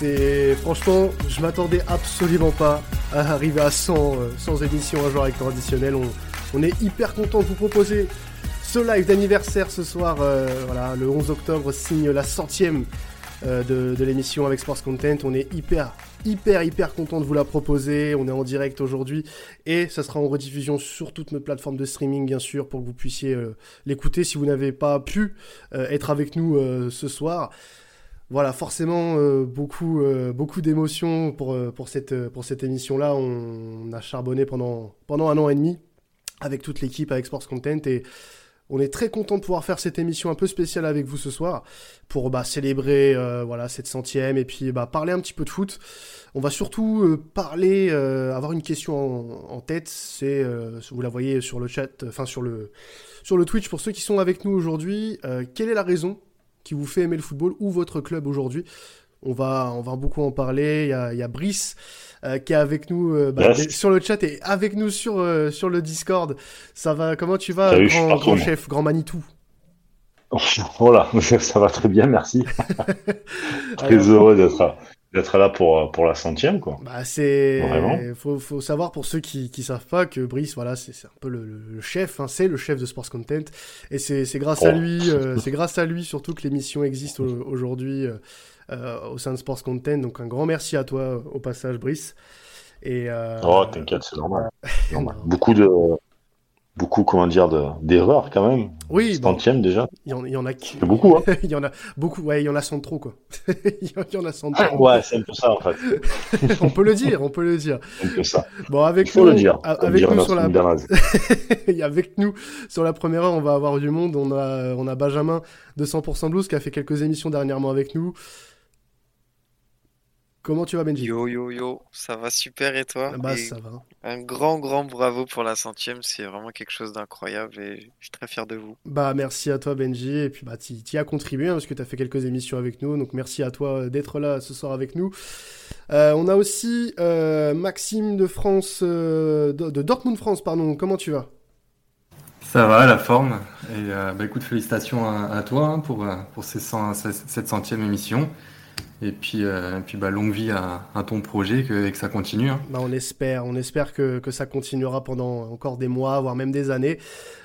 C'est franchement, je m'attendais absolument pas à arriver à 100, euh, émissions un jour avec traditionnel. On, est hyper content de vous proposer ce live d'anniversaire ce soir. Euh, voilà, le 11 octobre signe la centième euh, de, de l'émission avec Sports Content. On est hyper, hyper, hyper content de vous la proposer. On est en direct aujourd'hui et ça sera en rediffusion sur toutes nos plateformes de streaming, bien sûr, pour que vous puissiez l'écouter si vous n'avez pas pu être avec nous ce soir voilà, forcément, euh, beaucoup, euh, beaucoup d'émotions pour, euh, pour cette, pour cette émission-là. On, a charbonné pendant, pendant un an et demi avec toute l'équipe, avec Sports Content. Et on est très content de pouvoir faire cette émission un peu spéciale avec vous ce soir pour bah, célébrer voilà, cette centième et puis bah, parler un petit peu de foot. On va surtout parler, avoir une question en, tête. C'est, vous la voyez sur le chat, enfin sur le, sur le Twitch pour ceux qui sont avec nous aujourd'hui. quelle est la raison qui vous fait aimer le football ou votre club aujourd'hui. On va, on va beaucoup en parler. Il y a, Brice euh, qui est avec nous euh, bah, sur le chat et avec nous sur, euh, sur le Discord. Ça va Comment tu vas, grand, chef, grand Manitou? Voilà, ça va très bien, merci. très heureux d'être d'être là pour, pour la centième. Quoi. Bah, c'est... Faut, faut savoir pour ceux qui ne savent pas que Brice, voilà, c'est, un peu le, chef, hein, c'est le chef de Sports Content. Et c'est, grâce à oh. lui, euh, c'est grâce à lui surtout que l'émission existe aujourd'hui euh, euh, au sein de Sports Content. Donc un grand merci à toi au passage, Brice. Et, oh, t'inquiète, c'est normal. Beaucoup de beaucoup, comment dire, d'erreurs quand même. Oui. Centième déjà. Il y, en, il y en a qui. Beaucoup, hein. il y en a beaucoup, ouais, il y en a 100 trop, quoi. il y en a 100 trop. ouais, c'est un peu ça, en fait. on peut le dire, on peut le dire. Un peu ça. Bon, avec nous, le dire. Avec nous sur la. avec nous sur la première heure, on va avoir du monde. On a, on a Benjamin de 100% Blues qui a fait quelques émissions dernièrement avec nous. Comment tu vas, Benji Yo, yo, yo, ça va super et toi bah, ça va. Un grand, grand bravo pour la centième, c'est vraiment quelque chose d'incroyable et je suis très fier de vous. Bah, merci à toi, Benji, et puis bah, tu y as contribué hein, parce que tu as fait quelques émissions avec nous, donc merci à toi euh, d'être là ce soir avec nous. Euh, on a aussi euh, Maxime de France, de, Dortmund France, pardon, comment tu vas? Ça va, la forme. Et bah, écoute, félicitations à, toi hein, pour, pour ces cette centième émission. Et puis, euh, puis bah, longue vie à, ton projet que, et que ça continue. Hein. Bah, on espère, on espère que, que, ça continuera pendant encore des mois, voire même des années.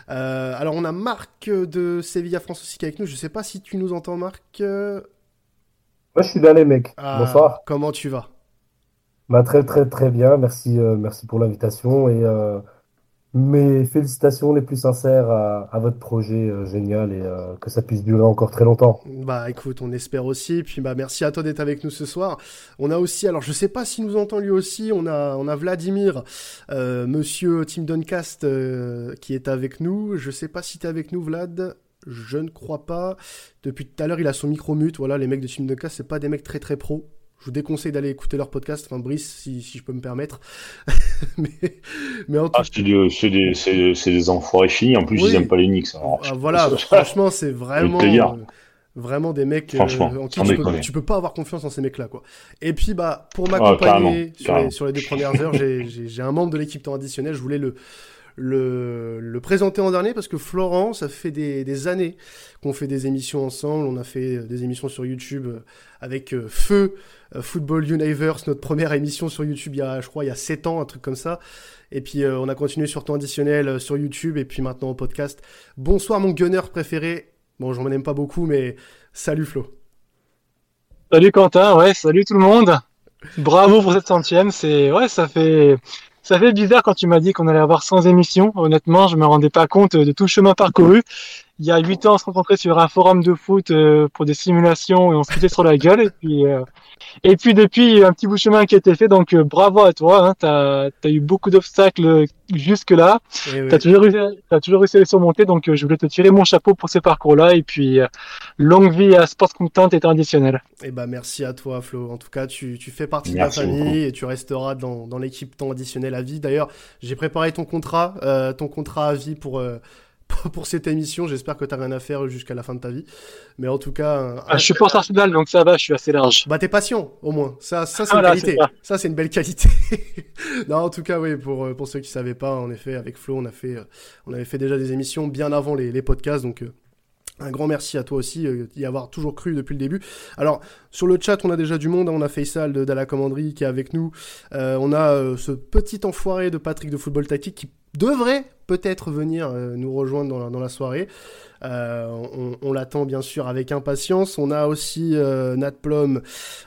Euh, alors on a Marc de Sevilla France aussi qui est avec nous. Je ne sais pas si tu nous entends, Marc. Moi, je suis là, les mecs. Ah, Bonsoir. Comment tu vas? Bah, Très, très, très bien. Merci, euh, merci pour l'invitation. Et mes félicitations les plus sincères à, votre projet euh, génial et euh, que ça puisse durer encore très longtemps. Bah écoute, on espère aussi. Puis bah merci à toi d'être avec nous ce soir. On a aussi, alors je sais pas s'il nous entend lui aussi, on a, on a Vladimir, euh, monsieur Tim Duncast qui est avec nous. Je sais pas si tu es avec nous Vlad. Je ne crois pas. Depuis tout à l'heure, il a son micro mute. Voilà, les mecs de Team Duncast, c'est pas des mecs très très pro. Je vous déconseille d'aller écouter leur podcast, enfin Brice, si, si je peux me permettre. mais, mais en tout... ah, c'est des, des, des, enfoirés finis, en plus ils n'aiment pas les Knicks. Ah, voilà, franchement, c'est vraiment, euh, vraiment des mecs euh, en qui tu peux, peux, pas avoir confiance en ces mecs-là. quoi. Et puis, bah, pour m'accompagner sur, les, sur, les deux premières heures, j'ai un membre de l'équipe temps additionnel, je voulais le, le, le, présenter en dernier parce que Florent, ça fait des, des années qu'on fait des émissions ensemble. On a fait des émissions sur YouTube euh, avec euh, Feu, euh, Football Universe, notre première émission sur YouTube il y a, je crois, il y a 7 ans, un truc comme ça. Et puis on a continué sur temps additionnel sur YouTube et puis maintenant au podcast. Bonsoir mon gunner préféré. Bon, j'en aime pas beaucoup, mais salut Flo. Salut Quentin, ouais, salut tout le monde. Bravo pour cette centième. C'est ouais, ça fait ça fait bizarre quand tu m'as dit qu'on allait avoir 100 émissions. Honnêtement, je me rendais pas compte de tout le chemin parcouru. Il y a 8 ans, on se rencontrait sur un forum de foot euh, pour des simulations et on se foutait sur la gueule. Et puis, euh, et puis depuis, un petit bout de chemin qui a été fait. Donc euh, bravo à toi. Hein. Tu as, eu beaucoup d'obstacles jusque-là. Eh tu as, toujours réussi à les surmonter. Donc je voulais te tirer mon chapeau pour ce parcours-là. Et puis longue vie à Sports Content et traditionnel. Et eh ben, merci à toi, Flo. En tout cas, tu, tu fais partie de la famille et tu resteras dans, dans l'équipe temps additionnel à vie. D'ailleurs, j'ai préparé ton contrat, ton contrat à vie pour pour cette émission. J'espère que tu rien à faire jusqu'à la fin de ta vie. Mais en tout cas. Ah, je suis pour Arsenal, donc ça va, je suis assez large. Bah, t'es patient, au moins. Ça, ça c'est une qualité. Ça, c'est une belle qualité. non, en tout cas, oui, pour, euh, pour ceux qui savaient pas, en effet, avec Flo, on, a fait, euh, on avait fait déjà des émissions bien avant les, les podcasts. Donc, euh, Un grand merci à toi aussi euh, d'y avoir toujours cru depuis le début. Alors, sur le chat, on a déjà du monde. hein. On a Faisal de, de la commanderie qui est avec nous. Euh, on a euh, ce petit enfoiré de Patrick de Football Tactique qui devrait peut-être venir nous rejoindre dans la, soirée. On l'attend bien sûr avec impatience. On a aussi Nat Plum,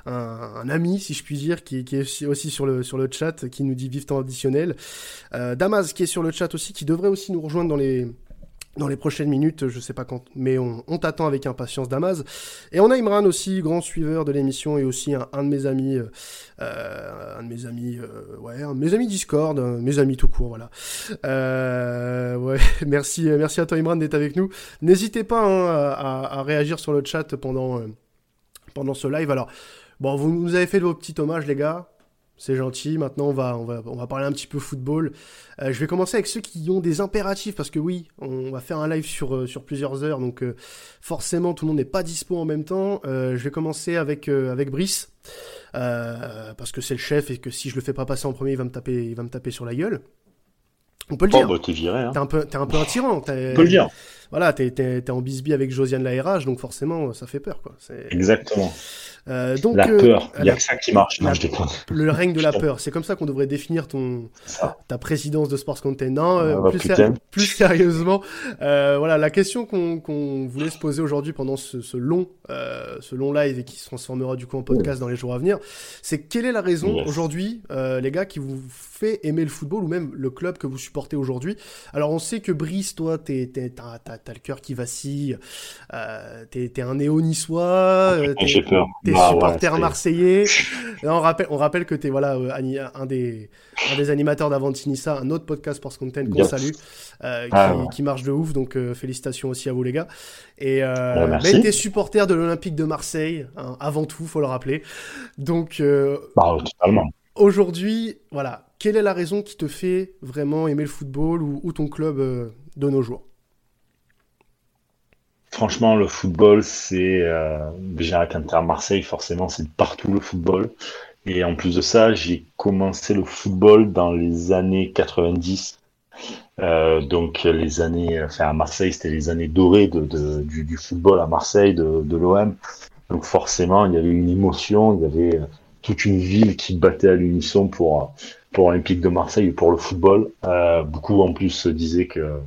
un, ami, si je puis dire, qui, est aussi- sur le, sur le chat, qui nous dit vive temps additionnel. Damas qui est sur le chat aussi, qui devrait aussi nous rejoindre dans les, dans les prochaines minutes, je sais pas quand, mais on, on t'attend avec impatience, Damas. Et on a Imran aussi, grand suiveur de l'émission et aussi un, un de mes amis, euh, euh, un de mes amis, euh, ouais, un de mes amis Discord, mes amis tout court, voilà. Euh, ouais, merci, merci à toi Imran d'être avec nous. N'hésitez pas hein, à, à réagir sur le chat pendant, euh, pendant ce live. Alors, bon, vous nous avez fait vos petits hommages, les gars. C'est gentil. Maintenant, on va, on va, on va parler un petit peu football. Euh, je vais commencer avec ceux qui ont des impératifs parce que oui, on va faire un live sur, euh, sur plusieurs heures, donc euh, forcément tout le monde n'est pas dispo en même temps. Je vais commencer avec, avec Brice parce que c'est le chef et que si je le fais pas passer en premier, il va me taper, il va me taper sur la gueule. On peut le Oh, dire. bah, t'es viré, hein. T'es un peu, t'es un peu un tyran. On peut le dire. Voilà, t'es, t'es, t'es en bisbille avec Josiane la RH, donc forcément ça fait peur, quoi. C'est... Exactement. Euh, donc, La euh, peur. Il n'y a que ça qui marche. Non, la- je déconne. le règne de la peur. C'est comme ça qu'on devrait définir ton ta présidence de Sports Content. Non, euh, bah, plus, sérieusement, euh, voilà la question qu'on qu'on voulait se poser aujourd'hui pendant ce, ce long euh, ce long live et qui se transformera du coup en podcast dans les jours à venir, c'est quelle est la raison Yes. aujourd'hui, euh, les gars, qui vous fait aimer le football ou même le club que vous supportez aujourd'hui? Alors on sait que Brice, toi, t'es- t'as le cœur qui vacille, euh, t'es un néo-niçois, euh, t'es- Bah, ouais, supporter c'est- marseillais. Là, on rappelle, on rappelle que t'es voilà euh, un des un des animateurs d'Avantinissa, un autre podcast Sports Content qu'on Yes. salue, euh, qui, Ah, ouais. qui marche de ouf. Donc euh, félicitations aussi à vous les gars. Et euh, Ouais, mais t'es supporter de l'Olympique de Marseille hein, avant tout, faut le rappeler. Donc Bah, aujourd'hui, voilà, quelle est la raison qui te fait vraiment aimer le football ou, ou ton club de nos jours? Franchement, le football, c'est euh, déjà avec Inter Marseille, forcément, c'est partout le football. Et en plus de ça, j'ai commencé le football dans les années 90. Euh, donc les années, enfin à Marseille, c'était les années dorées de, de- du, football à Marseille, de, de l'OM. Donc forcément, il y avait une émotion, il y avait euh, toute une ville qui battait à l'unisson pour pour Olympique de Marseille et pour le football. Euh, beaucoup en plus disaient que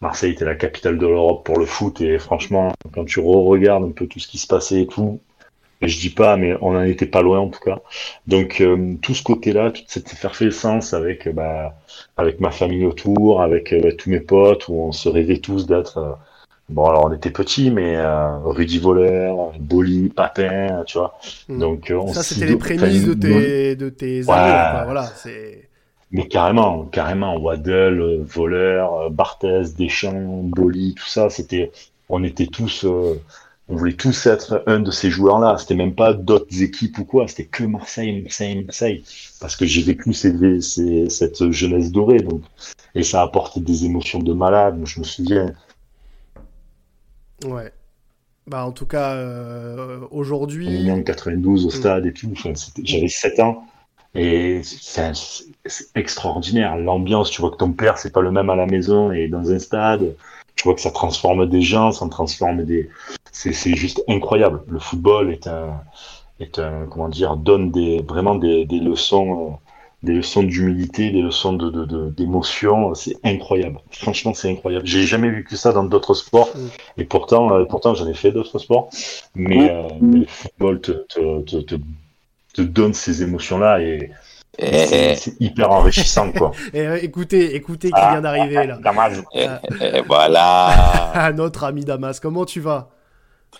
Marseille était la capitale de l'Europe pour le foot et franchement, quand tu re-regardes un peu tout ce qui se passait et tout, je dis pas, mais on en était pas loin en tout cas. Donc euh, tout ce côté-là, toute cette effervescence avec euh, bah, avec ma famille autour, avec euh, tous mes potes, où on se rêvait tous d'être euh, bon alors on était petits, mais euh, Rudy Voleur, Boli, Papin, tu vois. Hmm. Donc euh, on Ça, c'était les prémices de tes de tes Ouais. amours, quoi. Voilà, c'est Mais carrément, carrément, Waddle, euh, Voleur, euh, Barthez, Deschamps, Boli, tout ça, c'était, on était tous, euh, on voulait tous être un de ces joueurs-là. C'était même pas d'autres équipes ou quoi, c'était que Marseille, Marseille, Marseille. Parce que j'ai vécu ces, ces- cette jeunesse dorée, donc, et ça a apporté des émotions de malade. Je me souviens, Ouais. Bah, en tout cas, euh, on est aujourd'hui. en 92 au Mm. stade et tout. J'avais 7 ans. Et c'est extraordinaire. L'ambiance, tu vois que ton père, c'est pas le même à la maison et dans un stade. Tu vois que ça transforme des gens, ça transforme des. C'est juste incroyable. Le football est un, est un, comment dire, donne des, vraiment des, des leçons, euh, des leçons d'humilité, des leçons de, de, de- d'émotion. C'est incroyable. Franchement, c'est incroyable. J'ai jamais vécu ça dans d'autres sports. Mm. Et pourtant, euh, pourtant, j'en ai fait d'autres sports. Mais, euh, mais le football te, te, te, te, te donne ces émotions-là et Eh, c'est c'est hyper enrichissant, quoi. Et, euh, écoutez, écoutez qui Ah, vient d'arriver là. Damas. eh, eh, voilà. Ah, notre ami Damas, comment tu vas?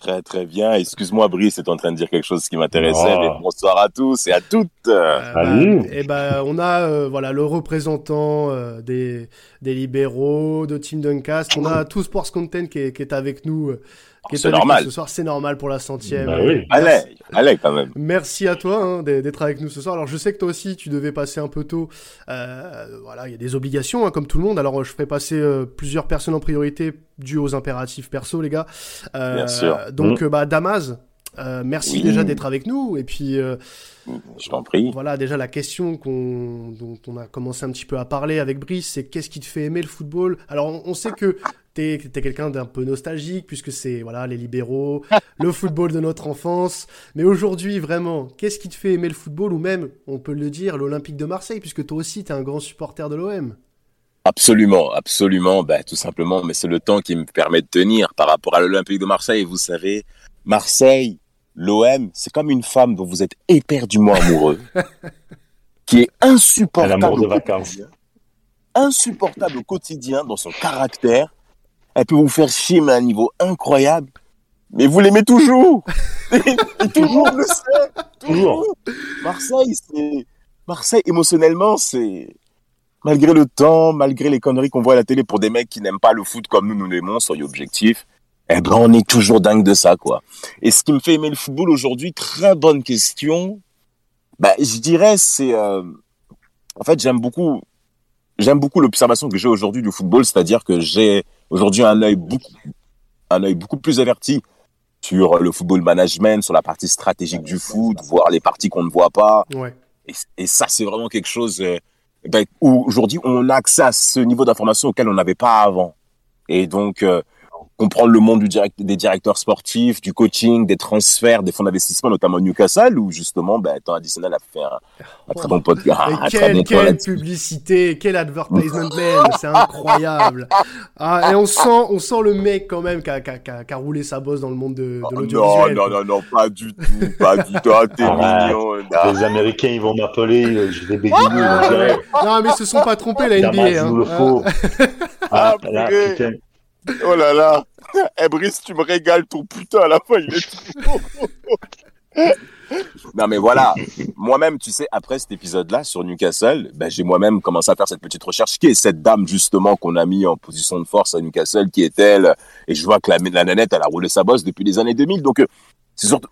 Très très bien. Excuse-moi, Brice, c'est en train de dire quelque chose qui m'intéressait. Oh. Mais bonsoir à tous et à toutes. Euh, Salut. Et ben, on a euh, voilà le représentant euh, des, des libéraux, de Team Duncast. On a tout Sports Content qui est, qui est avec nous, euh, qui est nous normal. ce soir. C'est normal pour la centième. Bah oui. Allez, allez quand même. Merci à toi hein, d'être avec nous ce soir. Alors je sais que toi aussi tu devais passer un peu tôt. Euh, voilà, il y a des obligations hein, comme tout le monde. Alors je ferai passer euh, plusieurs personnes en priorité dues aux impératifs perso, les gars. Euh, Bien sûr. Donc euh, bah Damas, euh, merci Oui. déjà d'être avec nous. Et puis euh, Je t'en prie. voilà déjà la question qu'on dont on a commencé un petit peu à parler avec Brice, c'est qu'est-ce qui te fait aimer le football? Alors on, on sait que quelqu'un d'un peu nostalgique, puisque c'est voilà les libéraux, le football de notre enfance. Mais aujourd'hui, vraiment, qu'est-ce qui te fait aimer le football, ou même, on peut le dire, l'Olympique de Marseille, puisque toi aussi, tu es un grand supporter de l'OM Absolument, absolument, bah, tout simplement, mais c'est le temps qui me permet de tenir par rapport à l'Olympique de Marseille. Vous savez, Marseille, l'OM, c'est comme une femme dont vous êtes éperdument amoureux, qui est insupportable. de vacances. Insupportable au quotidien dans son caractère. Elle peut vous faire chier, à un niveau incroyable. Mais vous l'aimez toujours. et, toujours, le sait. Toujours. Marseille, c'est, Marseille, émotionnellement, c'est, malgré le temps, malgré les conneries qu'on voit à la télé pour des mecs qui n'aiment pas le foot comme nous, nous l'aimons, soyez objectifs eh ben, on est toujours dingue de ça, quoi. Et ce qui me fait aimer le football aujourd'hui, très bonne question. Bah, je dirais, c'est, euh, en fait, j'aime beaucoup, j'aime beaucoup l'observation que j'ai aujourd'hui du football, c'est-à-dire que j'ai aujourd'hui un œil beaucoup, un œil beaucoup plus averti sur le football management, sur la partie stratégique du foot, voir les parties qu'on ne voit pas. Ouais. Et, ça, c'est vraiment quelque chose euh, ben, où aujourd'hui on a accès à ce niveau d'information auquel on n'avait pas avant. Et donc, euh, comprendre le monde du direct, des directeurs sportifs, du coaching, des transferts, des fonds d'investissement, notamment Newcastle, où justement, ben, temps additionnel a fait un, très bon podcast. quelle, quelle publicité, quel advertisement man, c'est incroyable. Ah, et on sent, on sent le mec quand même qui a, qui, a, qui a, roulé sa bosse dans le monde de, de ah, l'audiovisuel. Non, non, non, non, pas du tout, pas du tout. Ah, t'es mignon. Les Américains, ils vont m'appeler, je vais bégayer. non, mais ils se sont pas trompés, la NBA. Hein. le faut. Ah, là, putain. Oh là là Eh Brice, tu me régales ton putain à la fin, il est Non mais voilà, moi-même, tu sais, après cet épisode-là sur Newcastle, ben, j'ai moi-même commencé à faire cette petite recherche. Qui est cette dame justement qu'on a mis en position de force à Newcastle? Qui est-elle? Et je vois que la, la nanette, elle a roulé sa bosse depuis les années 2000. Donc euh,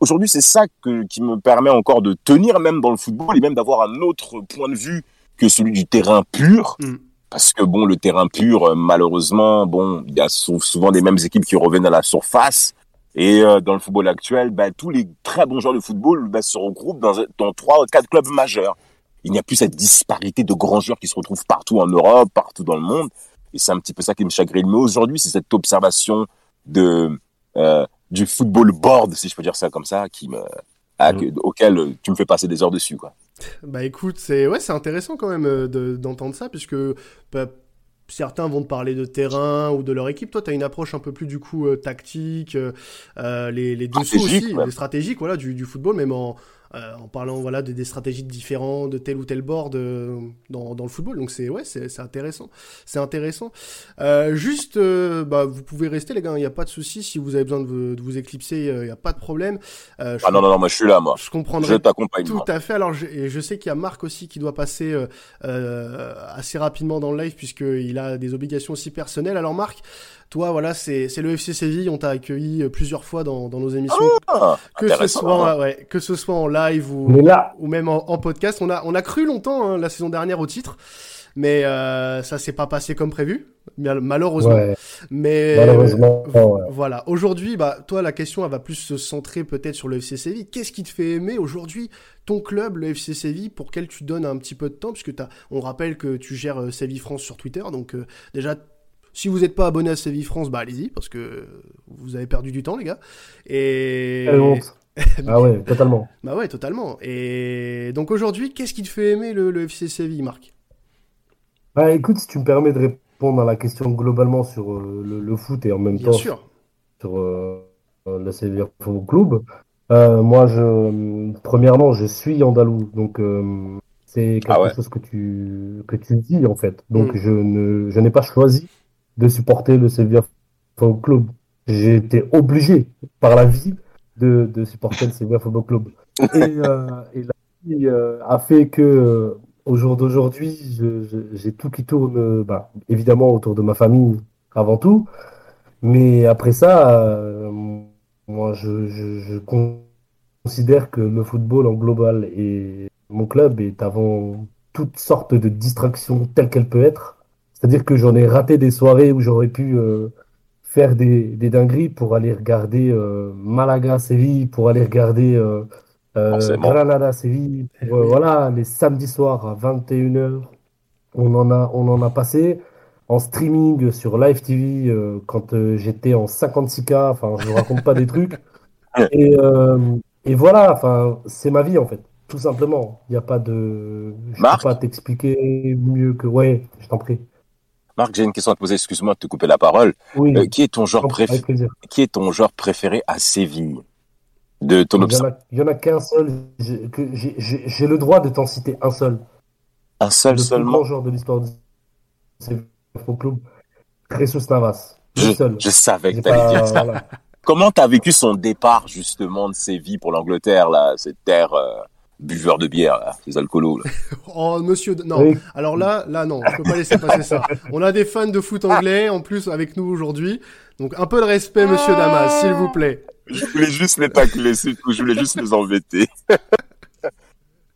aujourd'hui, c'est ça que, qui me permet encore de tenir même dans le football et même d'avoir un autre point de vue que celui du terrain pur. Mm parce que bon, le terrain pur, euh, malheureusement, bon, il y a souvent des mêmes équipes qui reviennent à la surface. Et euh, dans le football actuel, ben, tous les très bons joueurs de football ben, se regroupent dans, dans trois ou quatre clubs majeurs. Il n'y a plus cette disparité de grands joueurs qui se retrouvent partout en Europe, partout dans le monde. Et c'est un petit peu ça qui me chagrine. Mais aujourd'hui, c'est cette observation de euh, du football board, si je peux dire ça comme ça, qui me, mmh. auquel tu me fais passer des heures dessus, quoi. Bah écoute, c'est ouais, c'est intéressant quand même euh, d'entendre ça, puisque bah, certains vont te parler de terrain ou de leur équipe. Toi, tu as une approche un peu plus du coup euh, tactique, euh, les, les dessous aussi, les stratégiques voilà, du, du football, même en, euh, en parlant voilà de, des stratégies différentes de tel ou tel board euh, dans, dans, le football. Donc c'est ouais, c'est intéressant, c'est intéressant. Euh, juste, euh, bah, vous pouvez rester les gars, il n'y a pas de souci. Si vous avez besoin de vous, de vous éclipser, il n'y a pas de problème. ah non non non, moi je suis là moi. Je comprendrai. Je t'accompagne. Tout à fait. Alors je, je sais qu'il y a Marc aussi qui doit passer assez rapidement dans le live puisqu'il a des obligations aussi personnelles. Alors Marc. Toi, voilà, c'est le FC Séville. On t'a accueilli euh, plusieurs fois dans, dans nos émissions. Ah, que, ce soit, ouais, que ce soit en live ou, ou même en, en, podcast. On a, on a cru longtemps hein, la saison dernière au titre. Mais euh, ça s'est pas passé comme prévu, malheureusement. Ouais. Mais malheureusement, euh, ouais. voilà. Aujourd'hui, bah, toi, la question, elle va plus se centrer peut-être sur le FC Séville. Qu'est-ce qui te fait aimer aujourd'hui ton club, le FC Séville, pour quel tu donnes un petit peu de temps, puisque as, on rappelle que tu gères euh, Séville France sur Twitter, donc euh, déjà si vous n'êtes pas abonné à Séville France, bah allez-y, parce que vous avez perdu du temps, les gars. Et. ah ouais, totalement. Bah ouais, totalement. Et donc aujourd'hui, qu'est-ce qui te fait aimer le, le FC Séville, Marc? Bah écoute, si tu me permets de répondre à la question globalement sur euh, le, le, foot et en même Bien temps sûr. sur euh, la Séville Football Club, euh, moi, je, premièrement, je suis andalou, donc euh, c'est quelque ah ouais. chose que tu que tu dis en fait. Donc Mm. je ne je n'ai pas choisi de supporter le Sevilla Football Club. J'ai été obligé par la vie de, de supporter le Sevilla Football Club. Et, euh, et la vie euh, a fait que euh, au jour d'aujourd'hui, j'ai tout qui tourne, euh, bah, évidemment autour de ma famille avant tout, mais après ça, euh, moi je, je, je considère que le football en global et mon club est avant toutes sortes de distractions telles qu'elles peuvent être. C'est-à-dire que j'en ai raté des soirées où j'aurais pu euh, faire des, des dingueries pour aller regarder euh, Malaga, Séville, pour aller regarder euh, euh, Forcément. Granada, Séville. pour, euh, voilà, les samedis soirs à 21h, on en a, on en a passé. en streaming sur Live TV euh, quand euh, j'étais en 56K. Enfin, je vous raconte pas des trucs. Et, euh, et voilà, enfin, c'est ma vie en fait, tout simplement. Il n'y a pas de. Je Marc peux pas t'expliquer mieux que. Ouais, je t'en prie. Marc, j'ai une question à te poser. Excuse-moi de te couper la parole. Oui, Euh, qui est ton joueur avec préféré plaisir. Qui est ton joueur préféré à Séville? De ton Il y en a, il y en a qu'un seul. J'ai le droit de t'en citer un seul. Un seul le seulement? grand joueur de l'histoire du au club, Jesus Navas. Le Je, seul. je savais que J'ai t'allais dire ça. voilà. Comment t'as vécu son départ justement de Séville pour l'Angleterre là, cette terre euh, buveur de bière, là, ces alcoolos là. Oh, monsieur. de- Non. Oui. Alors là, là, non. Je peux pas laisser passer ça. On a des fans de foot anglais, en plus, avec nous aujourd'hui. Donc, un peu de respect, monsieur Damas, s'il vous plaît. Je voulais juste les tacler, c'est tout. Je voulais juste les embêter.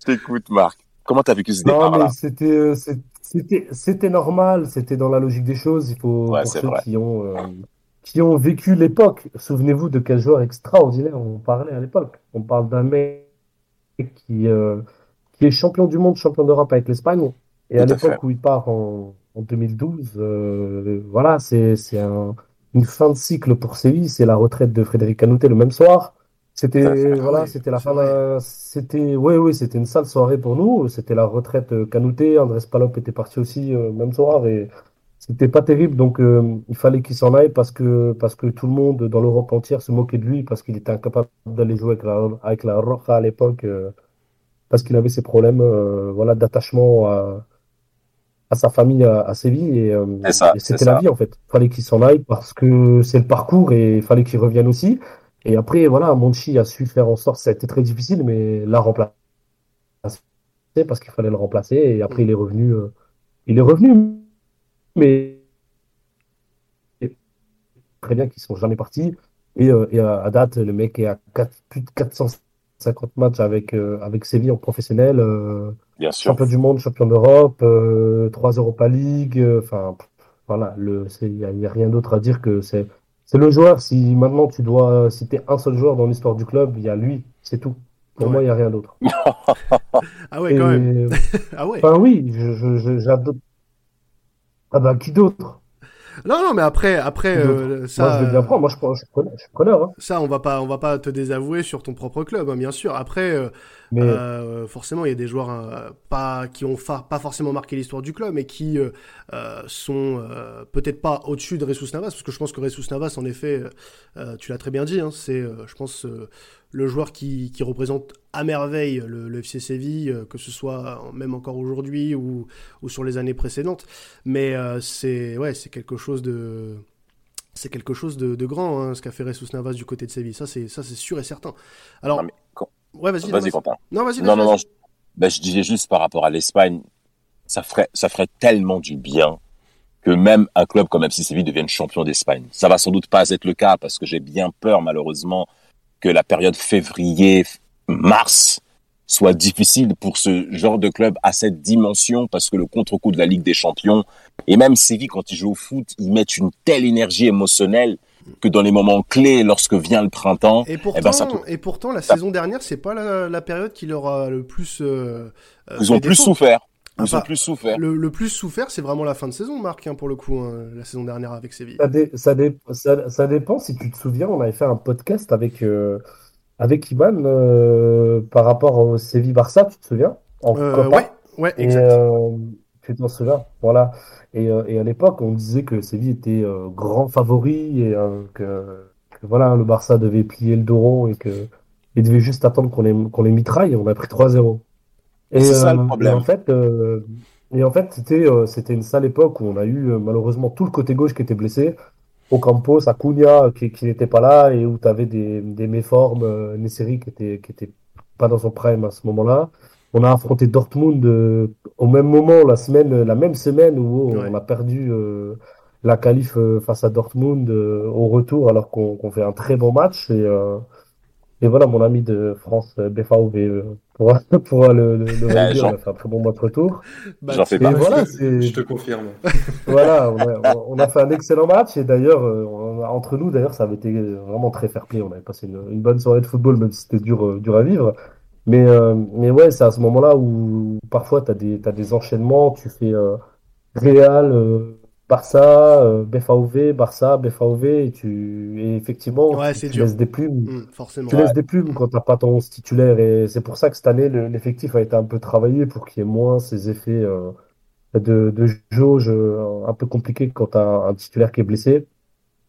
Je t'écoute, Marc. Comment t'as vécu ce Non, départ mais là c'était, euh, c'était, c'était normal, c'était dans la logique des choses. Il faut, Ouais, pour ceux vrai. qui ont, euh, qui ont vécu l'époque, souvenez-vous de quel joueur extraordinaire on parlait à l'époque. On parle d'un mec qui, euh, qui est champion du monde, champion d'Europe avec l'Espagne. Et à l'époque où il part en, en 2012, euh, voilà, c'est, un, une fin de cycle pour Séville. C'est la retraite de Frédéric Canouté le même soir. C'était, voilà, oui, c'était la fin c'était, oui, oui, c'était une sale soirée pour nous. C'était la retraite euh, Canouté. Andrés Palop était parti aussi euh, même soir et c'était pas terrible. Donc, euh, il fallait qu'il s'en aille parce que, parce que tout le monde dans l'Europe entière se moquait de lui parce qu'il était incapable d'aller jouer avec la, avec la Roja à l'époque, euh, parce qu'il avait ses problèmes, euh, voilà, d'attachement à, à sa famille à, à Séville et, euh, et c'était la vie en fait. Fallait qu'il s'en aille parce que c'est le parcours et il fallait qu'il revienne aussi. Et après, voilà, Monchi a su faire en sorte, ça a été très difficile, mais l'a remplacé parce qu'il fallait le remplacer. Et après, il est revenu, euh, il est revenu, mais très bien qu'ils sont jamais partis. Et, euh, et à, à date, le mec est à plus de 450 matchs avec, euh, avec Séville en professionnel. euh, Bien sûr. champion du monde, champion d'Europe, euh, trois Europa League, euh, enfin voilà, il y a, rien d'autre à dire que c'est, c'est le joueur. Si maintenant tu dois citer un seul joueur dans l'histoire du club, il y a lui, c'est tout. Pour Ouais. moi, il y a rien d'autre. Ah ouais, quand Et- même. Ah ouais. Enfin oui, j'adore. Ah bah qui d'autre? Non, non, mais après, après, euh, Moi, ça, je veux bien prendre. Moi, je, je, preneur, je suis preneur, hein. ça, on va pas, on va pas te désavouer sur ton propre club, hein, bien sûr. Après, euh, Mais Euh, forcément, il y a des joueurs euh, pas qui ont fa- pas forcément marqué l'histoire du club, mais qui euh, euh, sont euh, peut-être pas au-dessus de Ressus Navas, parce que je pense que Ressus Navas, en effet, euh, tu l'as très bien dit, hein, c'est, euh, je pense, euh, le joueur qui, qui représente à merveille le, le FC Séville, euh, que ce soit même encore aujourd'hui ou, ou sur les années précédentes. Mais euh, c'est ouais, c'est quelque chose de c'est quelque chose de, de grand, hein, ce qu'a fait Ressus Navas du côté de Séville. Ça, c'est ça, c'est sûr et certain. Alors, mais ouais, vas-y, Vas-y. Quentin. Non, vas-y, Non, vas-y, non, non. Je, ben, je disais juste par rapport à l'Espagne, ça ferait, ça ferait tellement du bien que même un club comme FC Séville devienne champion d'Espagne. Ça va sans doute pas être le cas parce que j'ai bien peur, malheureusement, que la période février-mars soit difficile pour ce genre de club à cette dimension parce que le contre-coup de la Ligue des Champions et même Séville, quand ils jouent au foot, ils mettent une telle énergie émotionnelle que dans les moments clés, lorsque vient le printemps, Et pourtant, Eh ben, ça peut- et pourtant, la ça- saison dernière, c'est pas la, la période qui leur a le plus. euh, euh, ils ont fait plus défaut. souffert. Ah, Ils ont bah, plus souffert. Le, le plus souffert, c'est vraiment la fin de saison, Marc, hein, pour le coup, hein, la saison dernière avec Séville. Ça, dé- ça, dé- ça, ça dépend, si tu te souviens, on avait fait un podcast avec, euh, avec Iman euh, par rapport au Séville-Barça, tu te souviens? En Euh, ouais, ouais, Et, exact. euh, souviens? Voilà. Et, euh, et à l'époque, on disait que Séville était euh, grand favori et euh, que, que voilà, le Barça devait plier le dos rond et que il devait juste attendre qu'on les, qu'on les mitraille et on a pris 3-0. Et, C'est ça, le euh, problème. et en fait, euh, et en fait, c'était euh, c'était une sale époque où on a eu malheureusement tout le côté gauche qui était blessé. Ocampos, Acuna qui, qui n'était pas là et où tu avais des, des méformes, euh, Nesseri qui était, qui était pas dans son prime à ce moment-là. On a affronté Dortmund euh, au même moment, la semaine, la même semaine où Ouais. on a perdu euh, la qualif euh, face à Dortmund euh, au retour alors qu'on qu'on fait un très bon match. Et, euh, et voilà, mon ami de France, BFAOV, pourra, pourra le, le, le valider. Jean- On a fait un très bon match retour. Bah, j'en fais pas. voilà, je, te, c'est. je te confirme. Voilà, on a, on a fait un excellent match et d'ailleurs, entre nous, d'ailleurs, ça avait été vraiment très fair play. On avait passé une, une bonne soirée de football, même si c'était dur, dur à vivre. Mais, euh, mais ouais, c'est à ce moment-là où parfois tu as des, t'as des enchaînements, tu fais euh, Real, euh, Barça, euh, BFAOV, Barça, BFAOV, et tu, et effectivement, Ouais, tu, tu laisses des plumes. Forcément. Tu laisses des plumes quand t'as pas ton 11 titulaire, et c'est pour ça que cette année, le- l'effectif a été un peu travaillé pour qu'il y ait moins ces effets euh, de, de jauge un peu compliqués quand t'as un titulaire qui est blessé.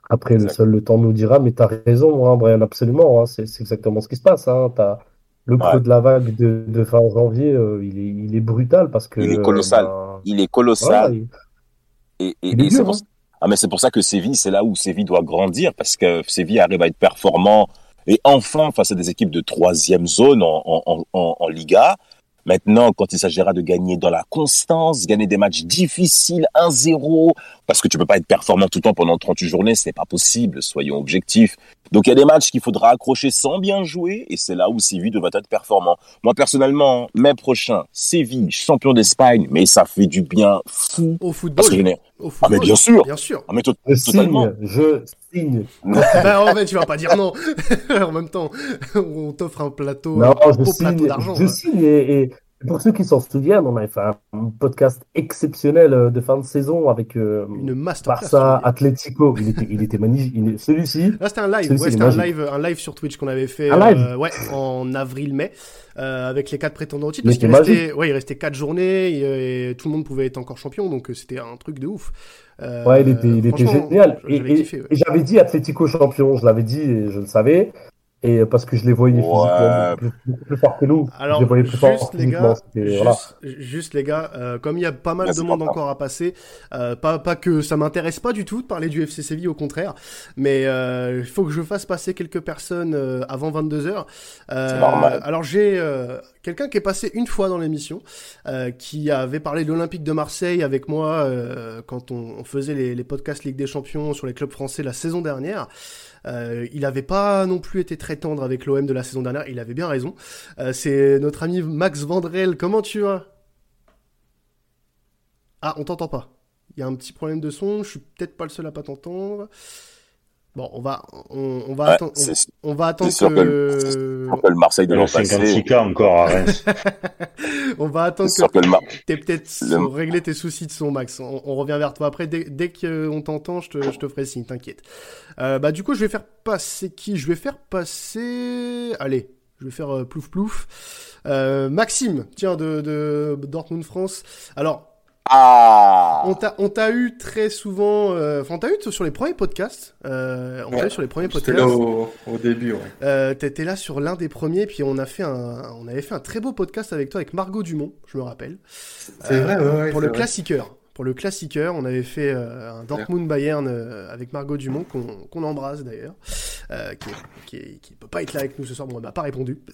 Après, le seul le temps nous dira, mais t'as raison, hein, Brian, absolument, hein, c'est c'est exactement ce qui se passe. Hein, t'as le creux Ouais. de la vague de, de fin janvier, euh, il est, il est brutal parce que Il est colossal. ben, Il est colossal. il- Et, et, c'est pour, hein. ah, mais c'est pour ça que Séville, c'est là où Séville doit grandir, parce que Séville arrive à être performant et enfin face à des équipes de troisième zone en, en, en, en Liga. Maintenant, quand il s'agira de gagner dans la constance, gagner des matchs difficiles, 1-0, parce que tu peux pas être performant tout le temps pendant 38 journées, c'est pas possible, soyons objectifs. Donc il y a des matchs qu'il faudra accrocher sans bien jouer, et c'est là où Séville devra être performant. Moi, personnellement, mai prochain, Séville, champion d'Espagne, mais ça fait du bien fou. Au Parce football. que Ah, mais bien sûr Bien sûr. Ah, mais to- Je totalement. signe, je signe. ben, en fait, tu vas pas dire non. en même temps, on t'offre un plateau, Non, un beau plateau d'argent. je hein. signe et, et pour ceux qui s'en souviennent, on avait fait un podcast exceptionnel euh, de fin de saison avec euh, Une masterclass. Barça. Atlético. Il était, il était magnifique. Il Celui-ci, Là, c'était un live. Ouais, c'était un live, un live sur Twitch qu'on avait fait. Un live? euh, ouais, en avril-mai, euh, avec les quatre prétendants au titre. Parce qu'il restait, ouais, il restait quatre journées et, et tout le monde pouvait être encore champion, donc euh, c'était un truc de ouf. Ouais, il était, il était génial. Et, J'avais et- kiffé. ouais. et j'avais dit Atlético champion, je l'avais dit et je le savais. Et euh, parce que je les voyais Ouais. plus, beaucoup plus forts que nous. Alors, je les voyais plus forts juste les gars, juste, voilà. juste les gars, euh, comme il y a pas mal Merci, de monde encore à passer, euh, pas, pas que ça m'intéresse pas du tout de parler du FC Séville, au contraire, mais euh, il faut que je fasse passer quelques personnes euh, avant 22h. C'est normal. Alors j'ai euh, quelqu'un qui est passé une fois dans l'émission, euh, qui avait parlé de l'Olympique de Marseille avec moi euh, quand on, on faisait les, les podcasts Ligue des Champions sur les clubs français la saison dernière. Euh, il avait pas non plus été très tendre avec l'OM de la saison dernière, il avait bien raison. Euh, c'est notre ami Max Vandrel. Comment tu vas? Ah, on t'entend pas. Il y a un petit problème de son. Je suis peut-être pas le seul à pas t'entendre. Bon, on va, on, on va Ouais, attendre. On, on va attendre sûr que. sûr que le Marseille de l'an passé. 56K encore à Reims. on va attendre que que le Mar- t'aies peut-être Le- réglé tes soucis de son, Max. On, on revient vers toi après. Dès, dès qu'on t'entend, je te, je te ferai signe. T'inquiète. Euh, bah, du coup, je vais faire passer qui? Je vais faire passer. Allez, je vais faire euh, plouf plouf. Euh, Maxime, tiens, de, de Dortmund France. Alors, Ah On t'a, on t'a eu très souvent, euh, enfin, on t'a eu sur les premiers podcasts. Euh, on t'a eu sur les premiers podcasts. là au, au début, ouais. Euh, t'étais là sur l'un des premiers, puis on a fait un, on avait fait un très beau podcast avec toi, avec Margot Dumont, je me rappelle. C'est vrai, ouais, ouais, Pour le vrai. classiqueur. Pour le classiqueur, on avait fait euh, un Dortmund Bayern euh, avec Margot Dumont, qu'on, embrasse d'ailleurs, euh, qui, qui peut pas être là avec nous ce soir. Bon, elle m'a pas répondu.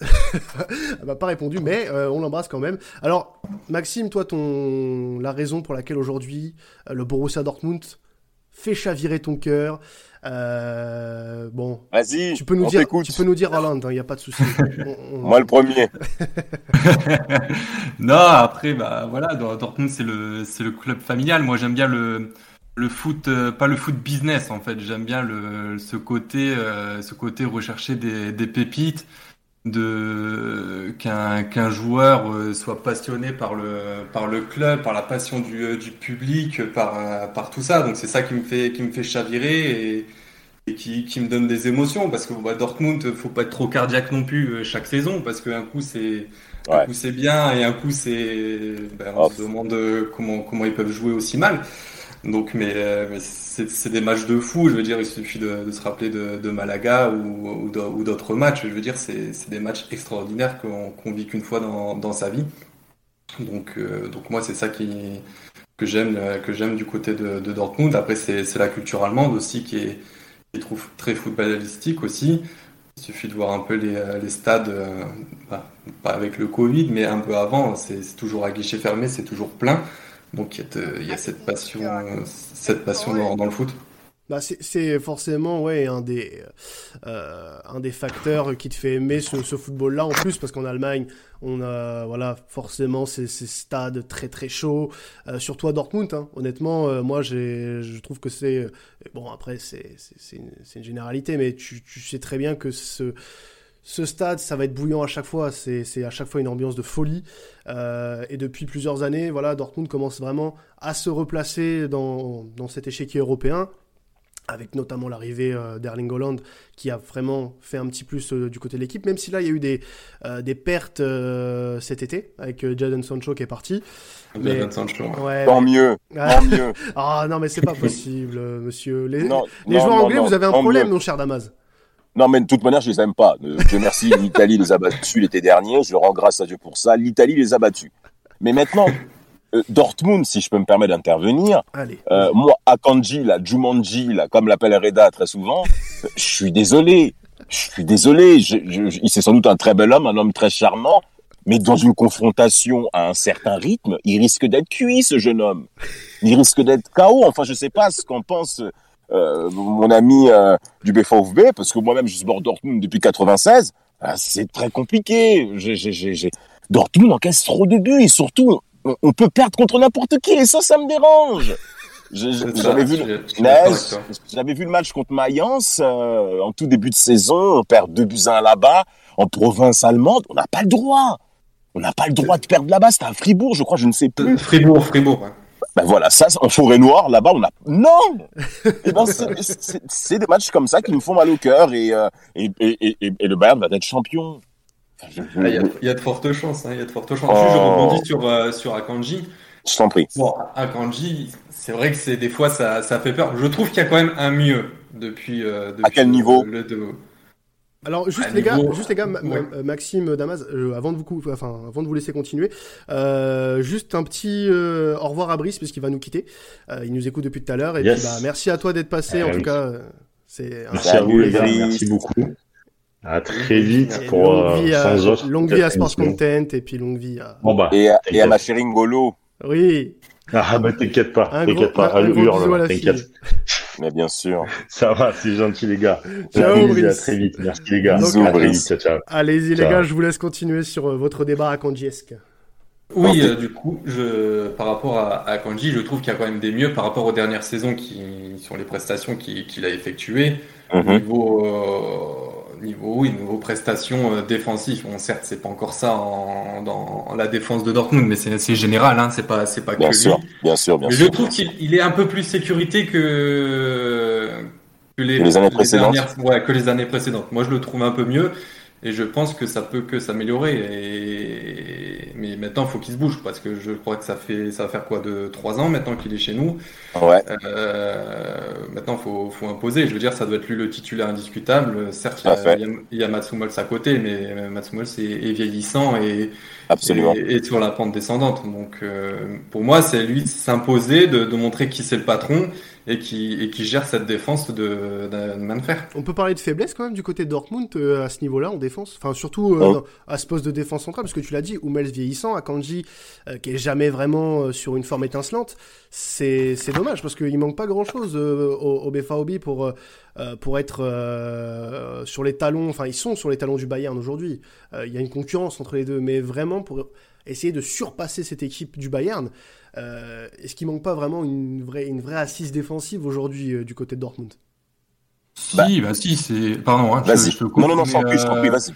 elle m'a pas répondu, mais on l'embrasse quand même. Alors, Maxime, toi, ton la raison pour laquelle aujourd'hui le Borussia Dortmund fait chavirer ton cœur. Euh, bon, Vas-y, tu peux nous on dire, t'écoute. tu peux nous dire Hollande, il y a pas de souci. On- Moi le premier. non, après, bah voilà, Dor- Dortmund, c'est le, c'est le club familial. Moi, j'aime bien le, le foot, euh, pas le foot business, en fait. J'aime bien le, ce côté, euh, ce côté rechercher des, des pépites, de, qu'un, qu'un joueur euh, soit passionné par le, par le club, par la passion du, euh, du public, par, par tout ça. Donc, c'est ça qui me fait, qui me fait chavirer et, et qui, qui me donne des émotions parce que bah, Dortmund, faut pas être trop cardiaque non plus euh, chaque saison parce qu'un coup c'est un Ouais. coup c'est bien et un coup c'est ben, on se demande comment comment ils peuvent jouer aussi mal. Donc mais, euh, c'est des matchs de fou, je veux dire il suffit de, se rappeler de, Malaga ou, ou d'au- ou d'autres matchs, je veux dire c'est des matchs extraordinaires qu'on qu'on vit qu'une fois dans, sa vie. Donc euh, donc moi c'est ça qui que j'aime euh, du côté de, Dortmund. Après c'est la culture allemande aussi qui est qui très footballistique aussi. Il suffit de voir un peu les, stades, bah, pas avec le Covid, mais un peu avant, c'est toujours à guichet fermé, c'est toujours plein. Donc il y a, de- il y a cette passion, cette passion dans, dans le foot. Bah, c'est- forcément ouais, un, des, euh, un des facteurs qui te fait aimer ce, ce football-là. En plus, parce qu'en Allemagne, on a voilà, forcément ces, ces stades très très chauds. Euh, surtout à Dortmund, hein. honnêtement, euh, moi j'ai- je trouve que c'est. euh, Bon, après, c'est une, une généralité, mais tu, tu sais très bien que ce, ce stade, ça va être bouillant à chaque fois. C'est à chaque fois une ambiance de folie. Euh, et depuis plusieurs années, voilà, Dortmund commence vraiment à se replacer dans, dans cet échiquier européen avec notamment l'arrivée euh, d'Erling Holland qui a vraiment fait un petit plus euh, du côté de l'équipe, même si là il y a eu des, euh, des pertes cet été avec Jadon Sancho qui est parti. Jadon Sancho. Ouais, tant mieux, tant mieux. Ah non mais c'est pas possible, monsieur. Les, les joueurs anglais, vous avez un problème, mon cher Damas. Non, mais de toute manière, je les aime pas. Dieu merci, l'Italie les a battus l'été dernier. Je rends grâce à Dieu pour ça. L'Italie les a battus. Mais maintenant, euh, Dortmund, si je peux me permettre d'intervenir, euh, moi, Akanji, la Jumanji, là, comme l'appelle Reda très souvent, je suis désolé. Je suis désolé. Je, je, c'est sans doute un très bel homme, un homme très charmant, mais dans une confrontation à un certain rythme, il risque d'être cuit, ce jeune homme. Il risque d'être KO. Enfin, je sais pas ce qu'en pense euh, mon ami euh, du BVB, parce que moi-même, je supporte Dortmund depuis 96. Ah, c'est très compliqué. J'ai, Dortmund encaisse trop de buts et surtout, on, peut perdre contre n'importe qui et ça, ça me dérange. J'avais vu, j'avais vu le match contre Mayence euh, en tout début de saison. On perd deux buts à un là-bas en province allemande. On n'a pas le droit. On n'a pas le droit de perdre là-bas. C'était à Fribourg, je crois, je ne sais plus. Fribourg, Fribourg. Ben voilà, ça, en forêt noire, là-bas, on a. Non et eh ben, C'est des matchs comme ça qui nous font mal au cœur et, euh, et, et, et, le Bayern va être champion. Ah, il y, a de fortes chances. Hein, il y a de fortes chances. Je oh. rebondis sur, euh, sur Akanji. Je t'en prie. Bon, Akanji, c'est vrai que c'est des fois ça, ça fait peur. Je trouve qu'il y a quand même un mieux depuis. Euh, depuis à quel niveau le, alors juste les, gars, juste les gars, Maxime, Damas, euh, avant de vous, enfin avant de vous laisser continuer, euh, juste un petit au revoir à Brice puisqu'il va nous quitter. il nous écoute depuis tout à l'heure et puis bah, merci à toi d'être passé. en tout cas, c'est. Merci à vous les gars, merci beaucoup. À très vite pour longue vie, sans autre. Longue vie à Sports Content et puis longue vie à. Bon bah, et, à, et à ma chérie Ngolo. Oui. Ah bah t'inquiète pas, t'inquiète pas, un, hurle, t'inquiète. Mais bien sûr. Ça va, c'est gentil les gars. Ciao, à très vite, merci les gars. Bisous. Allez-y les gars, je vous laisse continuer sur euh, votre débat à Kanjiesque. Oui, euh, du coup, je, par rapport à, à Kanji, je trouve qu'il y a quand même des mieux par rapport aux dernières saisons qui sont les prestations qu'il a effectuées. Mm niveau, euh, niveau, oui, niveau prestations euh, défensives. Bon, certes, c'est pas encore ça en, dans la défense de Dortmund, mais c'est général, hein, c'est pas, c'est pas bien que sûr, lui. Bien sûr, bien mais sûr. Je trouve qu'il est un peu plus sécurité que, que les, les, années précédentes. ouais, que les années précédentes. Moi, je le trouve un peu mieux. Et je pense que ça peut que s'améliorer. Et... Mais maintenant, il faut qu'il se bouge parce que je crois que ça fait ça va faire quoi de trois ans maintenant qu'il est chez nous. Ouais. Euh, maintenant, faut faut imposer. Je veux dire, ça doit être lui le titulaire indiscutable. Certes, il y, a, il y a Matsumols à côté, mais Matsumols est, est vieillissant et Absolument. Et, sur la pente descendante. Donc, euh, pour moi, c'est lui s'imposer, de, de montrer qui c'est le patron et qui, et qui gère cette défense de, de, main de fer. On peut parler de faiblesse quand même du côté de Dortmund euh, à ce niveau-là en défense, enfin surtout euh, oh. à ce poste de défense centrale, parce que tu l'as dit, Hummels vieillissant, Akanji euh, qui est jamais vraiment sur une forme étincelante, c'est dommage parce qu'il manque pas grand-chose au, au BFAOB pour pour être sur les talons, enfin ils sont sur les talons du Bayern aujourd'hui. Il y a une concurrence entre les deux, mais vraiment pour essayer de surpasser cette équipe du Bayern. Euh, Est-ce qu'il manque pas vraiment une vraie, une vraie assise défensive aujourd'hui euh, du côté de Dortmund? Si, bah, bah si, c'est. Pardon, hein, vas-y. Non, non, non, sans plus, euh... vas-y.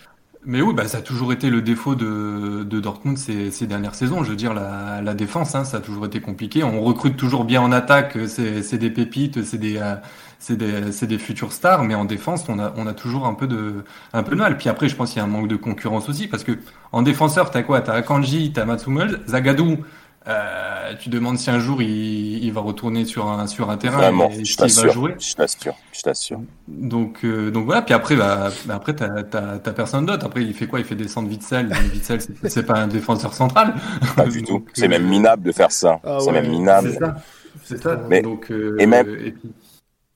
Mais oui, bah, ça a toujours été le défaut de, de Dortmund ces, ces, dernières saisons. Je veux dire, la, la défense, hein, ça a toujours été compliqué. On recrute toujours bien en attaque, c'est des pépites, c'est des, euh, c'est des, des futurs stars, mais en défense, on a, on a toujours un peu de, un peu de mal. Puis après, je pense qu'il y a un manque de concurrence aussi, parce que en défenseur, t'as quoi? T'as Akanji, t'as Matsumel, Zagadou. Euh, tu demandes si un jour il, il, va retourner sur un sur un terrain Vraiment, et je t'assure, va jouer? Je t'assure, je t'assure. Donc euh, donc voilà. Puis après bah, bah après t'as t'as personne d'autre. Après il fait quoi? Il fait descendre Witzel. Witzel c'est pas un défenseur central. Pas du tout. C'est même minable de faire ça. Ah c'est même minable. C'est ça. Mais, donc euh, et même. Et puis,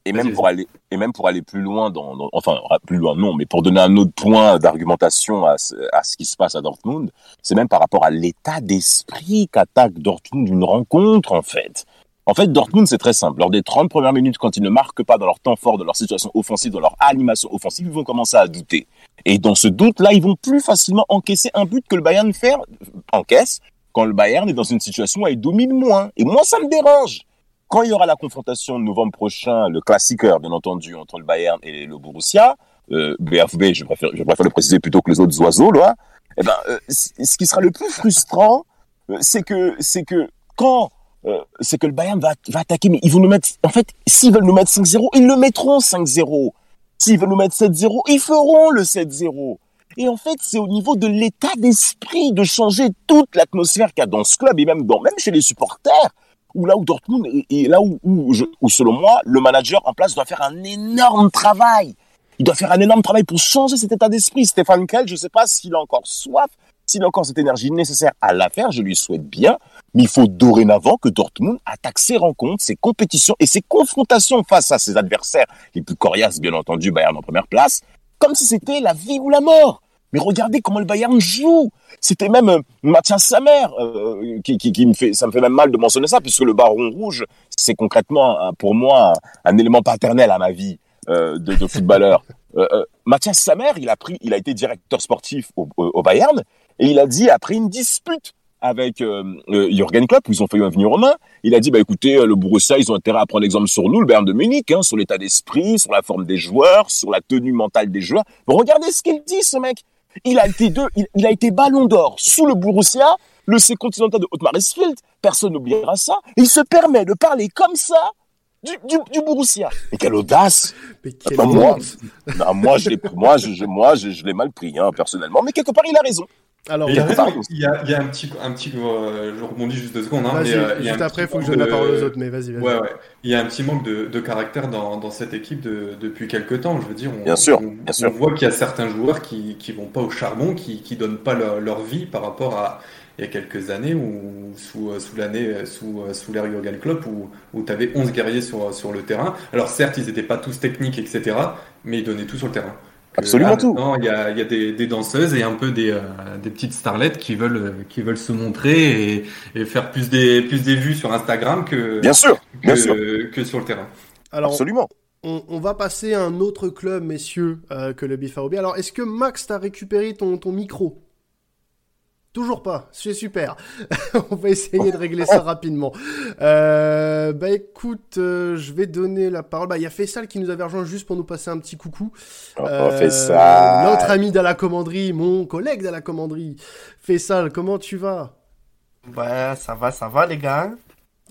et même pour aller et même pour aller plus loin dans, dans, enfin plus loin non mais pour donner un autre point d'argumentation à, à ce qui se passe à Dortmund c'est même par rapport à l'état d'esprit qu'attaque Dortmund d'une rencontre en fait. En fait Dortmund c'est très simple. Lors des 30 premières minutes quand ils ne marquent pas dans leur temps fort de leur situation offensive dans leur animation offensive ils vont commencer à douter. Et dans ce doute là ils vont plus facilement encaisser un but que le Bayern fait encaisse quand le Bayern est dans une situation où il domine moins. Et moi ça me dérange quand il y aura la confrontation de novembre prochain, le classiqueur, bien entendu, entre le Bayern et le Borussia, euh, BFB, je préfère, je préfère le préciser plutôt que les autres oiseaux, là, eh ben, euh, ce qui sera le plus frustrant, euh, c'est que, c'est que quand, euh, c'est que le Bayern va, va attaquer, mais ils vont nous mettre, en fait, s'ils veulent nous mettre 5-0, ils le mettront 5-0. S'ils veulent nous mettre 7-0, ils feront le 7-0. Et en fait, c'est au niveau de l'état d'esprit de changer toute l'atmosphère qu'il y a dans ce club et même dans, même chez les supporters, où là où Dortmund là où, selon moi, le manager en place doit faire un énorme travail. Il doit faire un énorme travail pour changer cet état d'esprit. Stéphane Kell, je ne sais pas s'il a encore soif, s'il a encore cette énergie nécessaire à la faire, je lui souhaite bien. Mais il faut dorénavant que Dortmund attaque ses rencontres, ses compétitions et ses confrontations face à ses adversaires les plus coriaces, bien entendu, Bayern en première place, comme si c'était la vie ou la mort. Mais regardez comment le Bayern joue. C'était même euh, Mathias Samer euh, qui, qui, qui, me fait, ça me fait même mal de mentionner ça, puisque le Baron Rouge, c'est concrètement pour moi un, un, élément paternel à ma vie euh, de, de, footballeur. Euh, Mathias Samer, il a pris, il a été directeur sportif au, Bayern et il a dit après une dispute avec Jürgen Klopp où ils ont failli venir en main, il a dit bah écoutez le Borussia ils ont intérêt à prendre exemple sur nous le Bayern de Munich hein, sur l'état d'esprit, sur la forme des joueurs, sur la tenue mentale des joueurs. Regardez ce qu'il dit ce mec. Il a été deux, il, il, a été ballon d'or sous le Borussia, le C continental de Hitzfeld, personne n'oubliera ça. Il se permet de parler comme ça du, du, du Borussia. Mais quelle audace Mais quelle bah, moi, moi, je l'ai, moi, je, moi, je, je l'ai mal pris, hein, personnellement. Mais quelque part, il a raison. Alors, il y, a, il, y a, il y a un petit, un petit, euh, je rebondis juste deux secondes. Hein, mais, euh, juste après, il faut que je donne la parole aux autres, mais vas-y. Vas ouais, ouais. Il y a un petit manque de, de caractère dans, dans, cette équipe de, depuis quelques temps. Je veux dire, on, bien sûr, on, bien sûr. on voit qu'il y a certains joueurs qui, qui vont pas au charbon, qui, qui donnent pas leur, leur vie par rapport à il y a quelques années ou sous, sous l'année sous, sous l'ère Jurgen Klopp où, où tu avais 11 guerriers sur, sur le terrain. Alors certes, ils n'étaient pas tous techniques, etc., mais ils donnaient tout sur le terrain. Absolument tout. Il y a, y a des, des, danseuses et un peu des, euh, des petites starlettes qui veulent, qui veulent se montrer et, et, faire plus des, plus des vues sur Instagram que, bien sûr, bien que, sûr. que sur le terrain. Alors, Absolument. On, on, va passer à un autre club, messieurs, euh, que le BFAOB. Alors, est-ce que Max, t'as récupéré ton, ton micro? Toujours pas, c'est super. On va essayer de régler ça rapidement. Euh, bah écoute, euh, je vais donner la parole. Bah il y a Faisal qui nous avait rejoint juste pour nous passer un petit coucou. Oh, euh, Faisal. Notre ami de la commanderie, mon collègue de la commanderie. Faisal, comment tu vas? Ouais, ça va, ça va les gars.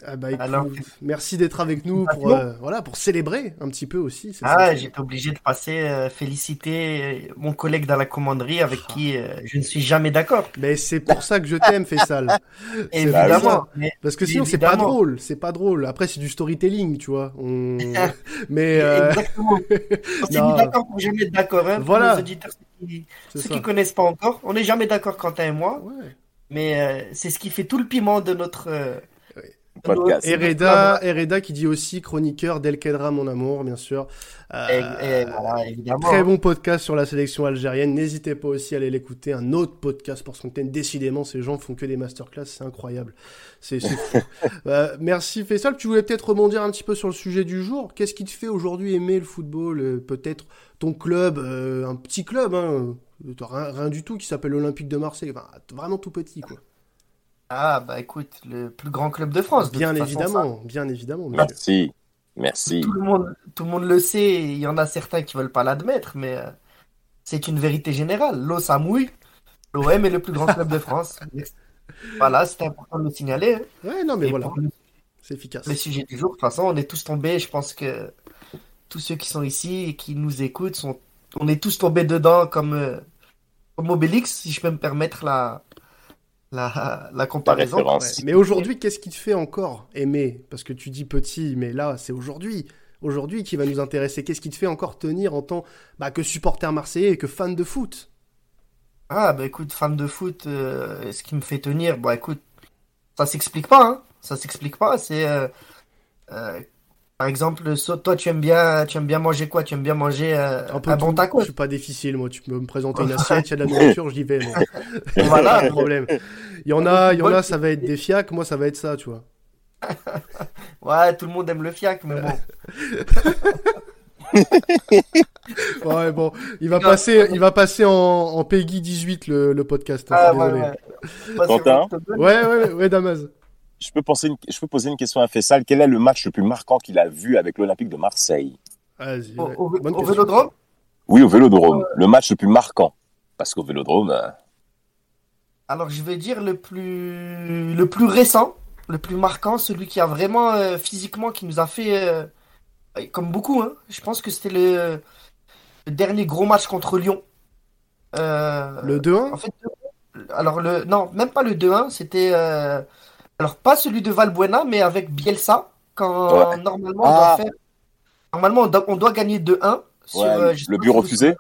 Ah bah écoute, Alors, merci d'être avec nous pour euh, voilà pour célébrer un petit peu aussi. Ah, j'étais obligé de passer euh, féliciter mon collègue dans la commanderie avec ah. qui euh, je ne suis jamais d'accord. Mais c'est pour ça que je t'aime, Faisal. évidemment. Mais, Parce que sinon c'est pas drôle, c'est pas drôle. Après c'est du storytelling, tu vois. On... mais euh... exactement. On s'est mis d'accord pour jamais être d'accord. Hein, voilà. Pour nos auditeurs, ceux qui, ceux qui connaissent pas encore, on n'est jamais d'accord Quentin et moi. Ouais. Mais c'est ce qui fait tout le piment de notre podcast. Hereda, Hereda qui dit aussi chroniqueur d'El Kedra, mon amour, bien sûr. Euh, et, et voilà, évidemment. Très bon podcast sur la sélection algérienne. N'hésitez pas aussi à aller l'écouter. Un autre podcast pour Fontaine. Décidément, ces gens font que des masterclass. C'est incroyable. C'est fou. euh, merci Faisal. Tu voulais peut-être rebondir un petit peu sur le sujet du jour. Qu'est-ce qui te fait aujourd'hui aimer le football euh, Peut-être ton club, euh, un petit club, hein, rien, rien, du tout, qui s'appelle l'Olympique de Marseille. Enfin, vraiment tout petit, quoi. Ah bah écoute, le plus grand club de France. De bien évidemment, façon, bien évidemment. Monsieur. Merci, merci. Tout le monde, tout le monde le sait. Il y en a certains qui veulent pas l'admettre, mais euh, c'est une vérité générale. L'eau ça mouille. L'OM est le plus grand club de France. voilà, c'était important de le signaler. Hein. Ouais, non mais Et voilà, le... c'est efficace. Le sujet du jour, de toute façon, on est tous tombés. Je pense que tous ceux qui sont ici et qui nous écoutent sont, on est tous tombés dedans comme euh, comme Obélix, si je peux me permettre la la, la comparaison. La. Mais aujourd'hui, qu'est-ce qui te fait encore aimer? Parce que tu dis petit, mais là, c'est aujourd'hui. Aujourd'hui qui va nous intéresser? Qu'est-ce qui te fait encore tenir en tant bah, que supporter marseillais et que fan de foot? Ah, bah écoute, fan de foot, euh, ce qui me fait tenir, bah écoute, ça s'explique pas, hein. Ça s'explique pas. C'est. Euh, euh, par exemple, toi, tu aimes bien, tu aimes bien manger quoi? Tu aimes bien manger euh, un, un bon taco? Je suis pas difficile, moi. Tu peux me présenter une assiette, il y a de la nourriture, j'y vais. Moi. voilà, le problème. Il y en a, il y en a, ça va être des fiacs. Moi, ça va être ça, tu vois. ouais, tout le monde aime le fiac, mais bon. ouais, bon, il va passer, il va passer en, en Peggy 18 le, le podcast. Hein, ah, désolé. Ouais, Quentin Ouais, ouais, ouais, Damas je peux, penser une, je peux poser une question à Fessal. Quel est le match le plus marquant qu'il a vu avec l'Olympique de Marseille? Au, au, au Vélodrome? Oui, au Vélodrome. Le match le plus marquant. Parce qu'au Vélodrome. euh, Alors, je vais dire le plus, le plus récent, le plus marquant, celui qui a vraiment euh, physiquement, qui nous a fait, euh, comme beaucoup, hein. Je pense que c'était le, le dernier gros match contre Lyon. Euh, Le 2-1 En fait, alors le, non, même pas le 2-1, c'était, euh, alors pas celui de Valbuena, mais avec Bielsa, quand Ouais. normalement on Ah. doit faire, normalement on doit, on doit gagner 2-1 sur, Ouais, euh, le but refusé.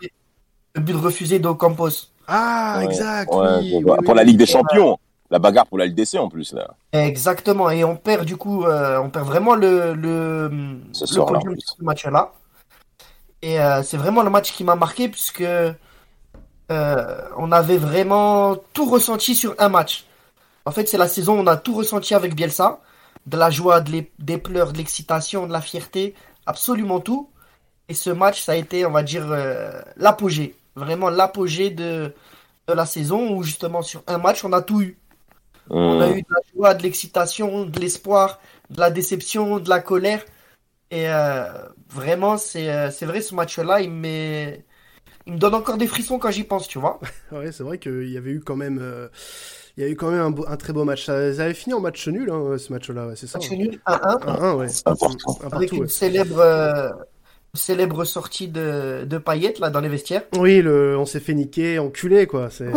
Le but refusé d'Ocampos. Ah, ouais, exact. ouais, oui, bon, oui, bah, oui, pour la. Ligue des Champions. La bagarre pour la LDC en plus, là. Exactement, et on perd du coup, euh, on perd vraiment le, le, Ce le ce match-là. Et euh, c'est vraiment le match qui m'a marqué puisque euh, on avait vraiment tout ressenti sur un match. En fait, c'est la saison où on a tout ressenti avec Bielsa, de la joie, de des pleurs, de l'excitation, de la fierté, absolument tout. Et ce match, ça a été, on va dire, euh, l'apogée, vraiment l'apogée de, de la saison où justement sur un match, on a tout eu. On a Hum. eu de la joie, de l'excitation, de l'espoir, de la déception, de la colère. Et euh, vraiment, c'est euh, c'est vrai, ce match-là, il, m'est- il me donne encore des frissons quand j'y pense, tu vois. Ouais, c'est vrai qu'il y avait eu quand même, euh, il y a eu quand même un, beau- un très beau match. Ça, ça avait fini en match nul, hein, ce match-là, ouais, c'est ça. Match hein. nul 1-1, 1-1, ouais. C'est important. Un avec partout, une ouais. célèbre, euh, célèbre sortie de, de Payet, là, dans les vestiaires. Oui, le, on s'est fait niquer, enculé, quoi. C'est.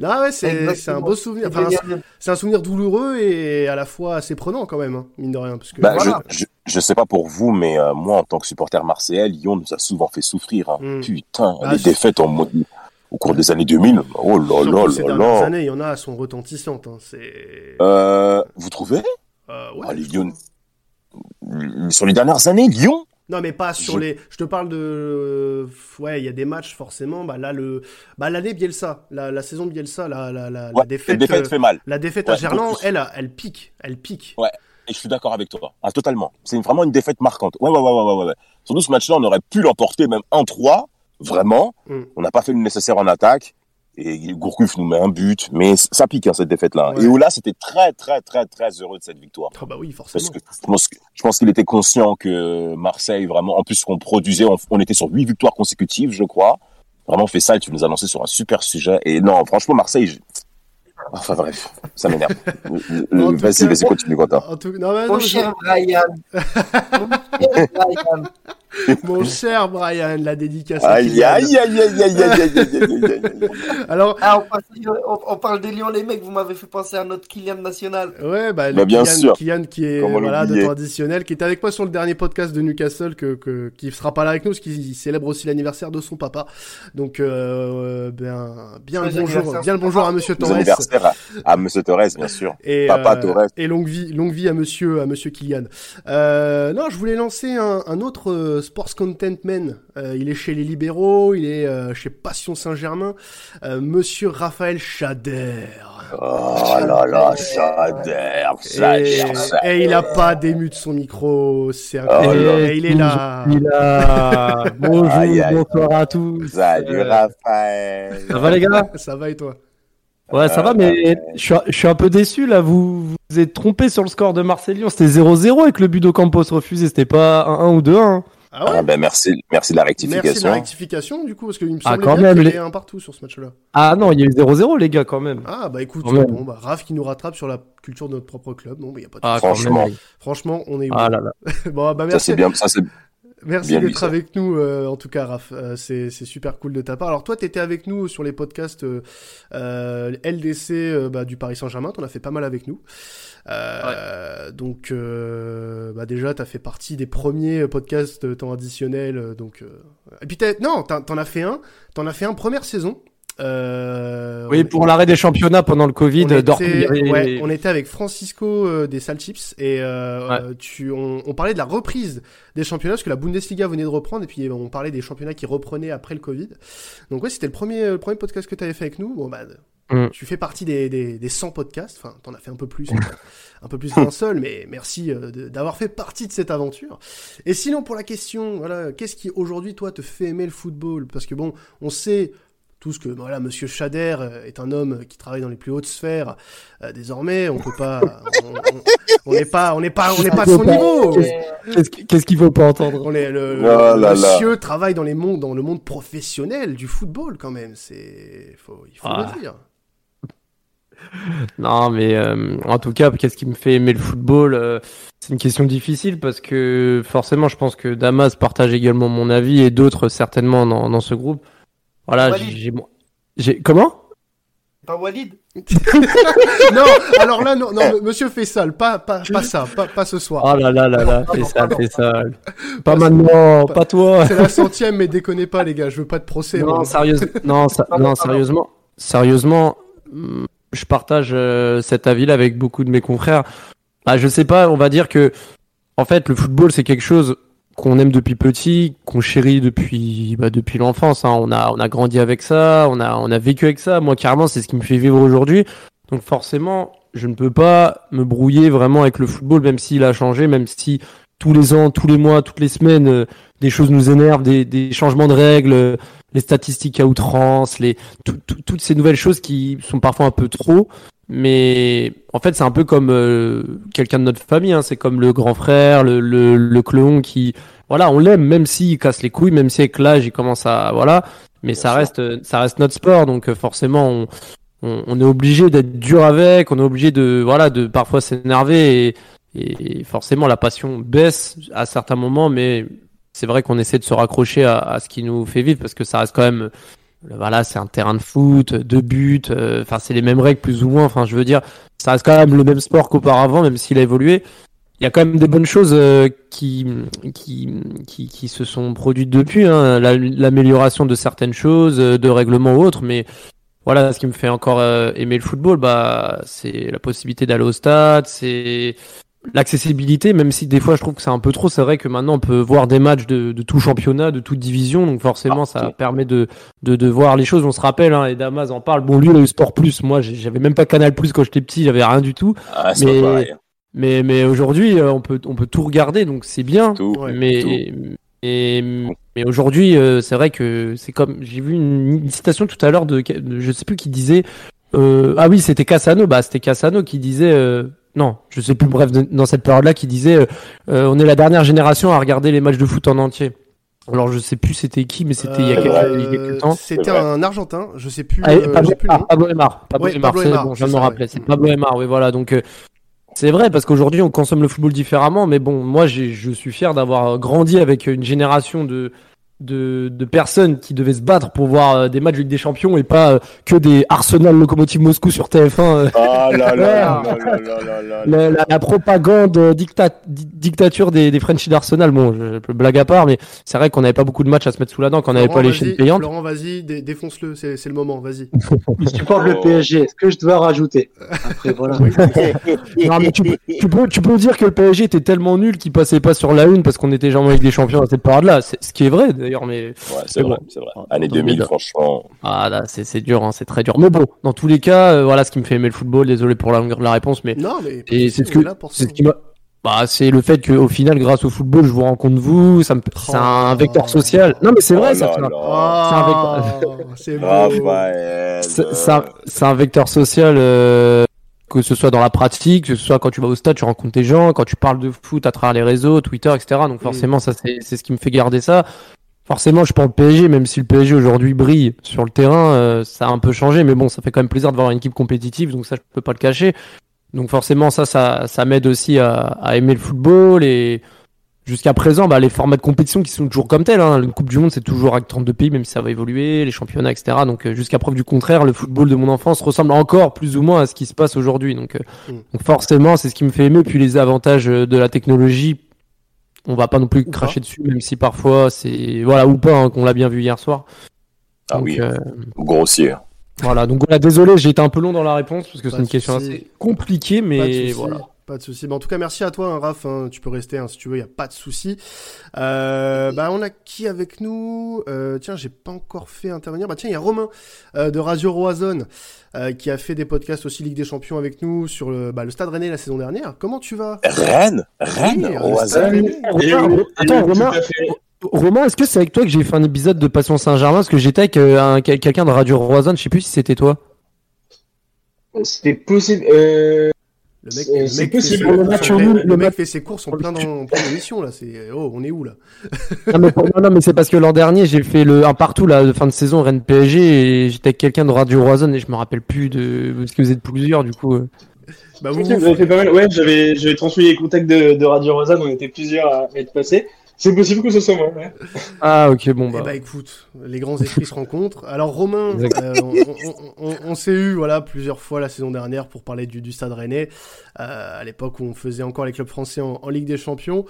non, ouais, c'est, un beau souvenir. C'est Enfin, c'est- génial. c'est un souvenir douloureux et à la fois assez prenant quand même, hein, mine de rien, parce que. Bah, Voilà. je, je, je sais pas pour vous, mais euh, moi, en tant que supporter marseillais, Lyon nous a souvent fait souffrir. hein. Mm. Putain, Ah, les défaites en mode- au cours des années 2000. Oh là là ces là dernières là. années, il y en a, sont retentissantes. Hein. Euh, vous trouvez? Euh, ouais, Ah, les. Lyon- Sur les dernières années, Lyon? Non, mais pas sur Je- les. Je te parle de. Ouais, il y a des matchs forcément. Bah là, le. Bah l'année Bielsa, la, la saison Bielsa, la, la, la, la Ouais, défaite. Cette défaite euh, fait mal. La défaite à Ouais, Gerland, elle, elle pique, elle pique. Et je suis d'accord avec toi. Ah, totalement. C'est vraiment une défaite marquante. Ouais, ouais, ouais, ouais, ouais, ouais. Surtout ce match-là, on aurait pu l'emporter même 1-3. Vraiment. Mm. On n'a pas fait le nécessaire en attaque. Et Gourcuff nous met un but. Mais ça pique, hein, cette défaite-là. Ouais. Et Ola, c'était très, très, très, très heureux de cette victoire. Ah bah oui, forcément. Parce que je pense, qu'il était conscient que Marseille, vraiment, en plus qu'on produisait, on, on était sur huit victoires consécutives, je crois. Vraiment, fait ça et tu nous as lancé sur un super sujet. Et non, franchement, Marseille, enfin bref, ça m'énerve. Tout vas-y, vas-y, continue, Quentin. En tout... non, mais non, Mon cher Brian. Mon cher Brian. Mon cher Brian, la dédicace. Aïe, aïe, aïe, aïe, aïe, aïe, aïe, Alors, on, parle des Lions, les mecs, vous m'avez fait penser à notre Kylian national. Ouais, bah, bien sûr. Kylian qui est voilà, de traditionnel, qui était avec moi sur le dernier podcast de Newcastle, que, que, qui sera pas là avec nous, parce qu'il célèbre aussi l'anniversaire de son papa. Donc, bien, bien le bonjour, bien le bonjour à Monsieur Torres. Anniversaire à, Monsieur Torres, bien sûr. Et, papa Torres. Et longue vie, longue vie à Monsieur, à Monsieur Kylian. non, je voulais lancer un, autre sports content man. Euh, il est chez les libéraux, il est euh, chez Passion Saint-Germain. Euh, Monsieur Raphaël Chader. Oh là là, Chader, Et, Chader, et il a pas d'ému de son micro, c'est Oh incroyable. il est là. Il a... Bonjour, Aïe, aïe. bonsoir à tous. Salut Raphaël. Ça va les gars? Ça va et toi? Ouais, ça va, mais je suis, je suis un peu déçu là. Vous vous êtes trompé sur le score de Marseille-Lyon. C'était 0-0 avec le but d'Ocampos refusé. C'était pas 1-1 ou 2-1. Ah ouais Ah ben merci, merci de la Merci de la rectification. rectification du coup, parce qu'il me Ah, semblait quand bien même, qu'il y les- avait un partout sur ce match-là. Ah non, il y a eu 0-0 les gars quand même. Ah bah écoute, bon bah Raph qui nous rattrape sur la culture de notre propre club. Non, mais y a pas de Ah. Franchement. Franchement, on est Ah là là. bon bah Ça merci. c'est bien, ça c'est Merci d'être ça. avec nous, euh, en tout cas, Raph. Euh, c'est c'est super cool de ta part. Alors, toi, tu étais avec nous sur les podcasts euh, euh, LDC euh, bah, du Paris Saint-Germain. Tu en as fait pas mal avec nous. Euh, Donc, euh, bah, déjà, tu as fait partie des premiers podcasts temps additionnel. euh, donc, euh, Et puis, t'as- non, t'en t'en as fait un. T'en as fait un première saison. Euh, Oui, pour l'arrêt des championnats pendant le Covid, on était, ouais, on était avec Francisco euh, des Salchips et euh, euh, tu, on, on parlait de la reprise des championnats parce que la Bundesliga venait de reprendre et puis on parlait des championnats qui reprenaient après le Covid. Donc ouais, c'était le premier, le premier podcast que tu avais fait avec nous. Bon bah, Mm. tu fais partie des, des, des 100 podcasts. Enfin, t'en as fait un peu plus, un peu plus d'un seul, mais merci euh, d'avoir fait partie de cette aventure. Et sinon pour la question, voilà, qu'est-ce qui aujourd'hui toi te fait aimer le football? Parce que bon, on sait tous que voilà, Monsieur Chader euh, est un homme qui travaille dans les plus hautes sphères. Euh, désormais, on peut pas, on n'est pas, on n'est pas, on n'est pas de son niveau. Qu'est-ce qu'il faut pas entendre? On est le, oh monsieur travaille dans les mondes, dans le monde professionnel du football quand même. C'est, faut, il faut ah. le dire. Non, mais euh, en tout cas, qu'est-ce qui me fait aimer le football C'est une question difficile parce que forcément, je pense que Damas partage également mon avis et d'autres certainement dans, dans ce groupe. Voilà, j'ai. Comment? Pas Walid Non, alors là, non, non monsieur Fessal, pas, pas, pas ça, pas, pas ce soir. Oh là là là là, Fessal, Fessal. Pas, maintenant, pas, toi. C'est la centième, mais déconnez pas, les gars, je veux pas de procès. Non, sérieusement, non, non, sérieusement, sérieusement, je partage euh, cet avis-là avec beaucoup de mes confrères. Bah, je sais pas, on va dire que, en fait, le football, c'est quelque chose qu'on aime depuis petit, qu'on chérit depuis bah, depuis l'enfance. Hein. On a on a grandi avec ça, on a on a vécu avec ça. Moi carrément c'est ce qui me fait vivre aujourd'hui. Donc forcément je ne peux pas me brouiller vraiment avec le football, même s'il a changé, même si tous les ans, tous les mois, toutes les semaines, euh, des choses nous énervent, des, des changements de règles, les statistiques à outrance, les toutes ces nouvelles choses qui sont parfois un peu trop. Mais en fait, c'est un peu comme euh, quelqu'un de notre famille. Hein. C'est comme le grand frère, le, le, le clone qui, voilà, on l'aime même s'il casse les couilles, même si avec l'âge il commence à, voilà. Mais ça reste, ça reste notre sport, donc euh, forcément, on, on, on est obligé d'être dur avec, on est obligé de, voilà, de parfois s'énerver et, et forcément la passion baisse à certains moments, mais c'est vrai qu'on essaie de se raccrocher à, à, ce qui nous fait vivre parce que ça reste quand même voilà, c'est un terrain de foot, deux buts, euh, enfin c'est les mêmes règles plus ou moins. Enfin, je veux dire, ça reste quand même le même sport qu'auparavant, même s'il a évolué. Il y a quand même des bonnes choses euh, qui, qui, qui, qui, se sont produites depuis, hein, l'amélioration de certaines choses, euh, de règlements ou autres, mais voilà, ce qui me fait encore aimer le football, bah, c'est la possibilité d'aller au stade, c'est l'accessibilité, même si des fois je trouve que c'est un peu trop, c'est vrai que maintenant on peut voir des matchs de, de tout championnat, de toute division, donc forcément ah, ça permet de, de, de, voir les choses. On se rappelle, hein, et Damas en parle. Bon, lui il a eu Sport Plus, moi j'avais même pas Canal Plus quand j'étais petit, j'avais rien du tout. Ah, mais, mais, mais aujourd'hui euh, on peut on peut tout regarder, donc c'est bien. mais Et, mais aujourd'hui, euh, c'est vrai que c'est comme j'ai vu une, citation tout à l'heure de, je sais plus qui disait euh, ah oui c'était Cassano. Bah c'était Cassano qui disait euh, non, je sais plus, bref, dans cette période-là, qui disait euh, euh, on est la dernière génération à regarder les matchs de foot en entier. Alors je sais plus c'était qui, mais c'était il, y a quelques temps. C'était un Argentin, je sais plus. Ah, euh, Pablo, plus ah, Pablo Emar. Pablo Emar, c'est bon, je viens de me rappeler. C'est Pablo Emar, oui voilà. Donc c'est vrai parce qu'aujourd'hui on consomme le football différemment, mais bon, moi je suis fier d'avoir grandi avec une génération de de, de, personnes qui devaient se battre pour voir euh, des matchs de Ligue des Champions et pas euh, que des Arsenal Locomotive Moscou sur TF1. la, propagande euh, dictature des, des Frenchies d'Arsenal. Bon, je, blague à part, mais c'est vrai qu'on n'avait pas beaucoup de matchs à se mettre sous la dent quand on n'avait pas les chaînes payantes. Laurent, vas-y, défonce-le, c'est le moment, vas-y. Je supporte le PSG, est-ce que je dois rajouter? Après, voilà. non, mais tu, peux, tu peux dire que le PSG était tellement nul qu'il passait pas sur la une parce qu'on était jamais avec des champions à cette période-là. Ce qui est vrai d'ailleurs, mais. Ouais, c'est vrai, c'est vrai. Année 2000, franchement. Ah là, c'est dur, hein, c'est très dur. Mais bon, dans tous les cas, euh, voilà ce qui me fait aimer le football. Désolé pour la, la réponse, mais. Non, mais. Et c'est ce que. C'est ce qui m'a. Bah, c'est le fait qu'au final, grâce au football, je vous rencontre vous. Ça me... C'est un oh. vecteur social. Non, mais c'est vrai, oh ça. C'est un vecteur. C'est un vecteur social. Euh, que ce soit dans la pratique, que ce soit quand tu vas au stade, tu rencontres des gens, quand tu parles de foot à travers les réseaux, Twitter, etc. Donc forcément, ça c'est ce qui me fait garder ça. Forcément, je pense le PSG, même si le PSG aujourd'hui brille sur le terrain, euh, ça a un peu changé, mais bon, ça fait quand même plaisir de voir une équipe compétitive, donc ça, je peux pas le cacher. Donc forcément, ça, ça, ça m'aide aussi à, à, aimer le football et jusqu'à présent, bah, les formats de compétition qui sont toujours comme tels. Hein. Une Coupe du Monde, c'est toujours avec 32 pays, même si ça va évoluer, les championnats, etc. Donc euh, jusqu'à preuve du contraire, le football de mon enfance ressemble encore plus ou moins à ce qui se passe aujourd'hui. Donc, euh, mm. donc forcément, c'est ce qui me fait aimer. Puis les avantages de la technologie on va pas non plus cracher dessus, même si parfois c'est voilà ou pas hein, qu'on l'a bien vu hier soir. Ah oui, euh... grossier. Voilà, donc voilà, désolé, j'ai été un peu long dans la réponse parce que c'est une question assez compliquée, mais voilà. Pas de souci. en tout cas, merci à toi, hein, Raph. Hein. tu peux rester hein, si tu veux, il y a pas de souci. Euh, bah, on a qui avec nous? Euh, Tiens, j'ai pas encore fait intervenir. Bah tiens, il y a Romain euh, de Radio Roazhon euh, qui a fait des podcasts aussi Ligue des Champions avec nous sur le, bah, le Stade Rennais la saison dernière. Comment tu vas? Rennes, Rennes, Roazhon. Attends, Romain. Romain, est-ce que c'est avec toi que j'ai fait un épisode de Passion Saint-Germain? Parce que j'étais avec euh, un- quel- quelqu'un de Radio Roison, je sais plus si c'était toi. C'était possible. Euh... Le mec, C'est- le c'est mec fait possible. ses Le courses match en nul, plein- le le mec match- fait ses courses en plein dans en plein émission là. C'est oh, on est où là? Non, mais, pour- non, non, mais c'est parce que l'an dernier, j'ai fait le un partout là, de fin de saison Rennes PSG et j'étais avec quelqu'un de Radio Roison et je me rappelle plus de. Parce que vous êtes plusieurs du coup. euh. Bah, vous, avez fait pas mal. Ouais, j'avais, j'avais transmis les contacts de, de Radio Rosanne, on était plusieurs à être passés. C'est possible que ce soit moi. Ouais. Ah, ok, bon Eh bah. bah écoute, les grands esprits se rencontrent. Alors Romain, euh, on, on- on- on s'est eu voilà plusieurs fois la saison dernière pour parler du, du Stade Rennais, euh, à l'époque où on faisait encore les clubs français en, en Ligue des Champions.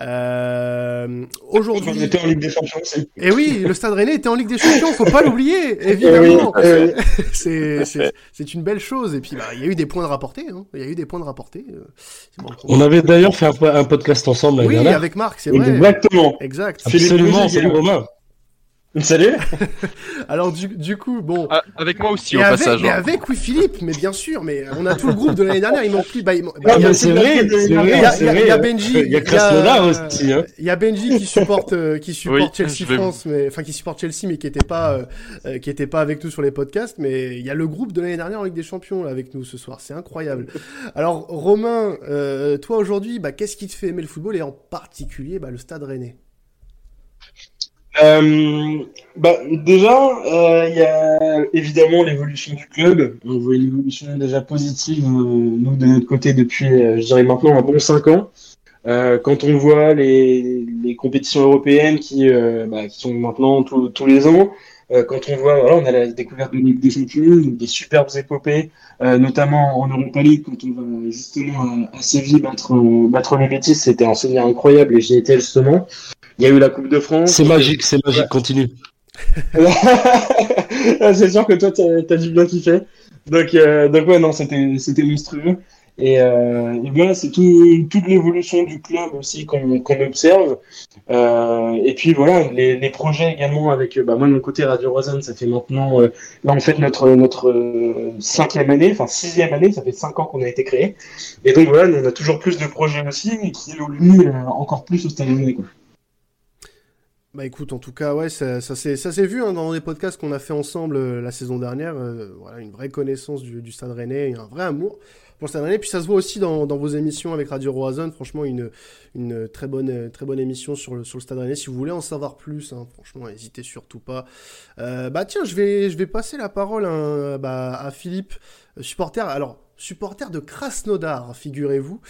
Euh, Aujourd'hui, On était en Ligue des Champions aussi. Et oui, le Stade Rennais était en Ligue des Champions, faut pas l'oublier, évidemment. Eh oui, eh oui. C'est c'est- c'est une belle chose. Et puis bah il y a eu des points de rapportés. Hein. Il y a eu des points de rapportés. euh, bon. On avait d'ailleurs fait un, po- un podcast ensemble Oui, dernière. avec Marc, c'est vrai. Exactement. Exact. Absolument. Salut. Romain. Salut. Alors du, du coup, bon. Ah, avec moi aussi, au avec, passage. Mais hein. avec oui Philippe, mais bien sûr, mais on a tout le groupe de l'année dernière, il manque plus. Bah, il, Ah, il mais c'est vrai, c'est il y a- vrai, il y a-. Benji, Il y a Krasnodar aussi, hein. Il y a Benji qui supporte, euh, qui supporte Oui, Chelsea France, mais enfin qui supporte Chelsea, mais qui était pas, euh, euh, qui était pas avec nous sur les podcasts. Mais il y a le groupe de l'année dernière en Ligue des Champions là, avec nous ce soir, c'est incroyable. Alors Romain, euh, toi aujourd'hui, bah, qu'est-ce qui te fait aimer le football et en particulier bah, le Stade Rennais? Euh, bah, déjà, euh, il y a évidemment l'évolution du club. On voit une évolution déjà positive, euh, nous, de notre côté, depuis, euh, je dirais maintenant, un bon 5 ans. Euh, quand on voit les, les compétitions européennes qui, bah, qui sont maintenant tous- tous les ans, quand on voit, voilà, on a la découverte de Ligue des Champions, des superbes épopées, notamment en Europa League, quand on va justement à, Séville battre, battre les Betis, c'était un souvenir incroyable et j'y étais justement. Il y a eu la Coupe de France. C'est magique, c'est magique, continue. C'est sûr que toi, t'as as dû bien kiffer. Donc, euh, donc ouais, non, c'était monstrueux. Et, euh, et voilà, c'est tout, toute l'évolution du club aussi qu'on observe. Euh, et puis voilà, les, les projets également avec, bah, moi de mon côté, Radio Rosanne, ça fait maintenant, euh, là on fait notre, notre cinquième année, enfin sixième année, ça fait cinq ans qu'on a été créé. Et donc voilà, on a toujours plus de projets aussi, et qui évoluent encore plus au stade Rennais, quoi. Bah écoute, en tout cas, ouais, ça, ça s'est vu hein, dans les podcasts qu'on a fait ensemble euh, la saison dernière. euh, voilà, une vraie connaissance du, du Stade Rennais, et un vrai amour pour le Stade Rennais. Puis ça se voit aussi dans, dans vos émissions avec Radio Roison. Franchement, une, une très bonne très bonne émission sur le sur le Stade Rennais. Si vous voulez en savoir plus, hein, franchement, n'hésitez surtout pas. Euh, bah tiens, je vais je vais passer la parole hein, bah, à Philippe, euh, supporter. Alors supporter de Krasnodar, figurez-vous,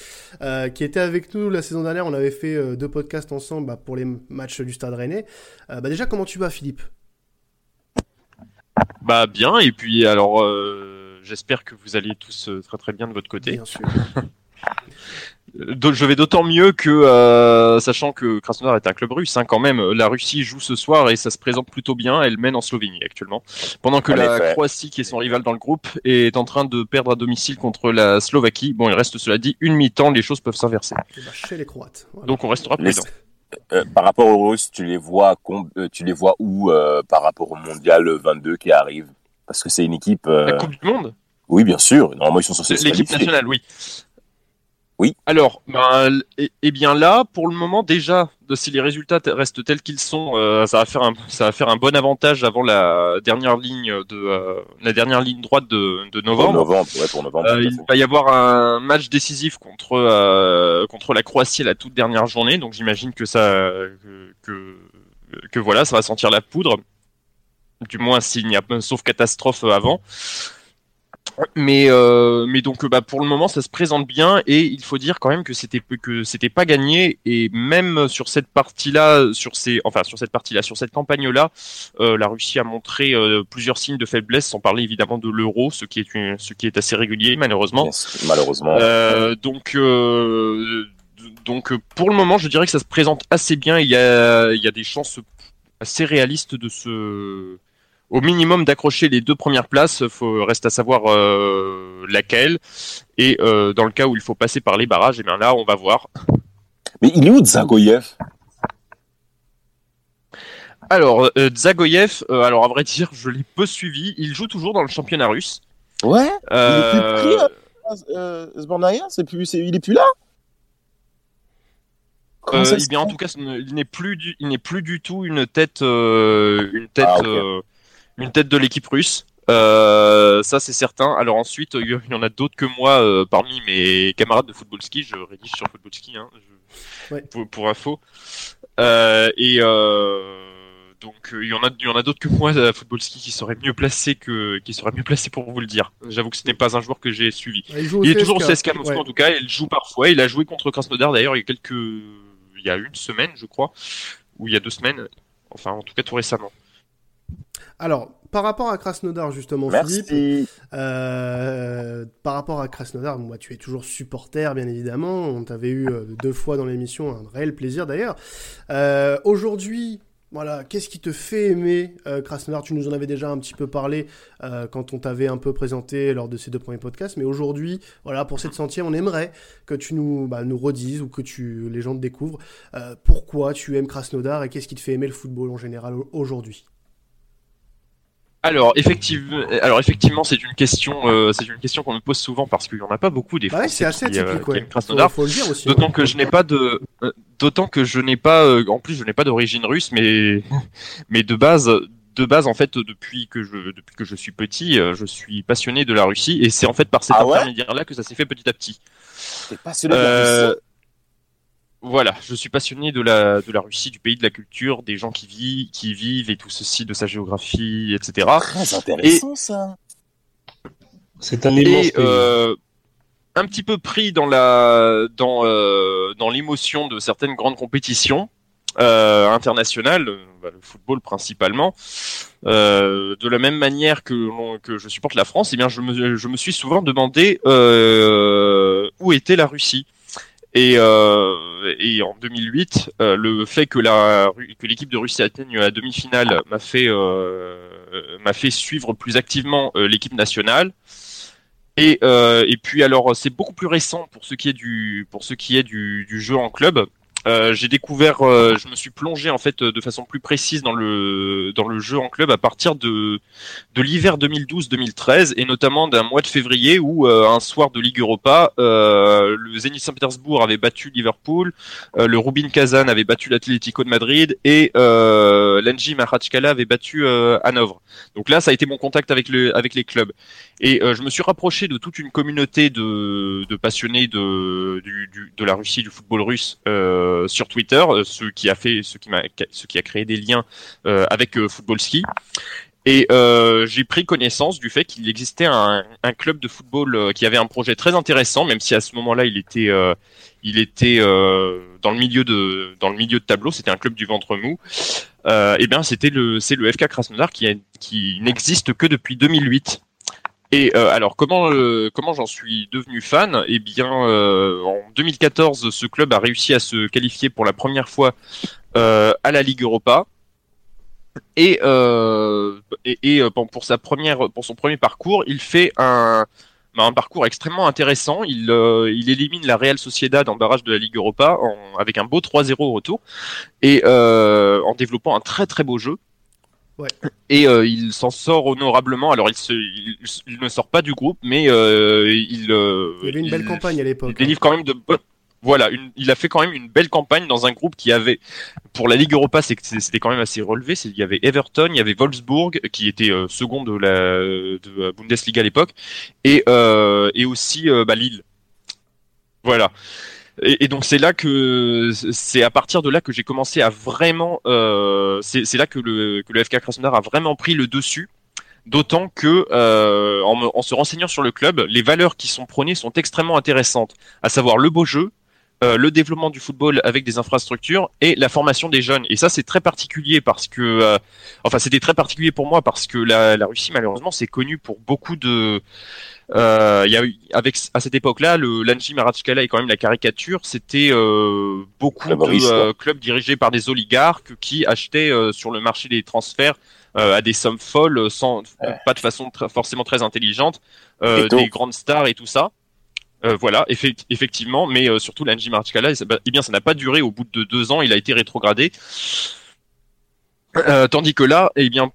euh, qui était avec nous la saison dernière. On avait fait euh, deux podcasts ensemble bah, pour les matchs du Stade Rennais. Euh, bah déjà, comment tu vas, Philippe? Bah bien, et puis alors j'espère que vous allez tous très très bien de votre côté. Bien sûr. Je vais d'autant mieux que, euh, sachant que Krasnodar est un club russe, hein, quand même, la Russie joue ce soir et ça se présente plutôt bien. Elle mène en Slovénie actuellement, pendant que En la effet. Croatie, qui est son rival dans le groupe, est en train de perdre à domicile contre la Slovaquie. Bon, il reste cela dit une mi-temps, les choses peuvent s'inverser. Bah, chez les Croates. Voilà. Donc on restera prudent. Euh, par rapport aux Russes, tu les vois, euh, tu les vois où euh, par rapport au mondial 22 qui arrive? Parce que c'est une équipe. euh, La Coupe du Monde? Oui, bien sûr. Normalement, ils sont censés se L'équipe nationale, oui. Oui. Alors, ben, et, et bien là, pour le moment, déjà, de, si les résultats restent tels qu'ils sont, euh, ça va faire un, ça va faire un bon avantage avant la dernière ligne de, euh, la dernière ligne droite de, de Pour novembre. novembre, ouais, pour novembre. Euh, il va y avoir un match décisif contre contre la Croatie à la toute dernière journée, donc j'imagine que ça que, que que voilà, ça va sentir la poudre. Du moins s'il n'y a pas sauf catastrophe avant. Mais euh, mais donc bah pour le moment ça se présente bien et il faut dire quand même que c'était que c'était pas gagné et même sur cette partie-là sur ces enfin sur cette partie-là sur cette campagne-là euh, la Russie a montré euh, plusieurs signes de faiblesse sans parler évidemment de l'euro ce qui est une- ce qui est assez régulier malheureusement Malheureusement. donc, donc pour le moment, je dirais que ça se présente assez bien. Il y a, il y a des chances assez réalistes de se, au minimum, d'accrocher les deux premières places. Faut reste à savoir euh, laquelle. Et euh, dans le cas où il faut passer par les barrages, et bien là, on va voir. Mais il est où Zagoyev? Alors, euh, Zagoyev, euh, alors à vrai dire, je l'ai peu suivi. Il joue toujours dans le championnat russe. Ouais. Il est plus pris, euh, euh, plus, il est plus là? Eh bien, en tout cas, il n'est plus du, il n'est plus du tout une tête, une tête, Ah. Euh, une tête de l'équipe russe. Euh, ça, c'est certain. Alors ensuite, il y en a d'autres que moi euh, parmi mes camarades de football ski. Je rédige sur football ski, hein, je- Ouais. pour, pour info. Euh, et euh, donc, euh, il y en a, il y en a d'autres que moi à football ski qui seraient mieux placés que, qui seraient mieux placés pour vous le dire. J'avoue que ce n'est pas un joueur que j'ai suivi. Il, est toujours au CSKA. CSKA Moscou Ouais. en tout cas, il joue parfois, il a joué contre Krasnodar d'ailleurs il y a quelques il y a une semaine je crois ou il y a deux semaines, enfin en tout cas tout récemment. Alors, par rapport à Krasnodar, justement, Merci. Philippe, euh, par rapport à Krasnodar, moi, tu es toujours supporter, bien évidemment. On t'avait eu euh, deux fois dans l'émission, un réel plaisir d'ailleurs. Euh, Aujourd'hui, voilà, qu'est-ce qui te fait aimer euh, Krasnodar? Tu nous en avais déjà un petit peu parlé euh, quand on t'avait un peu présenté lors de ces deux premiers podcasts, mais aujourd'hui, voilà, pour cette centième, on aimerait que tu nous, bah, nous redises ou que tu, les gens te découvrent euh, pourquoi tu aimes Krasnodar et qu'est-ce qui te fait aimer le football en général au- aujourd'hui? Alors effectivement, alors effectivement c'est une question euh, c'est une question qu'on me pose souvent parce qu'il y en a pas beaucoup des Bah ouais, c'est Français assez qui, euh, atypique, qui ouais. aiment Krasnodar. Faut, faut le dire aussi. D'autant ouais. que je n'ai pas de, euh, d'autant que je n'ai pas, euh, en plus je n'ai pas d'origine russe, mais mais de base, de base en fait depuis que je depuis que je suis petit, je suis passionné de la Russie et c'est en fait par cet Ah ouais? intermédiaire-là que ça s'est fait petit à petit. T'es passionné de la Euh, Russie? Voilà, je suis passionné de la de la Russie, du pays de la culture, des gens qui vivent qui y vivent et tout ceci, de sa géographie, etc. Très intéressant ça. C'est un immense et pays. euh, un petit peu pris dans la dans euh, dans l'émotion de certaines grandes compétitions euh, internationales, bah, le football principalement. Euh, de la même manière que je supporte la France, eh bien je me je me suis souvent demandé euh, où était la Russie. Et, euh, et en 2008, euh, le fait que la que l'équipe de Russie atteigne la demi-finale m'a fait euh, m'a fait suivre plus activement l'équipe nationale. Et, et puis alors c'est beaucoup plus récent pour ce qui est du pour ce qui est du, du jeu en club. Euh, j'ai découvert, euh, je me suis plongé en fait de façon plus précise dans le dans le jeu en club à partir de de l'hiver 2012-2013 et notamment d'un mois de février où euh, un soir de Ligue Europa, euh, le Zenit Saint-Pétersbourg avait battu Liverpool, euh, le Rubin Kazan avait battu l'Atlético de Madrid et euh, l'Engie Makhachkala avait battu Hanovre. Donc là, ça a été mon contact avec le avec les clubs. Et je me suis rapproché de toute une communauté de, de passionnés de, du, du- de la Russie, du football russe euh, sur Twitter, euh, ce qui a fait, créé des liens euh, avec euh, Football Ski. Et euh, j'ai pris connaissance du fait qu'il existait un, club de football euh, qui avait un projet très intéressant, même si à ce moment-là il était, euh, il était euh, dans le milieu de, dans le milieu de tableau. C'était un club du ventre mou. Euh, et bien c'était le, c'est le FK Krasnodar qui, qui n'existe que depuis 2008. Et euh, alors comment euh, comment j'en suis devenu fan? Eh bien euh, en 2014 ce club a réussi à se qualifier pour la première fois à la Ligue Europa et pour sa première pour son premier parcours il fait un bah, un parcours extrêmement intéressant. Il, il élimine la Real Sociedad en barrage de la Ligue Europa avec un beau 3-0 au retour et en développant un très très beau jeu. Ouais. Et euh, il s'en sort honorablement. Alors il, se, il, il ne sort pas du groupe, mais euh, il, euh, Il avait une belle campagne à l'époque. hein. il délivre quand même de. Voilà, une- il a fait quand même une belle campagne dans un groupe qui avait, pour la Ligue Europa, c'était quand même assez relevé. Il y avait Everton, il y avait Wolfsburg qui était second de la, de la Bundesliga à l'époque, et et aussi bah, Lille. Voilà. Et, donc c'est là que c'est à partir de là que j'ai commencé à vraiment, euh, c'est là que le que le FK Krasnodar a vraiment pris le dessus. D'autant que, euh, en, me- en se renseignant sur le club, les valeurs qui sont prônées sont extrêmement intéressantes, à savoir le beau jeu, le développement du football avec des infrastructures et la formation des jeunes. Et ça, c'est très particulier parce que, euh, enfin, c'était très particulier pour moi parce que la, la Russie, malheureusement, c'est connu pour beaucoup de. Euh, y a eu, avec à cette époque-là, le l'Anji Maratskala est quand même la caricature. C'était euh, beaucoup de euh, clubs dirigés par des oligarques qui achetaient euh, sur le marché des transferts euh, à des sommes folles, sans pas de façon forcément très intelligente, euh, des grandes stars et tout ça. Euh, voilà, effect- effectivement, mais euh, surtout l'Anji Maratskala, eh bien, ça n'a pas duré. Au bout de deux ans, il a été rétrogradé. Euh, tandis que là, eh bien,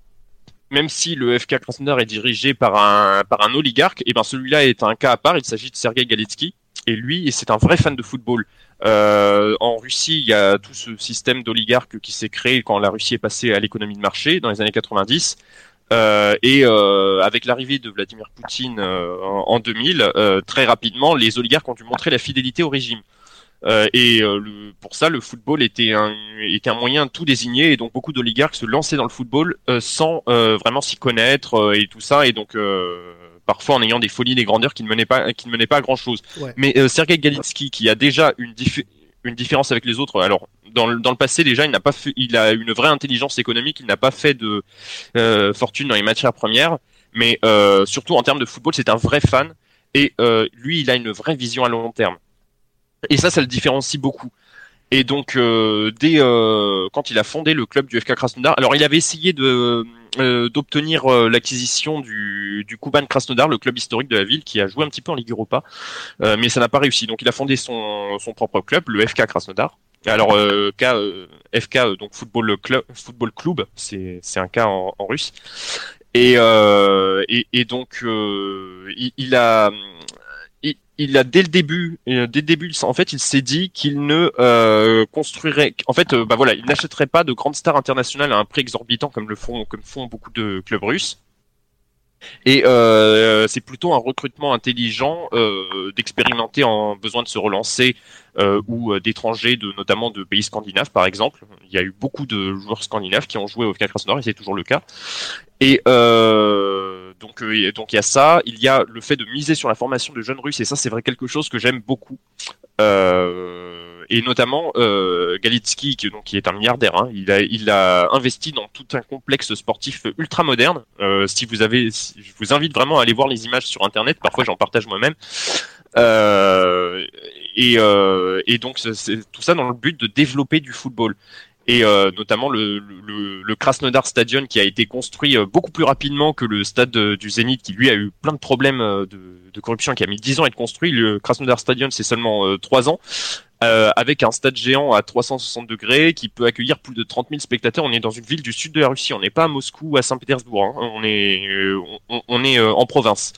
même si le FK Krasnodar est dirigé par un oligarque, eh ben celui-là est un cas à part. Il s'agit de Sergei Galitsky et lui, c'est un vrai fan de football. En Russie, il y a tout ce système d'oligarques qui s'est créé quand la Russie est passée à l'économie de marché dans les années 90. Euh, et euh, avec l'arrivée de Vladimir Poutine euh, en, en 2000, euh, très rapidement, les oligarques ont dû montrer la fidélité au régime. Euh, et euh, le- pour ça, le football était un, était un moyen de tout désigner, et donc beaucoup d'oligarques se lançaient dans le football euh, sans euh, vraiment s'y connaître euh, et tout ça, et donc euh, parfois en ayant des folies, des grandeurs qui ne menaient pas, qui ne menaient pas à grand chose. Ouais. Mais euh, Sergei Galitsky, qui a déjà une, une différence avec les autres, alors dans le, passé déjà, il n'a pas fait, il a une vraie intelligence économique, il n'a pas fait de euh, fortune dans les matières premières, mais euh, surtout en termes de football, c'est un vrai fan, et euh, lui, il a une vraie vision à long terme. Et ça, ça le différencie beaucoup. Et donc, euh, dès euh, quand il a fondé le club du FK Krasnodar, alors il avait essayé de euh, d'obtenir euh, l'acquisition du, du Kuban Krasnodar, le club historique de la ville, qui a joué un petit peu en Ligue Europa, euh, mais ça n'a pas réussi. Donc, il a fondé son, son propre club, le FK Krasnodar. Alors, euh, K, FK, donc football club, football club, c'est c'est un cas en, en russe. Et, euh, et, et donc, euh, il, il a il, a dès le début, euh, dès le début, en fait, il s'est dit qu'il ne euh, construirait, en fait, euh, bah voilà, il n'achèterait pas de grandes stars internationales à un prix exorbitant comme le font, comme font beaucoup de clubs russes. Et euh, c'est plutôt un recrutement intelligent euh, d'expérimenter en besoin de se relancer euh, ou euh, d'étrangers, de notamment de pays scandinaves par exemple. Il y a eu beaucoup de joueurs scandinaves qui ont joué au FK Krasnodar et c'est toujours le cas. Et euh, donc euh, donc il y a ça, il y a le fait de miser sur la formation de jeunes Russes et ça c'est vrai quelque chose que j'aime beaucoup. Euh, et notamment euh, Galitsky qui donc qui est un milliardaire, hein, il a il a investi dans tout un complexe sportif ultra moderne. Euh, si vous avez, je vous invite vraiment à aller voir les images sur internet. Parfois j'en partage moi-même. Euh, et, euh, et donc c'est- tout ça dans le but de développer du football et euh, notamment le, le, le Krasnodar Stadion qui a été construit euh, beaucoup plus rapidement que le stade euh, du Zénith qui lui a eu plein de problèmes de, de corruption qui a mis 10 ans à être construit. Le Krasnodar Stadion c'est seulement euh, 3 ans euh, avec un stade géant à 360 degrés qui peut accueillir plus de 30 000 spectateurs. On est dans une ville du sud de la Russie, on n'est pas à Moscou ou à Saint-Pétersbourg, hein. on est, euh, on, est euh, en province.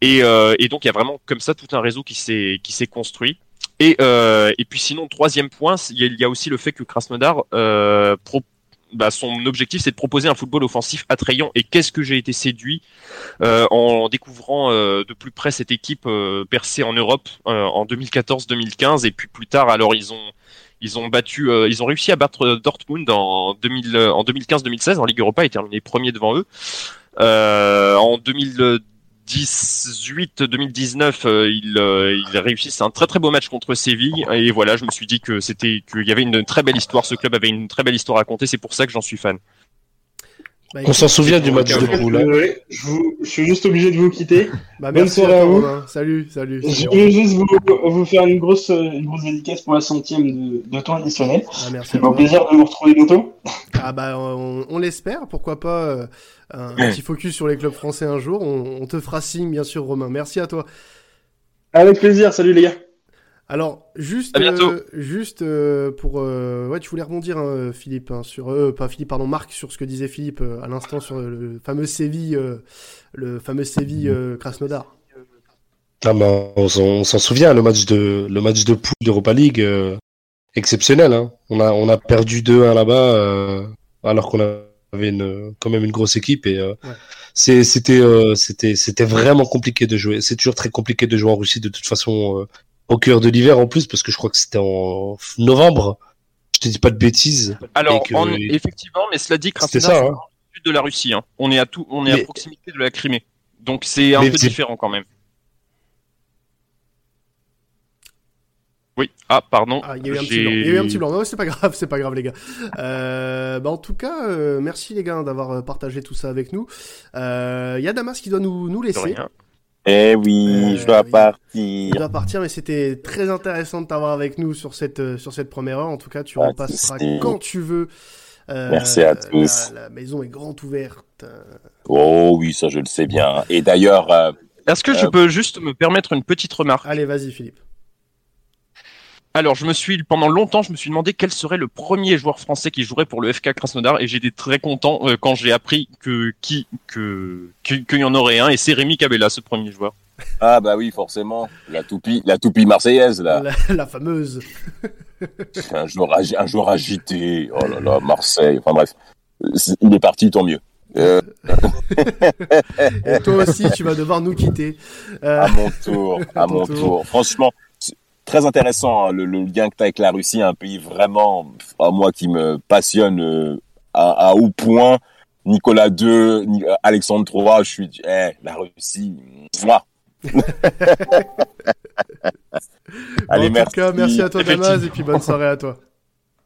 Et, euh, et donc il y a vraiment comme ça tout un réseau qui s'est construit. Et, et puis sinon, troisième point, il y a- aussi le fait que Krasnodar, euh, pro- bah, son objectif, c'est de proposer un football offensif attrayant. Et qu'est-ce que j'ai été séduit euh, en découvrant euh, de plus près cette équipe euh, percée en Europe en 2014-2015 et puis plus tard, alors ils ont ils ont battu, ils ont réussi à battre Dortmund en 2000, en 2015-2016 en Ligue Europa et terminé premier devant eux. En 2018-2019, euh, ils, euh, ils réussissent un très très beau match contre Séville et voilà, je me suis dit que c'était qu'il y avait une très belle histoire, ce club avait une très belle histoire à raconter, c'est pour ça que j'en suis fan. Bah, On s'en souvient du match de poule. hein. Je, vous- je suis juste obligé de vous quitter. Bah, Bonne merci soirée à vous. Romain. Salut, salut. Je voulais juste vous, vous faire une grosse, une grosse dédicace pour la centième de, de temps additionnel. Ah, merci plaisir de vous retrouver bientôt. Ah bah on, on l'espère, pourquoi pas euh, un, un petit focus sur les clubs français un jour. On, on te fera signe bien sûr Romain. Merci à toi. Avec plaisir, salut les gars. Alors juste euh, juste euh, pour euh, ouais tu voulais rebondir hein, Philippe hein, sur euh, pas Philippe pardon Marc sur ce que disait Philippe euh, à l'instant sur le fameux Séville euh, le fameux Séville euh, Krasnodar. Ah, mais on s'en on s'en souvient, le match de, le match de poule d'Europa League, euh, exceptionnel. Hein. On, a, on a perdu 2-1 là-bas, euh, alors qu'on avait une, quand même une grosse équipe. Et euh, Ouais. c'était euh, c'était c'était vraiment compliqué de jouer. C'est toujours très compliqué de jouer en Russie, de toute façon, euh, au cœur de l'hiver en plus, parce que je crois que c'était en novembre. Je te dis pas de bêtises. Alors Et que- en- effectivement, mais cela dit, C'était Krasnodar ça, c'est hein. au sud de la Russie, hein. on est à tout, on est à proximité de la Crimée, donc c'est un Mais peu c'est- différent quand même. Oui, ah pardon. Ah, il y a eu un petit blanc. Il y a eu un petit blanc. Non, c'est pas grave, c'est pas grave, les gars. Euh, bah, en tout cas, euh, merci les gars d'avoir euh, partagé tout ça avec nous. Euh, Il y a Damas qui doit nous, nous De laisser. rien. Eh oui, Euh, je dois oui. partir. Il doit partir, mais c'était très intéressant de t'avoir avec nous sur cette, euh, sur cette première heure. En tout cas, tu de repasseras quand tu veux. Euh, Merci à tous. La, la maison est grande ouverte. Oh oui, ça je le sais bien. Et d'ailleurs, euh, Est-ce que je Euh, peux juste me permettre une petite remarque? Allez, vas-y, Philippe. Alors, je me suis pendant longtemps, je me suis demandé quel serait le premier joueur français qui jouerait pour le FK Krasnodar, et j'étais très content euh, quand j'ai appris que qui que que- qu'il y en aurait un, et c'est Rémi Cabella, ce premier joueur. Ah bah oui, forcément. La toupie, la toupie marseillaise, là. La, la fameuse. un, jour, agi- un jour agité. Oh là là, Marseille. Enfin bref. Il est parti, tant mieux. Euh, Et toi aussi, tu vas devoir nous quitter. Euh, à mon tour, à mon tour. tour. Franchement, très intéressant hein, le, le lien que tu as avec la Russie, un pays vraiment, à moi qui me passionne euh, à, à haut point. Nicolas II, Ni- euh, Alexandre III, je suis, eh, la Russie, moi. Allez, en tout merci. cas, merci à toi, Damas, et puis bonne soirée à toi.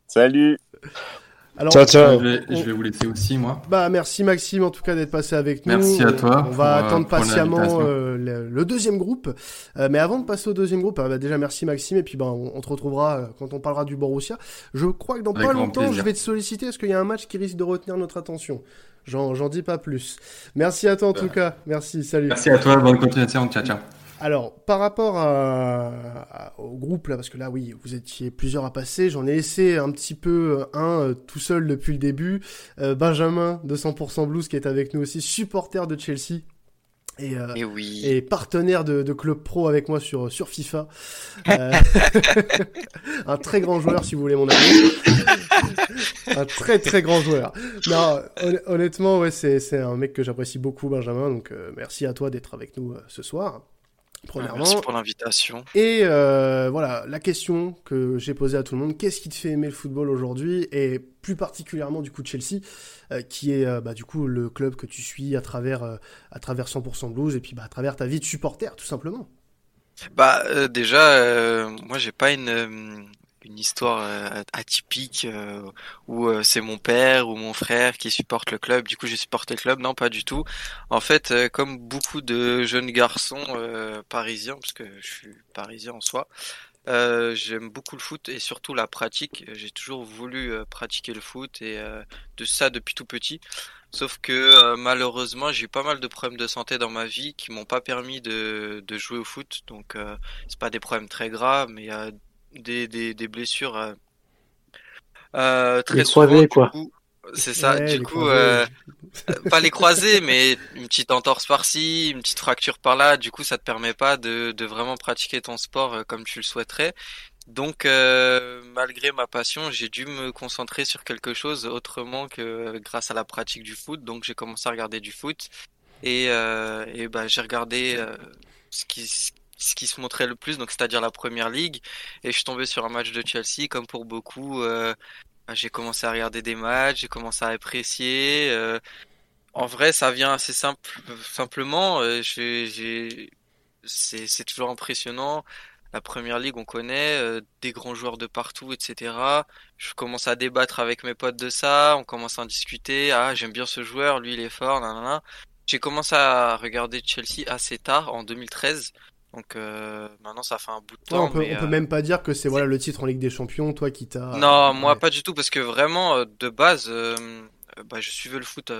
Salut. Alors, Ciao, ciao. Je vais, je vais vous laisser aussi, moi. Bah merci Maxime en tout cas d'être passé avec nous. Merci à toi On va pour, euh, attendre patiemment euh, le, le deuxième groupe. Euh, mais avant de passer au deuxième groupe, euh, bah, déjà merci Maxime et puis bah, on, on te retrouvera euh, quand on parlera du Borussia. Je crois que dans Avec pas longtemps plaisir. je vais te solliciter parce qu'il y a un match qui risque de retenir notre attention? J'en j'en dis pas plus. Merci à toi en tout cas. Merci. Salut. Merci à toi, bonne continuation, ciao, ciao. Alors, par rapport à, à- au groupe, là, parce que là, oui, vous étiez plusieurs à passer, j'en ai laissé un petit peu euh, un euh, tout seul depuis le début. Euh, Benjamin de 100% Blues qui est avec nous aussi, supporter de Chelsea. Et, euh, Et oui. et partenaire de, de Club Pro avec moi sur, sur FIFA. Euh, un très grand joueur, si vous voulez mon avis. un très très grand joueur. Non, hon- honnêtement, ouais, c'est un mec que j'apprécie beaucoup, Benjamin. Donc, euh, merci à toi d'être avec nous ce soir. Premièrement. Merci pour l'invitation. Et euh, voilà, la question que j'ai posée à tout le monde, qu'est-ce qui te fait aimer le football aujourd'hui? Et plus particulièrement du coup Chelsea, euh, qui est euh, bah, du coup le club que tu suis à travers, à travers 100% Blues et puis bah, à travers ta vie de supporter tout simplement. Bah déjà, moi j'ai pas une une histoire euh, atypique euh, où euh, c'est mon père ou mon frère qui supporte le club. Du coup, j'ai supporté le club. Non, pas du tout. En fait, comme beaucoup de jeunes garçons parisiens, parce que je suis parisien en soi, j'aime beaucoup le foot et surtout la pratique. J'ai toujours voulu pratiquer le foot et de ça depuis tout petit. Sauf que malheureusement, j'ai eu pas mal de problèmes de santé dans ma vie qui m'ont pas permis de, de jouer au foot. Donc, c'est pas des problèmes très graves, mais des, des, des blessures euh, euh, très Les souvent. croisés, quoi. coup, c'est ça. Ouais, du coup, croisés. euh, pas les croisés, mais une petite entorse par-ci, une petite fracture par-là. Du coup, ça te permet pas de, de vraiment pratiquer ton sport comme tu le souhaiterais. Donc, euh, malgré ma passion, j'ai dû me concentrer sur quelque chose autrement que grâce à la pratique du foot. Donc, j'ai commencé à regarder du foot et, euh, et bah, j'ai regardé euh, ce qui, ce qui se montrait le plus, donc c'est-à-dire la première ligue. Et je suis tombé sur un match de Chelsea, comme pour beaucoup. euh, j'ai commencé à regarder des matchs, j'ai commencé à apprécier. euh, en vrai, ça vient assez simple, simplement. euh, c'est, toujours impressionnant. La première ligue, on connaît, des grands joueurs de partout, etc. Je commence à débattre avec mes potes de ça, on commence à en discuter. Ah, j'aime bien ce joueur, lui il est fort. J'ai commencé à regarder Chelsea assez tard, en 2013. Donc euh, maintenant, ça fait un bout de Ouais, temps. on peut, mais, on peut même pas dire que c'est voilà le titre en Ligue des Champions, toi qui t'as. non, moi pas du tout, parce que vraiment, euh, de base, euh, bah, je suivais le foot,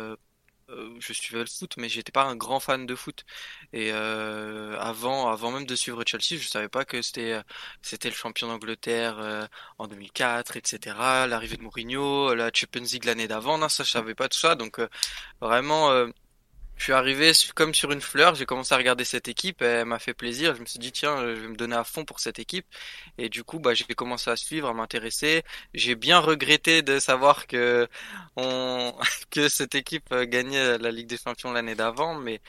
je suivais le foot, mais j'étais pas un grand fan de foot. Et avant, avant même de suivre Chelsea, je savais pas que c'était, c'était le champion d'Angleterre en 2004, etc. L'arrivée de Mourinho, la Champions League l'année d'avant, non, ça je savais pas tout ça. Donc vraiment, je suis arrivé comme sur une fleur. J'ai commencé à regarder cette équipe, elle m'a fait plaisir. Je me suis dit tiens, je vais me donner à fond pour cette équipe. Et du coup, bah, j'ai commencé à suivre, à m'intéresser. J'ai bien regretté de savoir que on que cette équipe euh, gagnait la Ligue des Champions l'année d'avant, mais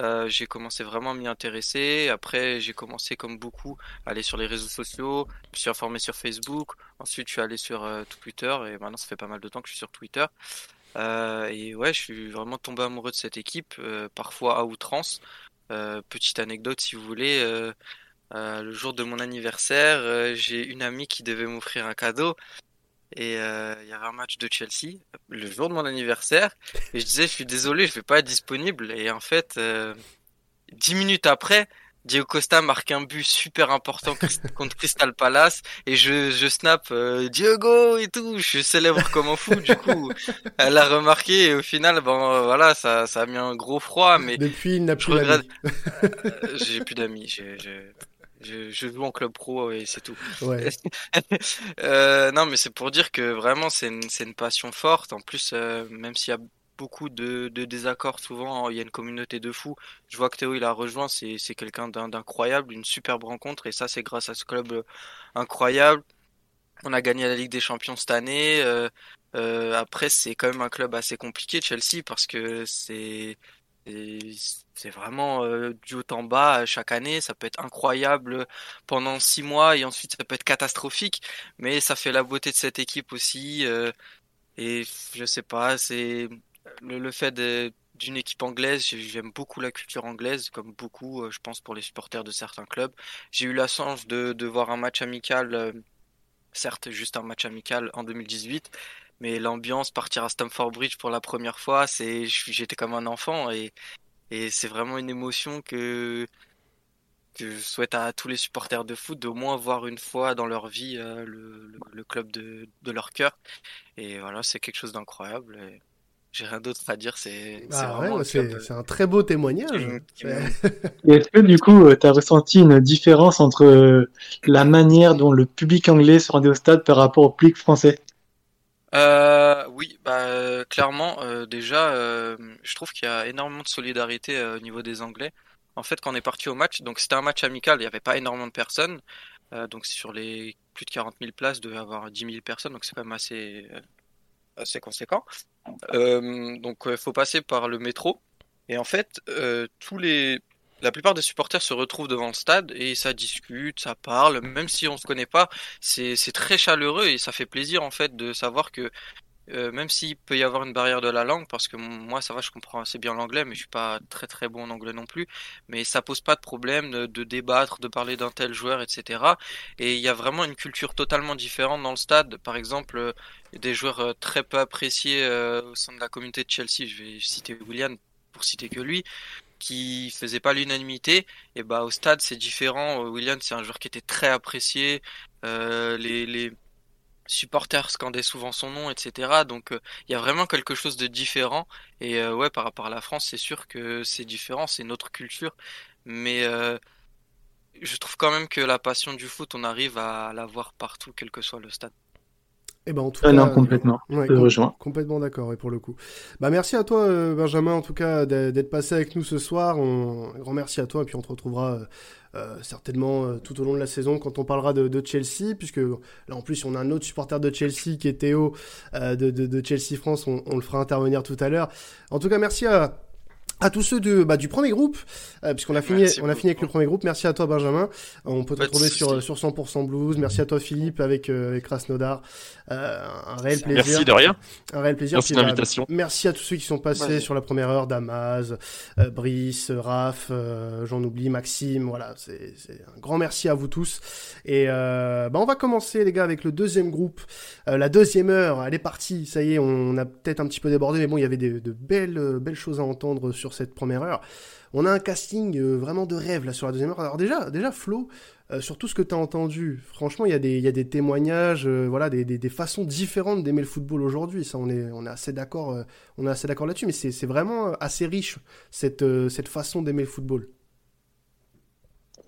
euh, j'ai commencé vraiment à m'y intéresser. Après, j'ai commencé comme beaucoup à aller sur les réseaux sociaux. Je me suis informé sur Facebook. Ensuite, je suis allé sur euh, Twitter et maintenant, ça fait pas mal de temps que je suis sur Twitter. Euh, et ouais, je suis vraiment tombé amoureux de cette équipe, euh, parfois à outrance. Euh, petite anecdote, si vous voulez. euh, euh, le jour de mon anniversaire, euh, j'ai une amie qui devait m'offrir un cadeau. Et il y avait un match de Chelsea le jour de mon anniversaire. Et je disais, je suis désolé, je vais pas être disponible. Et en fait, dix minutes après, Diego Costa marque un but super important contre Crystal Palace. Et je, je snap euh, Diego et tout. Je suis célèbre comme un fou. Du coup, elle a remarqué. Et au final, bon, euh, voilà, ça, ça a mis un gros froid. Mais Depuis, il n'a je plus regrette. d'amis. Euh, J'ai plus d'amis. j'ai- Je, je joue en club pro et c'est tout. Ouais. Euh, non, mais c'est pour dire que vraiment c'est une, c'est une passion forte. En plus, euh, même s'il y a beaucoup de, désaccords souvent. Il y a une communauté de fous. Je vois que Théo il a rejoint. C'est c'est quelqu'un d'incroyable, une superbe rencontre. Et ça c'est grâce à ce club euh, incroyable. On a gagné la Ligue des Champions cette année. Euh, euh, après, c'est quand même un club assez compliqué, Chelsea, parce que c'est c'est vraiment du haut en bas chaque année. Ça peut être incroyable pendant six mois et ensuite ça peut être catastrophique. Mais ça fait la beauté de cette équipe aussi. et je sais pas, c'est le, fait d'une équipe anglaise. j'ai- J'aime beaucoup la culture anglaise, comme beaucoup, euh, je pense, pour les supporters de certains clubs. J'ai eu la chance de, voir un match amical. euh, certes juste un match amical en 2018, mais l'ambiance, partir à Stamford Bridge pour la première fois, c'est, j'étais comme un enfant et, c'est vraiment une émotion que, je souhaite à tous les supporters de foot d'au moins voir une fois dans leur vie euh, le, club de, leur cœur. Et voilà, c'est quelque chose d'incroyable. J'ai rien d'autre à dire, c'est c'est Ah ouais, vraiment ouais, un c'est un très beau témoignage. est-ce que du coup, tu as ressenti une différence entre euh, la manière dont le public anglais se rendait au stade par rapport au public français? Euh, oui, bah euh, clairement, euh, déjà, euh, je trouve qu'il y a énormément de solidarité euh, au niveau des Anglais. En fait, quand on est parti au match, donc c'était un match amical, il n'y avait pas énormément de personnes, euh, donc sur les plus de 40 000 places, il devait y avoir 10 000 personnes, donc c'est quand même assez, euh, assez conséquent. Euh, donc il faut passer par le métro, et en fait, euh, tous les, la plupart des supporters se retrouvent devant le stade et ça discute, ça parle, même si on se connaît pas, c'est très chaleureux et ça fait plaisir en fait de savoir que euh, même s'il peut y avoir une barrière de la langue, parce que moi ça va, je comprends assez bien l'anglais, mais je suis pas très très bon en anglais non plus, mais ça pose pas de problème de, débattre, de parler d'un tel joueur, etc. Et il y a vraiment une culture totalement différente dans le stade. Par exemple, euh, des joueurs euh, très peu appréciés au sein de la communauté de Chelsea, je vais citer William pour citer que lui, qui faisait pas l'unanimité. Et bah au stade c'est différent. William c'est un joueur qui était très apprécié. Les, les supporters scandaient souvent son nom, etc. Donc euh, il y a vraiment quelque chose de différent. Et euh, ouais, par rapport à la France, c'est sûr que c'est différent, c'est notre culture. Mais euh, je trouve quand même que la passion du foot, on arrive à l'avoir partout, quel que soit le stade. Eh ben, en tout Ah cas, non, euh, complètement. ouais, com- rejoins. Complètement d'accord, et pour le coup. Bah, merci à toi, euh, Benjamin, en tout cas, d'être passé avec nous ce soir. On... Un grand merci à toi, et puis on te retrouvera euh, certainement euh, tout au long de la saison quand on parlera de, de Chelsea, puisque là, en plus, on a un autre supporter de Chelsea qui est Théo euh, de, de, de Chelsea France. On, on le fera intervenir tout à l'heure. En tout cas, merci à à tous ceux de, bah, du premier groupe, euh, puisqu'on a fini, Merci on a fini avec le premier groupe. Merci à toi Benjamin. On peut te retrouver sur, sur 100% Blues. Merci à toi Philippe avec, euh, avec Krasnodar. Euh, un réel plaisir. Merci de rien. Un réel plaisir. Merci bah, l'invitation. merci à tous ceux qui sont passés Ouais. sur la première heure, Damas, euh, Brice, Raph, euh, j'en oublie, Maxime, voilà, c'est un grand merci à vous tous. Et euh, bah, on va commencer les gars avec le deuxième groupe, Euh, la deuxième heure, elle est partie, ça y est, on a peut-être un petit peu débordé, mais bon, il y avait des- de belles, belles choses à entendre sur cette première heure. On a un casting euh, vraiment de rêve là sur la deuxième heure. Alors déjà, déjà Flo, euh, sur tout ce que tu as entendu, franchement, il y, a des- y a des témoignages, euh, voilà, des, des- façons différentes d'aimer le football aujourd'hui. Ça, on est, on est assez d'accord, on est assez d'accord là-dessus. Mais c'est vraiment assez riche cette, cette façon d'aimer le football.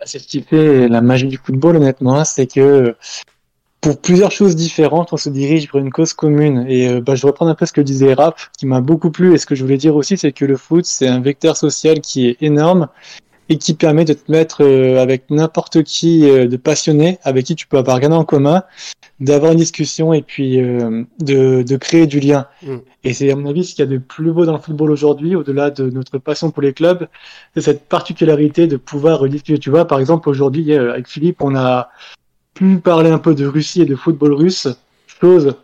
C'est ce qui fait la magie du football, honnêtement, c'est que pour plusieurs choses différentes, on se dirige vers une cause commune. Et euh, bah, je reprends un peu ce que disait Rap, qui m'a beaucoup plu. Et ce que je voulais dire aussi, c'est que le foot, c'est un vecteur social qui est énorme et qui permet de te mettre euh, avec n'importe qui euh, de passionné, avec qui tu peux avoir rien en commun, d'avoir une discussion et puis euh, de, de créer du lien. Mm. Et c'est à mon avis ce qu'il y a de plus beau dans le football aujourd'hui, au-delà de notre passion pour les clubs, c'est cette particularité de pouvoir discuter. Tu vois, par exemple, aujourd'hui, avec Philippe, on a pu parler un peu de Russie et de football russe, chose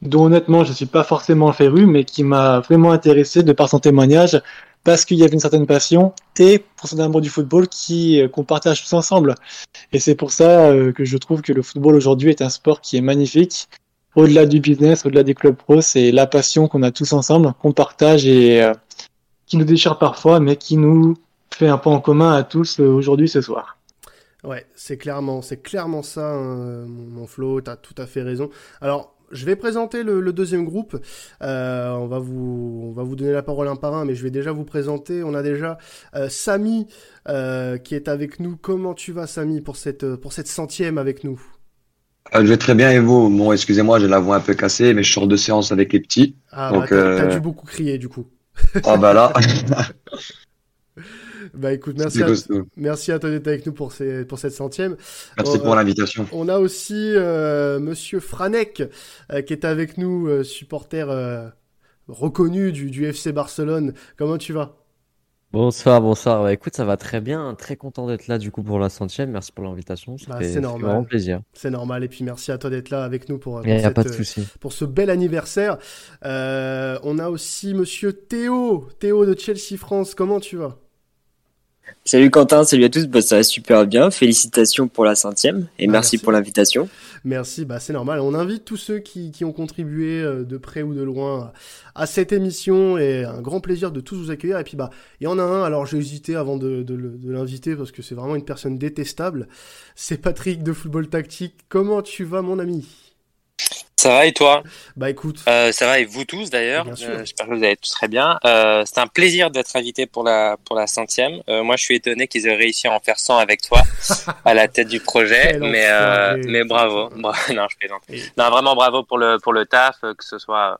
dont honnêtement je suis pas forcément féru, mais qui m'a vraiment intéressé de par son témoignage, parce qu'il y avait une certaine passion et pour son amour du football qui euh, qu'on partage tous ensemble. Et c'est pour ça euh, que je trouve que le football aujourd'hui est un sport qui est magnifique. Au-delà du business, au-delà des clubs pro, c'est la passion qu'on a tous ensemble, qu'on partage et euh, qui nous déchire parfois, mais qui nous fait un point en commun à tous euh, aujourd'hui ce soir. Ouais, c'est clairement, c'est clairement ça, hein, mon, mon Flo, t'as tout à fait raison. Alors, je vais présenter le, le deuxième groupe. Euh, on va vous, on va vous donner la parole un par un, mais je vais déjà vous présenter. On a déjà euh, Samy euh, qui est avec nous. Comment tu vas, Samy, pour cette, pour cette centième avec nous? Euh, je vais très bien et vous? Bon, excusez-moi, j'ai la voix un peu cassée, mais je sors de séance avec les petits. Ah, bah, donc, t'as t'as euh, dû beaucoup crier du coup. ah bah là, Bah écoute, merci C'est à, merci à toi d'être avec nous pour, ces, pour cette centième. merci On- pour l'invitation. On a aussi euh, Monsieur Franek euh, qui est avec nous, euh, supporter euh, reconnu du, du FC Barcelone. Comment tu vas? Bonsoir, bonsoir. Bah, écoute, ça va très bien. Très content d'être là du coup pour la centième. Merci pour l'invitation. Bah, c'est normal. vraiment plaisir. C'est normal. Et puis merci à toi d'être là avec nous pour, pour pas de cette, euh, souci. pour ce bel anniversaire. Euh, on a aussi Monsieur Théo, Théo de Chelsea France. Comment tu vas? Salut Quentin, salut à tous, bah, ça va super bien. Félicitations pour la centième et Ah, merci, merci. pour l'invitation. Merci, bah c'est normal. On invite tous ceux qui, qui ont contribué euh, de près ou de loin à cette émission et un grand plaisir de tous vous accueillir. Et puis bah, il y en a un, alors j'ai hésité avant de, de le- de l'inviter parce que c'est vraiment une personne détestable. C'est Patrick de Football Tactique. Comment tu vas mon ami? Ça va et toi? Bah écoute, Euh, Ça va et vous tous d'ailleurs? Euh, J'espère que vous allez tous très bien. Euh, c'est un plaisir d'être invité pour la pour la centième. Euh, moi, je suis étonné qu'ils aient réussi à en faire 100 avec toi à la tête du projet, mais mais bravo. Bra- non, je plaisante. Et- Non, vraiment bravo pour le pour le taf, que ce soit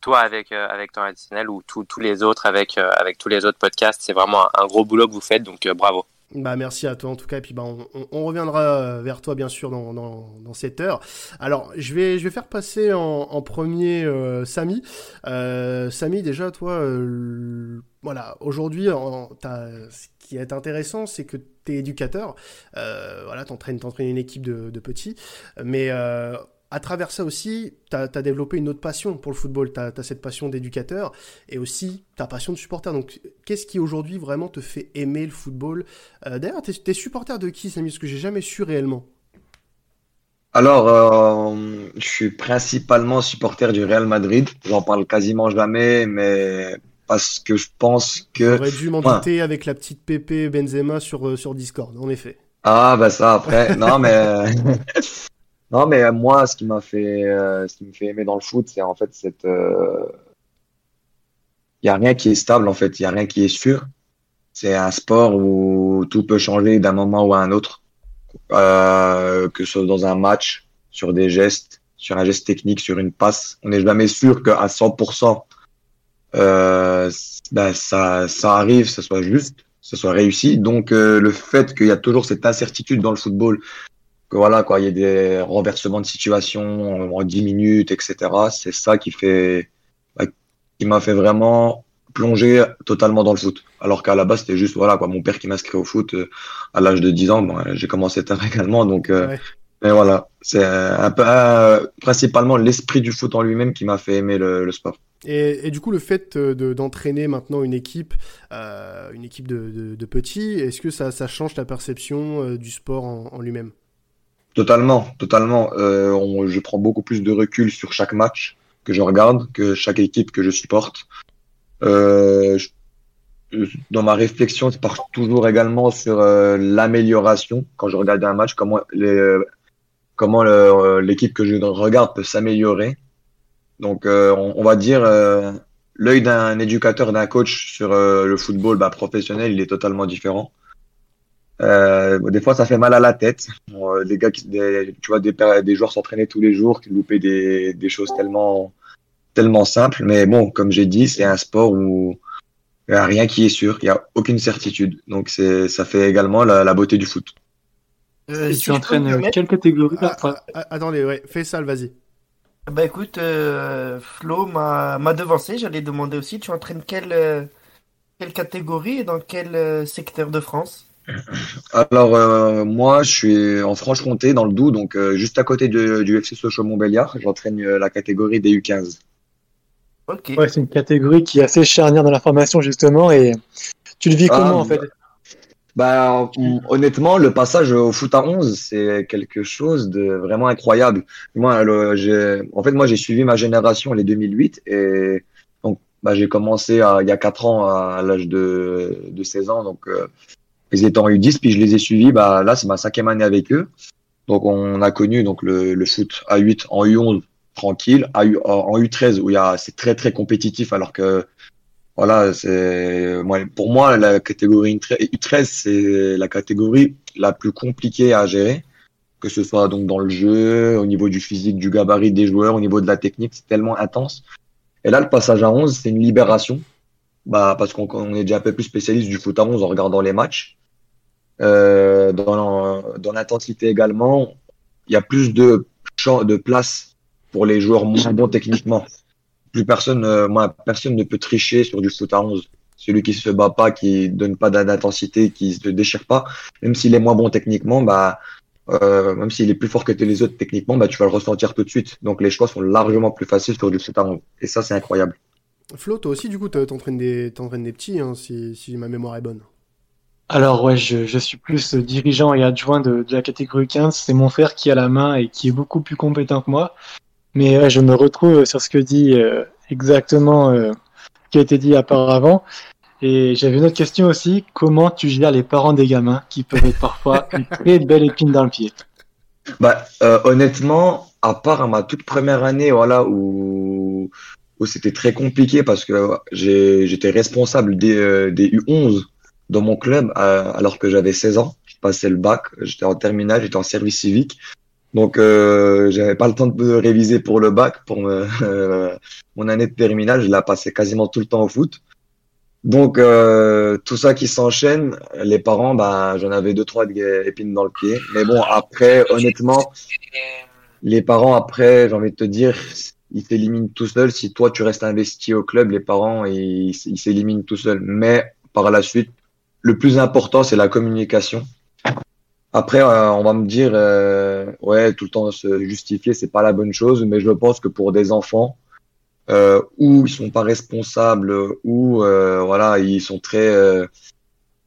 toi avec avec ton additionnel ou tous tous les autres avec avec tous les autres podcasts. C'est vraiment un, un gros boulot que vous faites, donc bravo. Bah merci à toi en tout cas et puis bah on, reviendra euh, vers toi bien sûr dans, dans, cette heure. Alors je vais je vais faire passer en, premier euh, Samy. Euh, Samy déjà toi euh, voilà aujourd'hui ce qui est intéressant c'est que tu es éducateur. Voilà t'entraînes t'entraînes une équipe de, de petits mais à travers ça aussi, tu as, développé une autre passion pour le football. Tu as, cette passion d'éducateur et aussi ta passion de supporter. Donc, qu'est-ce qui aujourd'hui vraiment te fait aimer le football? Euh, D'ailleurs, tu es, supporter de qui, Samy? Parce que j'ai jamais su réellement. Alors, euh, je suis principalement supporter du Real Madrid. J'en parle quasiment jamais, mais parce que je pense que. J'aurais dû m'en douter avec la petite Pépé Benzema sur, euh, sur Discord, en effet. Ah, bah ça, après. Non, mais. Non, mais moi, ce qui m'a fait, euh, ce qui me fait aimer dans le foot, c'est en fait cette. Il y a rien qui est stable, en fait. Il y a rien qui est sûr. C'est un sport où tout peut changer d'un moment ou à un autre. Euh, que ce soit dans un match, sur des gestes, sur un geste technique, sur une passe. On n'est jamais sûr qu'à 100%, euh, ben, ça, ça arrive, ça soit juste, ça soit réussi. Donc, euh, le fait qu'il y a toujours cette incertitude dans le football, que voilà, quoi, il y a des renversements de situation en 10 minutes, etc. C'est ça qui fait, bah, qui m'a fait vraiment plonger totalement dans le foot. Alors qu'à la base, c'était juste, voilà, quoi, mon père qui m'a inscrit au foot euh, à l'âge de 10 ans. Bon, j'ai commencé tard également, donc, euh, Ouais. mais voilà, c'est un peu, euh, principalement l'esprit du foot en lui-même qui m'a fait aimer le, le sport. Et, et du coup, le fait euh, de- d'entraîner maintenant une équipe, euh, une équipe de, de- de petits, est-ce que ça, ça change ta perception euh, du sport en, en lui-même? Totalement, totalement. Euh, je prends beaucoup plus de recul sur chaque match que je regarde, que chaque équipe que je supporte. Euh, dans ma réflexion, je pars toujours également sur euh, l'amélioration quand je regarde un match, comment euh, l'équipe que je regarde peut s'améliorer. Donc, euh, on, va dire l'œil d'un éducateur, d'un coach sur le football bah, professionnel, il est totalement différent. Euh, des fois, ça fait mal à la tête. Bon, euh, des gars qui, des, tu vois, des, joueurs s'entraîner tous les jours, qui loupaient des, des choses tellement, tellement simples. Mais bon, comme j'ai dit, c'est un sport où il n'y a rien qui est sûr, il n'y a aucune certitude. Donc, c'est, ça fait également la, la beauté du foot. Si tu entraînes euh, permettre- quelle catégorie Ah, là ah, Attendez, ouais, fais ça, vas-y. Bah écoute, euh, Flo m'a m'a devancé, j'allais demander aussi, tu entraînes quelle, euh, quelle catégorie et dans quel euh, secteur de France? Alors, euh, moi, je suis en Franche-Comté, dans le Doubs, donc euh, juste à côté de- du FC Sochaux-Montbéliard. J'entraîne euh, la catégorie des U15. Ok. Ouais, c'est une catégorie qui est assez charnière dans la formation justement et tu le vis Ah, comment en fait? Bah, hon- honnêtement, le passage au foot à 11, c'est quelque chose de vraiment incroyable. Moi, le- en fait, moi, j'ai suivi ma génération, les 2008, et donc, bah, j'ai commencé à- il y a 4 ans à, l'âge de, de 16 ans, donc, euh, ils étaient en U10, puis je les ai suivis, bah, là, c'est ma cinquième année avec eux. Donc, on a connu, donc, le, le foot à 8 en U11, tranquille, à en U13, où c'est très, très compétitif, alors que, voilà, c'est pour moi la catégorie U13 c'est la catégorie la plus compliquée à gérer que ce soit donc dans le jeu, au niveau du physique, du gabarit des joueurs, au niveau de la technique, c'est tellement intense. Et là, le passage à 11, c'est une libération, bah, parce qu'on on est déjà un peu plus spécialiste du foot à 11 en regardant les matchs. Euh, dans dans l'intensité également, il y a plus de de place pour les joueurs moins bons techniquement. Plus personne, euh, moi, personne ne peut tricher sur du foot à 11 celui qui se bat pas, qui donne pas d'intensité, qui se déchire pas, même s'il est moins bon techniquement, bah, euh, même s'il est plus fort que les autres techniquement, bah, tu vas le ressentir tout de suite. Donc les choix sont largement plus faciles sur du foot à 11. Et ça, c'est incroyable. Flo, toi aussi, du coup, t'entraînes des, des petits, hein, si, si ma mémoire est bonne. Alors ouais, je, je, suis plus dirigeant et adjoint de, de la catégorie 15. C'est mon frère qui a la main et qui est beaucoup plus compétent que moi. Mais ouais, je me retrouve sur ce que dit euh, exactement euh, qui a été dit auparavant. Et j'avais une autre question aussi. Comment tu gères les parents des gamins qui peuvent être parfois une très belle épine dans le pied? Bah euh, honnêtement, à part à ma toute première année, voilà où où c'était très compliqué parce que j'étais responsable des, euh, des U11 dans mon club euh, alors que j'avais 16 ans. Je passais le bac, j'étais en terminale, j'étais en service civique. Donc euh, j'avais pas le temps de réviser pour le bac, pour me, mon année de terminale, je la passais quasiment tout le temps au foot. Donc euh, tout ça qui s'enchaîne, les parents, bah j'en avais deux trois épines dans le pied. Mais bon après, honnêtement, les parents après, j'ai envie de te dire, ils s'éliminent tout seuls. Si toi tu restes investi au club, les parents ils s'éliminent tout seuls. Mais par la suite, le plus important c'est la communication. Après, euh, on va me dire, euh, ouais, tout le temps se justifier, c'est pas la bonne chose, mais je pense que pour des enfants, euh, où ils sont pas responsables, ou euh, voilà, ils sont très euh,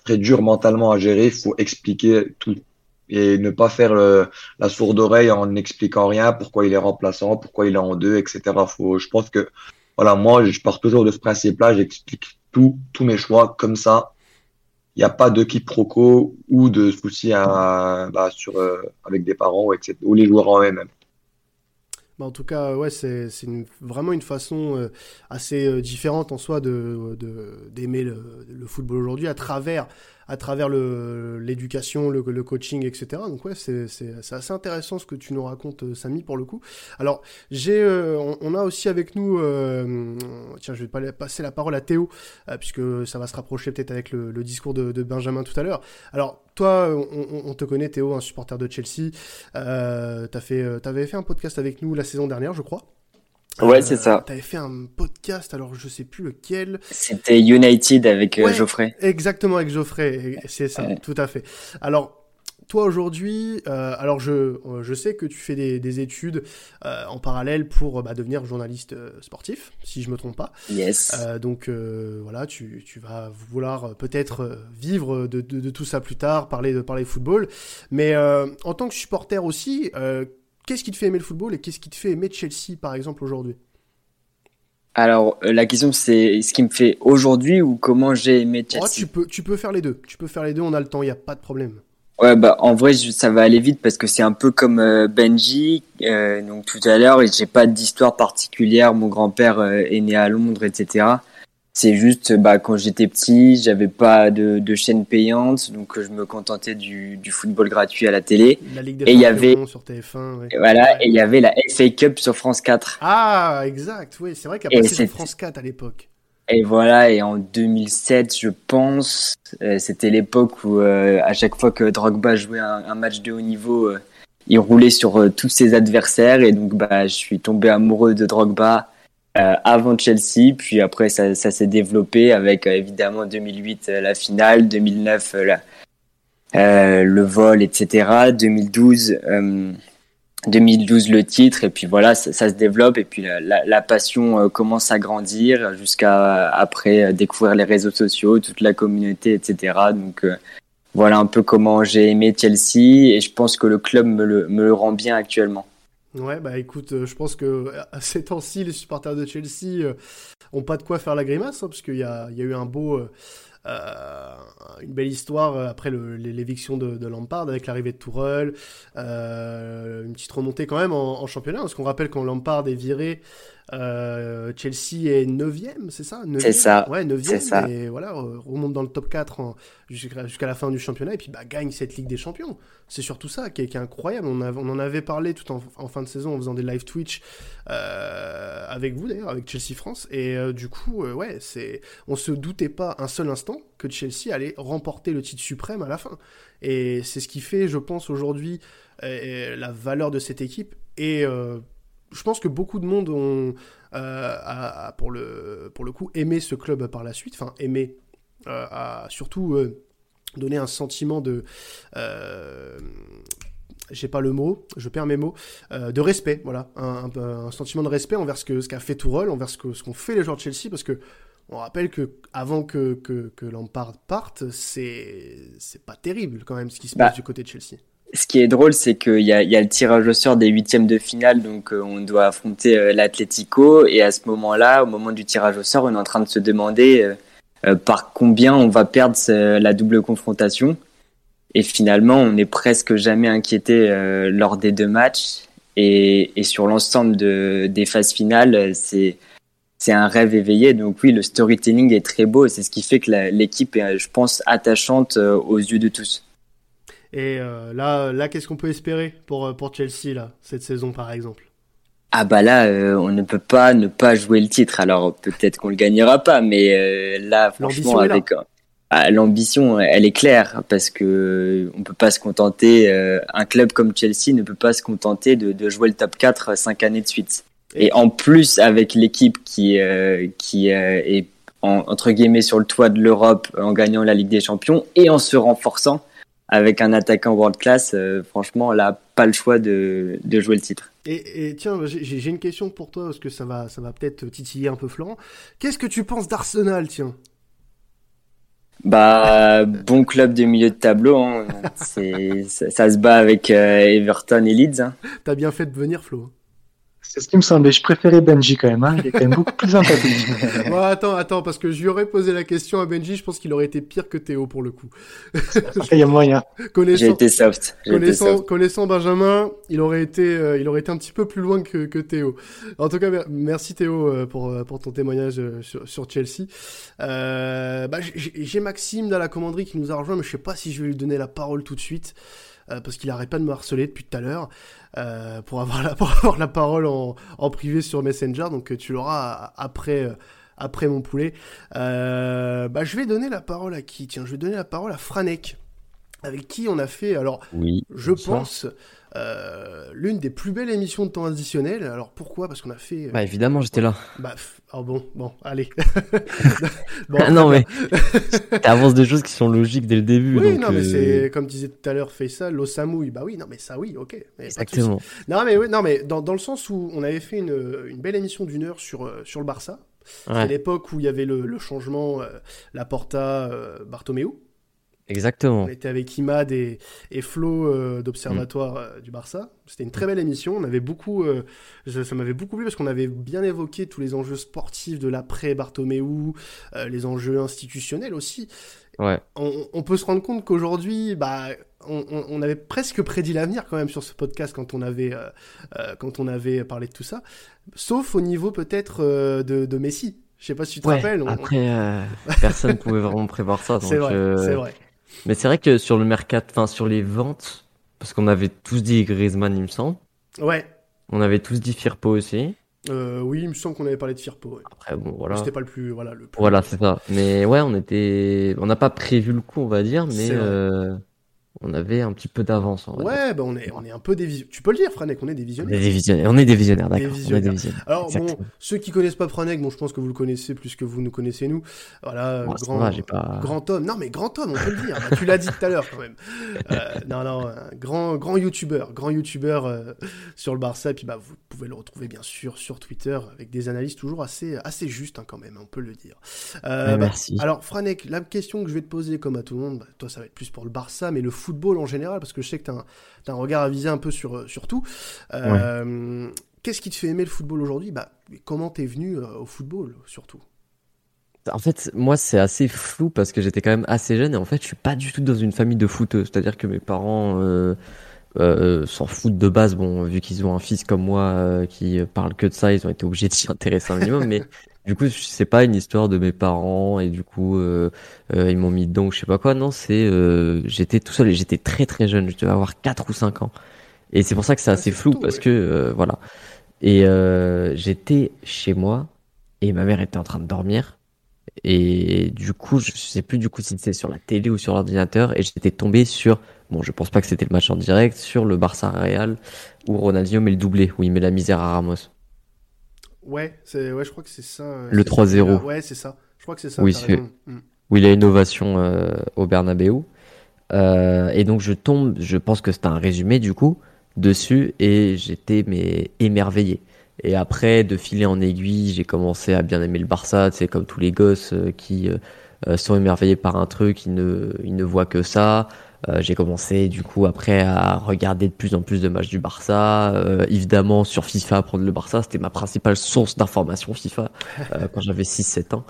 très durs mentalement à gérer. Il faut expliquer tout et ne pas faire la sourde oreille en n'expliquant rien, pourquoi il est remplaçant, pourquoi il est en deux, etc. Faut, je pense que voilà, moi, je pars toujours de ce principe-là. J'explique tout, tous mes choix comme ça. Il n'y a pas de quiproquo ou de soucis bah, sur, avec des parents, ou les joueurs en eux-mêmes. Bah en tout cas, ouais, c'est vraiment une façon euh, assez euh, différente en soi de d'aimer le, football aujourd'hui à travers à travers l'éducation, le, le, coaching, etc. Donc ouais, c'est assez intéressant ce que tu nous racontes, euh, Samy, pour le coup. Alors, j'ai, euh, on, a aussi avec nous, euh, tiens, je vais passer la parole à Théo, puisque ça va se rapprocher peut-être avec le, discours de, de, Benjamin tout à l'heure. Alors, toi, on, on, te connaît, Théo, un supporter de Chelsea. Euh, t'as fait, t'avais fait un podcast avec nous la saison dernière, je crois. Ouais, c'est ça. Euh, t'avais fait un podcast, alors je sais plus lequel. C'était United avec euh, Geoffrey. Exactement, avec Geoffrey, c'est ça, tout à fait. Alors, toi aujourd'hui, euh, alors je, je sais que tu fais des, des études en parallèle pour bah, devenir journaliste sportif, si je me trompe pas. Yes. donc voilà, tu, tu, vas vouloir peut-être vivre de, de, de, tout ça plus tard, parler de parler football. Mais en tant que supporter aussi, Qu'est-ce qui te fait aimer le football et qu'est-ce qui te fait aimer Chelsea, par exemple, aujourd'hui? Alors, euh, la question, c'est ce qui me fait aujourd'hui ou comment j'ai aimé Chelsea? tu, peux, tu peux faire les deux. Tu peux faire les deux, on a le temps, il n'y a pas de problème. Ouais, bah, en vrai, ça va aller vite parce que c'est un peu comme euh, Benji. Euh, donc, tout à l'heure, j'ai pas d'histoire particulière. Mon grand-père est né à Londres, etc. C'est juste, bah, quand j'étais petit, j'avais pas de, de, chaîne payante, donc je me contentais du, du football gratuit à la télé. La Ligue des et il y avait sur TF1. Ouais. Et voilà, et il y avait la FA Cup sur France 4. Ah, exact, oui, c'est vrai qu'à passé sur France 4 à l'époque. Et voilà, et en 2007, je pense, euh, c'était l'époque où euh, à chaque fois que Drogba jouait un, un match de haut niveau, euh, il roulait sur euh, tous ses adversaires, et donc bah, je suis tombé amoureux de Drogba euh, avant Chelsea, puis après ça, ça s'est développé avec euh, évidemment 2008 euh, la finale, 2009 la, le vol, etc. 2012, 2012 le titre, et puis voilà, ça, ça se développe, et puis la, la, la passion commence à grandir jusqu'à après découvrir les réseaux sociaux, toute la communauté, etc. Donc voilà un peu comment j'ai aimé Chelsea, et je pense que le club me le, me le rend bien actuellement. Ouais, bah écoute, euh, je pense que à ces temps-ci, les supporters de Chelsea euh, ont pas de quoi faire la grimace, hein, parce qu'il y a, eu un beau, euh, une belle histoire euh, après l'éviction de, de Lampard avec l'arrivée de Tourelle, euh, une petite remontée quand même en, en championnat, parce qu'on rappelle quand Lampard est viré, euh, Chelsea est 9ème, c'est ça? 9e C'est ça, Ouais, 9 c'est ça. et voilà, remonte dans le top 4 en- jusqu'à la fin du championnat, et puis bah, gagne cette Ligue des Champions. C'est surtout ça qui est, qui est incroyable. On, en avait parlé tout en, en fin de saison en faisant des live Twitch euh, avec vous d'ailleurs, avec Chelsea France, et euh, du coup, ouais, c'est, on se doutait pas un seul instant que Chelsea allait remporter le titre suprême à la fin. Et c'est ce qui fait, je pense, aujourd'hui la valeur de cette équipe. Et euh, je pense que beaucoup de monde ont, euh, a- a, pour, le, pour le coup, aimé ce club par la suite. Enfin, aimé, euh, a surtout euh, donné un sentiment de... J'ai pas le mot, je perds mes mots, euh, de respect, voilà, un, un- un sentiment de respect envers ce que ce qu'a fait Tourelle, envers ce que ce qu'ont fait les joueurs de Chelsea, parce que on rappelle que avant que que, que Lampard parte, c'est c'est pas terrible quand même ce qui se Bah, passe du côté de Chelsea. Ce qui est drôle, c'est qu'il y y a le tirage au sort des huitièmes de finale, donc euh, on doit affronter euh, l'Atlético, et à ce moment-là, au moment du tirage au sort, on est en train de se demander euh, euh, par combien on va perdre la double confrontation. Et finalement, on n'est presque jamais inquiété lors des deux matchs, et, et sur l'ensemble de, des phases finales, c'est un rêve éveillé. Donc oui, le storytelling est très beau, c'est ce qui fait que l'équipe est, je pense, attachante aux yeux de tous. Et euh, là là qu'est-ce qu'on peut espérer pour euh, pour Chelsea là cette saison par exemple? Ah bah là, euh, on ne peut pas ne pas jouer le titre. Alors peut-être qu'on le gagnera pas, mais là, franchement, avec ah, l'ambition, elle est claire parce que on peut pas se contenter. un club comme Chelsea ne peut pas se contenter de, de jouer le top 4 cinq années de suite. Et en plus, avec l'équipe qui euh, qui euh, est en- entre guillemets sur le toit de l'Europe en gagnant la Ligue des Champions et en se renforçant avec un attaquant world class, euh, franchement, là, pas le choix de, de jouer le titre. Et, et tiens, j'ai une question pour toi, parce que ça va, ça va peut-être titiller un peu Florent. Qu'est-ce que tu penses d'Arsenal, tiens? Bah, bon club de milieu de tableau. Hein. Ça se bat avec euh, Everton et Leeds. hein. T'as bien fait de venir, Flo. C'est ce qui me semblait. Je préférais Benji quand même. Hein. Il est quand même beaucoup plus sympathique. Bon, attends, attends, parce que je lui aurais posé la question à Benji, je pense qu'il aurait été pire que Théo pour le coup. Il y a moyen. Connaissant, J'ai été soft. J'ai été connaissant, soft. connaissant Benjamin, il aurait été, euh, il aurait été un petit peu plus loin que, que Théo. En tout cas, mer- merci Théo euh, pour, euh, pour ton témoignage sur, sur Chelsea. Euh, bah, j'ai- j'ai Maxime dans la commanderie qui nous a rejoint, mais je sais pas si je vais lui donner la parole tout de suite. euh, parce qu'il arrête pas de me harceler depuis tout à l'heure euh, pour avoir la pour avoir la parole en, en privé sur Messenger donc euh, tu l'auras après euh, après mon poulet Euh, bah je vais donner la parole à qui? Tiens je vais donner la parole à Franek avec qui on a fait alors Oui. je pense euh, l'une des plus belles émissions de temps additionnel alors pourquoi? Parce qu'on a fait euh, Bah évidemment, j'étais là. bah oh bon bon allez Ah non, mais t'avances des choses qui sont logiques dès le début. Oui, donc, non, mais euh, c'est comme disait tout à l'heure, fait ça, l'eau samouille. Bah oui, non, mais ça, oui, ok. mais. Exactement. Non, mais oui, non, mais dans, dans le sens où on avait fait une, une belle émission d'une heure sur, sur le Barça. Ouais. À l'époque où il y avait le, le changement, euh, Laporta, euh, Bartomeu. Exactement. On était avec Imad et, et Flo euh, d'Observatoire euh, du Barça. C'était une très belle émission. On avait beaucoup, euh, ça, ça m'avait beaucoup plu parce qu'on avait bien évoqué tous les enjeux sportifs de l'après Bartomeu, euh, les enjeux institutionnels aussi. Ouais. On, on peut se rendre compte qu'aujourd'hui, bah, on, avait presque prédit l'avenir quand même sur ce podcast quand on avait, quand on avait parlé de tout ça. Sauf au niveau peut-être de, de Messi. Je sais pas si tu te Ouais, rappelles. Après, euh, personne pouvait vraiment prévoir ça. C'est vrai, euh, c'est vrai. Mais c'est vrai que sur le mercat, enfin sur les ventes, parce qu'on avait tous dit Griezmann, il me semble. Ouais. On avait tous dit Firpo aussi. Euh, oui, il me semble qu'on avait parlé de Firpo. ouais. Après, bon, voilà. C'était pas le plus, voilà, le plus. Voilà, c'est ça. Mais ouais, on était, on n'a pas prévu le coup, on va dire, mais euh, on avait un petit peu d'avance. Ouais, bah on est, on est un peu des visionnaires. Tu peux le dire, Franek, on est des On visionnaires. est des visionnaires, on est des visionnaires, d'accord. On est visionnaires. Alors Exactement. bon, ceux qui connaissent pas Franek, bon, je pense que vous le connaissez plus que vous nous connaissez nous. Voilà, Bon, grand, va, j'ai pas- grand homme. Non, mais grand homme, on peut le dire. Bah, tu l'as dit tout à l'heure quand même. Euh, non, non, un grand, grand youtubeur, grand youtubeur euh, sur le Barça. Et puis bah, vous pouvez le retrouver bien sûr sur Twitter avec des analyses toujours assez, assez justes hein, quand même, on peut le dire. Euh, bah, merci. alors Franek, la question que je vais te poser comme à tout le monde, bah, toi ça va être plus pour le Barça, mais le football en général, parce que je sais que tu as, un regard avisé un peu sur, euh, sur tout. Euh, Qu'est-ce qui te fait aimer le football aujourd'hui? Bah, Comment t'es venu euh, au football surtout? En fait, moi, c'est assez flou parce que j'étais quand même assez jeune et en fait, je suis pas du tout dans une famille de footeux. C'est-à-dire que mes parents euh, euh, s'en foutent de base. Bon, vu qu'ils ont un fils comme moi euh, qui parle que de ça, ils ont été obligés de s'y intéresser un minimum. mais du coup, c'est pas une histoire de mes parents et du coup, euh, euh, ils m'ont mis dedans ou je sais pas quoi. Non, c'est euh, j'étais tout seul et j'étais très très jeune. Je devais avoir 4 ou 5 ans. Et c'est pour ça que c'est assez flou parce que euh, voilà. Et euh, j'étais chez moi et ma mère était en train de dormir. Et du coup, je sais plus du coup si c'était sur la télé ou sur l'ordinateur et j'étais tombé sur bon, je pense pas que c'était le match en direct sur le Barça Real où Ronaldinho met le doublé où il met la misère à Ramos. Ouais, c'est ouais, je crois que c'est ça. euh, Le c'est 3-0. celui-là. Ouais, c'est ça. Je crois que c'est ça. Raison. Mm. où il a une ovation euh, au Bernabeu. Euh, et donc je tombe, je pense que c'était un résumé du coup dessus et j'étais mais émerveillé. Et après de filer en aiguille, j'ai commencé à bien aimer le Barça, c'est comme tous les gosses euh, qui sont émerveillés par un truc, ils ne ils ne voient que ça. Euh, j'ai commencé du coup après à regarder de plus en plus de matchs du Barça. Euh, évidemment sur FIFA, prendre le Barça, c'était ma principale source d'information FIFA euh, quand j'avais 6-7 ans.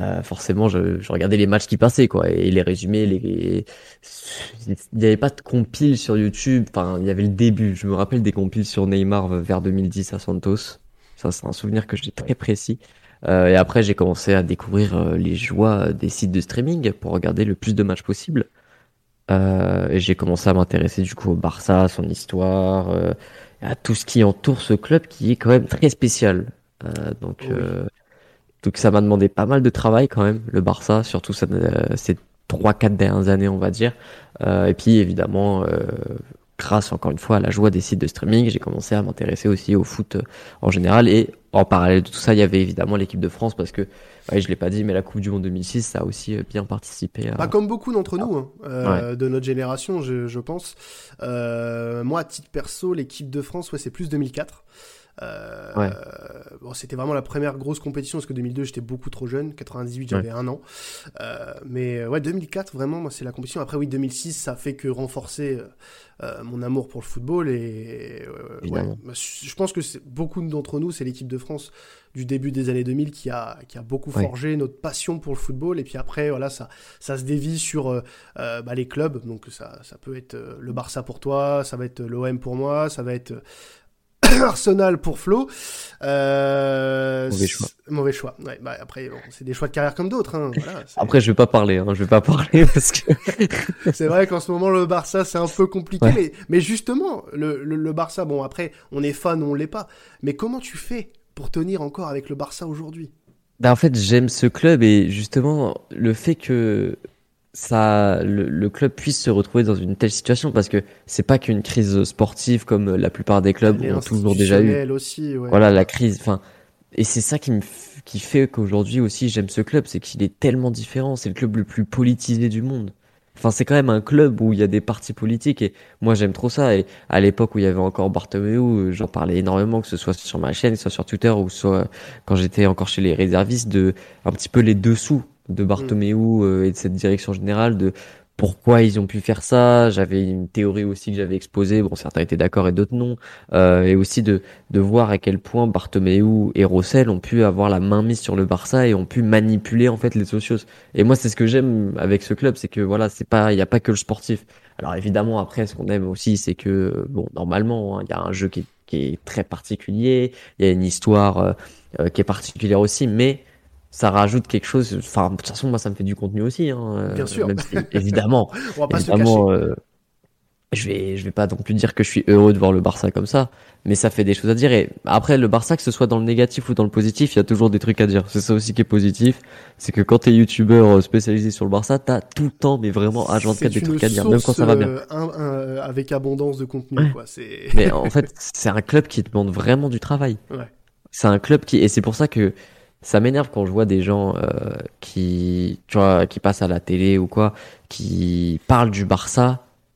Euh, forcément, je, je regardais les matchs qui passaient, quoi, et les résumés, les... il n'y avait pas de compile sur YouTube. Enfin, il y avait le début. Je me rappelle des compiles sur Neymar vers 2010 à Santos. Ça, c'est un souvenir que j'ai très précis. Euh, et après, j'ai commencé à découvrir les joies des sites de streaming pour regarder le plus de matchs possible. Euh, et j'ai commencé à m'intéresser du coup au Barça, à son histoire, euh, à tout ce qui entoure ce club qui est quand même très spécial. Euh, donc, Oui. euh, donc ça m'a demandé pas mal de travail quand même, le Barça, surtout ça, euh, ces trois, quatre dernières années, on va dire. Euh, et puis évidemment, euh, grâce encore une fois à la joie des sites de streaming, j'ai commencé à m'intéresser aussi au foot euh, en général. Et en parallèle de tout ça, il y avait évidemment l'équipe de France parce que, ouais, je l'ai pas dit, mais la Coupe du Monde 2006, ça a aussi euh, bien participé à... Bah, comme beaucoup d'entre nous, hein, euh, de notre génération, je, je pense. Euh, moi, à titre perso, l'équipe de France, ouais, c'est plus 2004. Euh, Ouais. bon, c'était vraiment la première grosse compétition parce que 2002 j'étais beaucoup trop jeune, 98 j'avais Ouais. un an, Euh, mais ouais 2004 vraiment moi c'est la compétition. Après oui 2006 ça fait que renforcer euh, euh, mon amour pour le football et euh, ouais, bah, je pense que c'est- beaucoup d'entre nous c'est l'équipe de France du début des années 2000 qui a qui a beaucoup forgé notre passion pour le football. Et puis après voilà ça ça se dévie sur euh, euh, bah, les clubs. Donc ça ça peut être euh, le Barça pour toi, ça va être l'OM pour moi, ça va être euh, Arsenal pour Flo. Euh, Mauvais choix. c'est- Mauvais choix. Ouais, bah après, bon, c'est des choix de carrière comme d'autres. Hein, voilà, Après, je vais pas parler, hein, je vais pas parler parce que... c'est vrai qu'en ce moment, le Barça, c'est un peu compliqué. Ouais. Mais, mais justement, le, le, le Barça, bon, après, on est fan on l'est pas. Mais comment tu fais pour tenir encore avec le Barça aujourd'hui? Bah, en fait, j'aime ce club et justement le fait que ça, le, le club puisse se retrouver dans une telle situation parce que c'est pas qu'une crise sportive comme la plupart des clubs ont toujours déjà eu. aussi, ouais. Voilà, la crise. Enfin, et c'est ça qui me qui fait qu'aujourd'hui aussi j'aime ce club, c'est qu'il est tellement différent. C'est le club le plus politisé du monde. Enfin, c'est quand même un club où il y a des partis politiques et moi j'aime trop ça. Et à l'époque où il y avait encore Bartomeu, j'en parlais énormément, que ce soit sur ma chaîne, que ce soit sur Twitter ou soit quand j'étais encore chez les réservistes, de un petit peu les dessous de Bartomeu euh, et de cette direction générale, de pourquoi ils ont pu faire ça. J'avais une théorie aussi que j'avais exposée. Bon, certains étaient d'accord et d'autres non. Euh, et aussi de, de voir à quel point Bartomeu et Rossell ont pu avoir la main mise sur le Barça et ont pu manipuler en fait les socios. Et moi, c'est ce que j'aime avec ce club, c'est que voilà, c'est pas, il y a pas que le sportif. Alors évidemment, après, ce qu'on aime aussi, c'est que bon, normalement, hein, il y a un jeu qui est, qui est très particulier, il y a une histoire euh, euh, qui est particulière aussi, mais ça rajoute quelque chose. Enfin, de toute façon, moi, ça me fait du contenu aussi. Hein, euh, Bien sûr. même si, évidemment. On va pas se le évidemment, cacher. euh, je vais, je vais pas non plus dire que je suis heureux de voir le Barça comme ça, mais ça fait des choses à dire. Et après, le Barça, que ce soit dans le négatif ou dans le positif, il y a toujours des trucs à dire. C'est ça aussi qui est positif, c'est que quand t'es youtubeur euh, spécialisé sur le Barça, t'as tout le temps, mais vraiment H24 C'est des une trucs à dire, même quand ça va bien. euh, un- un- avec abondance de contenu, quoi. C'est... Mais en fait, c'est un club qui demande vraiment du travail. Ouais. C'est un club qui et c'est pour ça que ça m'énerve quand je vois des gens euh, qui tu vois qui passent à la télé ou quoi qui parlent du Barça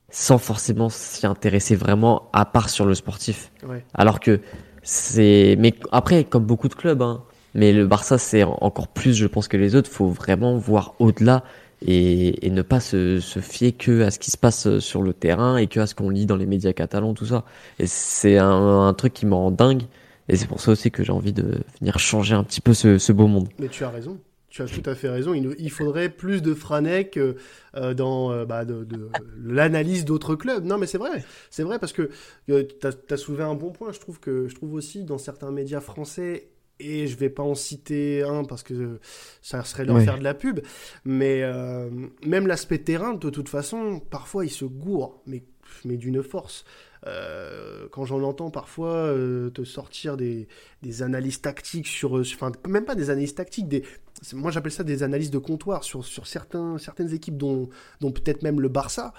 sans forcément s'y intéresser vraiment à part sur le sportif. Ouais. Alors que c'est mais après comme beaucoup de clubs hein, mais le Barça c'est en- encore plus je pense que les autres, faut vraiment voir au-delà et, et ne pas se, se fier que à ce qui se passe sur le terrain et que à ce qu'on lit dans les médias catalans tout ça. Et c'est un, un truc qui me rend dingue et c'est pour ça aussi que j'ai envie de venir changer un petit peu ce, ce beau monde. Mais tu as raison. tu as tout à fait raison. Il, faudrait plus de Franek euh, euh, dans euh, bah, de, de l'analyse d'autres clubs. Non, mais c'est vrai, c'est vrai parce que tu as, soulevé un bon point. Je trouve que je trouve aussi dans certains médias français. Et je vais pas en citer un parce que ça serait leur Ouais. faire de la pub. Mais euh, même l'aspect terrain, de toute façon, parfois il se gourre, mais, mais d'une force. Euh, quand j'en entends parfois euh, te sortir des, des analyses tactiques sur, euh, enfin même pas des analyses tactiques, des, moi j'appelle ça des analyses de comptoir sur, sur certains, certaines équipes dont, dont peut-être même le Barça.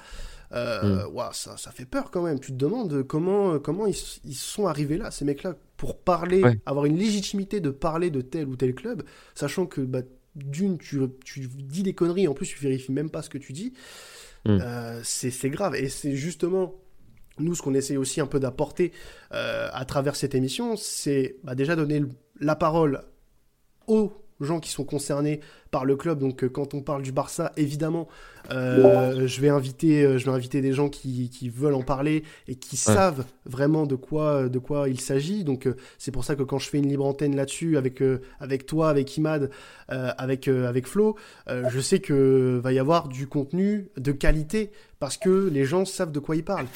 Euh, ouah, ça, ça fait peur quand même. Tu te demandes comment, comment ils, ils sont arrivés là, ces mecs-là, pour parler, Ouais. avoir une légitimité de parler de tel ou tel club, sachant que bah, d'une, tu, tu dis des conneries, en plus tu vérifies même pas ce que tu dis. Mm. Euh, c'est c'est grave. Et c'est justement nous, ce qu'on essaie aussi un peu d'apporter euh, à travers cette émission, c'est bah, déjà donner la parole aux gens qui sont concernés par le club. Donc, euh, quand on parle du Barça, évidemment, euh, je vais inviter, euh, je vais inviter des gens qui, qui veulent en parler et qui savent vraiment de quoi, de quoi il s'agit. Donc, c'est pour ça que quand je fais une libre antenne là-dessus avec avec toi, avec Imad, euh, avec avec Flo, euh, je sais que va y avoir du contenu de qualité parce que les gens savent de quoi ils parlent.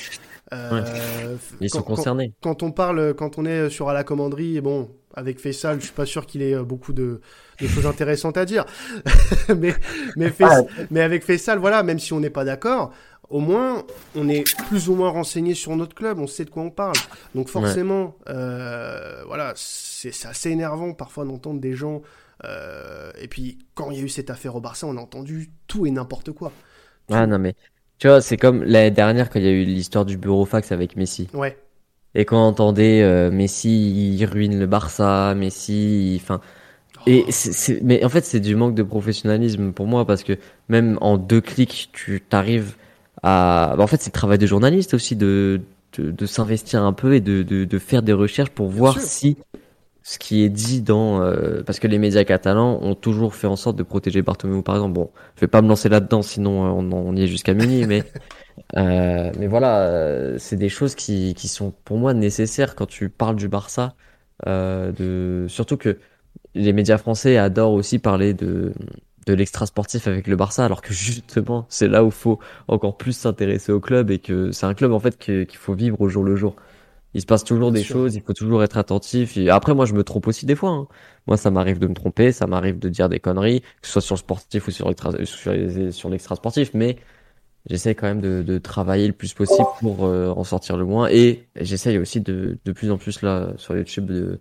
Ils sont quand- quand- concernés. Quand, on parle, quand on est sur à la commanderie, bon, avec Faisal, je suis pas sûr qu'il ait beaucoup de, de choses intéressantes à dire. mais, mais, Fais- mais avec Faisal, voilà, même si on n'est pas d'accord, au moins, on est plus ou moins renseigné sur notre club, on sait de quoi on parle. Donc forcément, euh, voilà, c'est assez énervant parfois d'entendre des gens. euh, et puis, quand il y a eu cette affaire au Barça, on a entendu tout et n'importe quoi. Ah non, mais tu vois, c'est comme l'année dernière quand il y a eu l'histoire du bureau fax avec Messi. Ouais. Et quand on entendait euh, Messi, il ruine le Barça, Messi, il- Et c'est, c'est- mais en fait, c'est du manque de professionnalisme pour moi parce que même en deux clics, tu t'arrives à. bah, en fait, c'est le travail de journaliste aussi de, de, de s'investir un peu et de, de, de faire des recherches pour voir sûr. si ce qui est dit dans. euh, parce que les médias catalans ont toujours fait en sorte de protéger Bartomeu, par exemple. Bon, je vais pas me lancer là-dedans, sinon euh, on, on y est jusqu'à minuit, mais. Euh, mais voilà, c'est des choses qui, qui sont pour moi nécessaires quand tu parles du Barça. Euh, de... Surtout que les médias français adorent aussi parler de, de l'extra sportif avec le Barça, alors que justement, c'est là où il faut encore plus s'intéresser au club et que c'est un club en fait qu'il faut vivre au jour le jour. Il se passe toujours des sûr. choses, il faut toujours être attentif. Et après, moi, je me trompe aussi des fois. hein. Moi, ça m'arrive de me tromper, ça m'arrive de dire des conneries, que ce soit sur le sportif ou sur l'extra- sportif, mais j'essaie quand même de, de travailler le plus possible pour euh, en sortir le moins. Et j'essaye aussi de, de plus en plus là sur YouTube de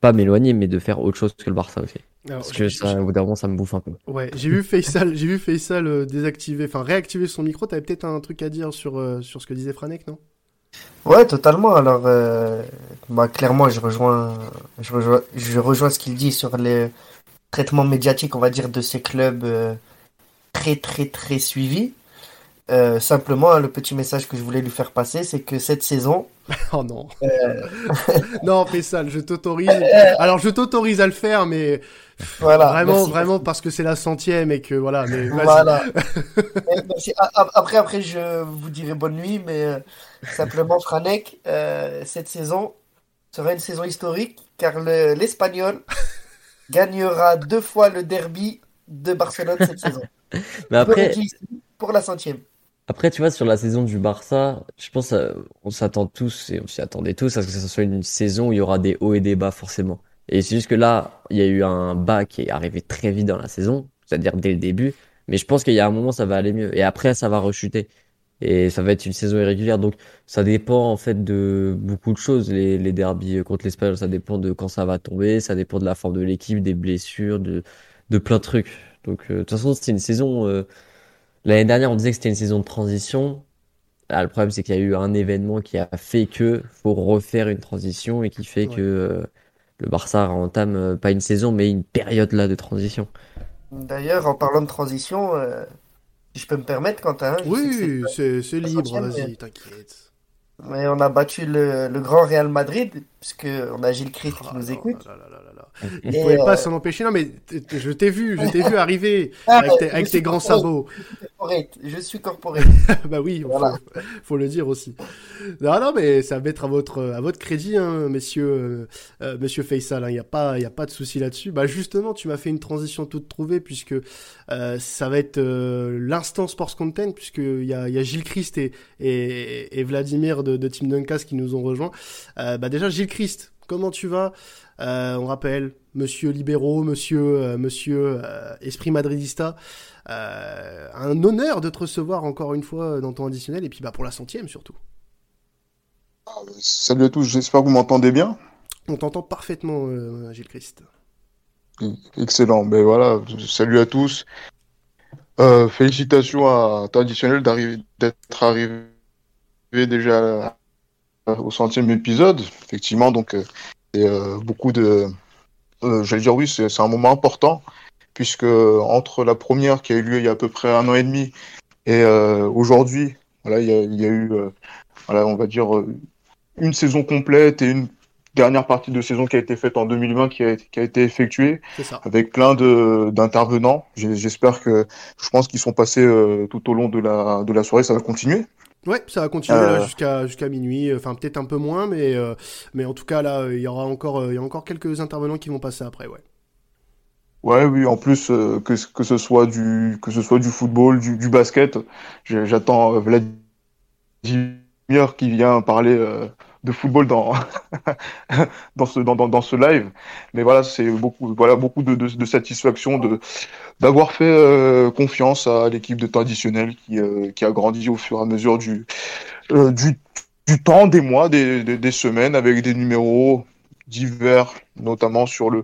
pas m'éloigner, mais de faire autre chose que le Barça aussi. Alors, Parce que ça, au bout d'un moment, ça me bouffe un peu. Ouais, j'ai vu Faisal, j'ai vu Faisal euh, désactiver, enfin réactiver son micro. T'avais peut-être un truc à dire sur, euh, sur ce que disait Franek, non? Ouais, totalement. Alors, euh, bah, clairement, je rejoins, je rejoins, je rejoins ce qu'il dit sur les traitements médiatiques, on va dire, de ces clubs euh, très, très, très suivis. Euh, simplement, le petit message que je voulais lui faire passer, c'est que cette saison, Oh non. euh, non, Faisal, je t'autorise. Alors, je t'autorise à le faire, mais Voilà, vraiment, merci, vraiment parce que c'est la centième et que voilà. Mais. Voilà. Eh, merci. A- a- Après, après, je vous dirai bonne nuit, mais euh, simplement, Franek, euh, cette saison sera une saison historique car le- l'Espagnol gagnera deux fois le derby de Barcelone cette saison. Mais après, pour la centième. Après, tu vois, sur la saison du Barça, je pense euh, on s'attend tous et on s'y attendait tous à ce que ce soit une saison où il y aura des hauts et des bas forcément. Et c'est juste que là, il y a eu un bas qui est arrivé très vite dans la saison, c'est-à-dire dès le début. Mais je pense qu'il y a un moment, ça va aller mieux. Et après, ça va rechuter. Et ça va être une saison irrégulière. Donc, ça dépend en fait de beaucoup de choses. Les, les contre l'Espagnol, ça dépend de quand ça va tomber, ça dépend de la forme de l'équipe, des blessures, de, de plein de trucs. Donc, euh, de toute façon, c'était une saison. euh, L'année dernière, on disait que c'était une saison de transition. Ah, le problème, c'est qu'il y a eu un événement qui a fait que faut refaire une transition et qui fait Ouais. que euh, le Barça entame euh, pas une saison, mais une période là de transition. D'ailleurs, en parlant de transition, euh, si je peux me permettre, Quentin, je Oui, c'est- libre, vas-y, mais- t'inquiète. mais on a battu le, le grand Real Madrid, puisque on a Gilles Christ qui Oh nous là écoute. là là là là On pouvait euh, pas s'en empêcher. Non, mais je t'ai vu, je t'ai vu arriver Ah, avec tes, avec grands sabots. Je suis corporate. bah oui, voilà. faut, faut, le dire aussi. Non, non, mais ça va mettre à votre, à votre crédit, hein, messieurs, euh, euh, monsieur Faisal. Il hein, n'y a, pas, y a pas de souci là-dessus. Bah justement, tu m'as fait une transition toute trouvée puisque euh, ça va être euh, l'instant Sports Content puisqu'il y a, y a Gilles Christ et, et, et Vladimir de, de Team Dunkas qui nous ont rejoints. Euh, bah déjà, Gilles Christ, comment tu vas? Euh, On rappelle, monsieur libéraux, monsieur, euh, monsieur esprit madridista. Euh, un honneur de te recevoir encore une fois dans ton additionnel et puis bah pour la centième surtout. Salut à tous, j'espère que vous m'entendez bien. On t'entend parfaitement, euh, Gilles Christ. Excellent, ben voilà, salut à tous. Euh, félicitations à ton additionnel d'être arrivé déjà au centième épisode. Effectivement, donc c'est beaucoup de, j'allais dire oui, c'est un moment important puisque entre la première qui a eu lieu il y a à peu près un an et demi et euh, aujourd'hui, voilà, il y, a, il y a eu, euh, voilà, on va dire euh, une saison complète et une dernière partie de saison qui a été faite en 2020 qui a, qui a été effectuée avec plein de d'intervenants. J'espère que je pense qu'ils sont passés euh, tout au long de la de la soirée, ça va continuer. Ouais, ça va continuer là jusqu'à jusqu'à minuit, enfin peut-être un peu moins, mais mais en tout cas là, il y aura encore il y a encore quelques intervenants qui vont passer après, ouais. Ouais, oui, en plus euh, que, que ce soit du que ce soit du football, du, du basket, j'attends euh, Vladimir qui vient parler euh, de football dans dans ce dans, dans, dans, ce live. Mais voilà, c'est beaucoup voilà beaucoup de, de, de satisfaction de d'avoir fait euh, confiance à l'équipe de temps additionnel qui qui a grandi au fur et à mesure du du du temps, des mois, des, des, semaines avec des numéros divers, notamment sur le,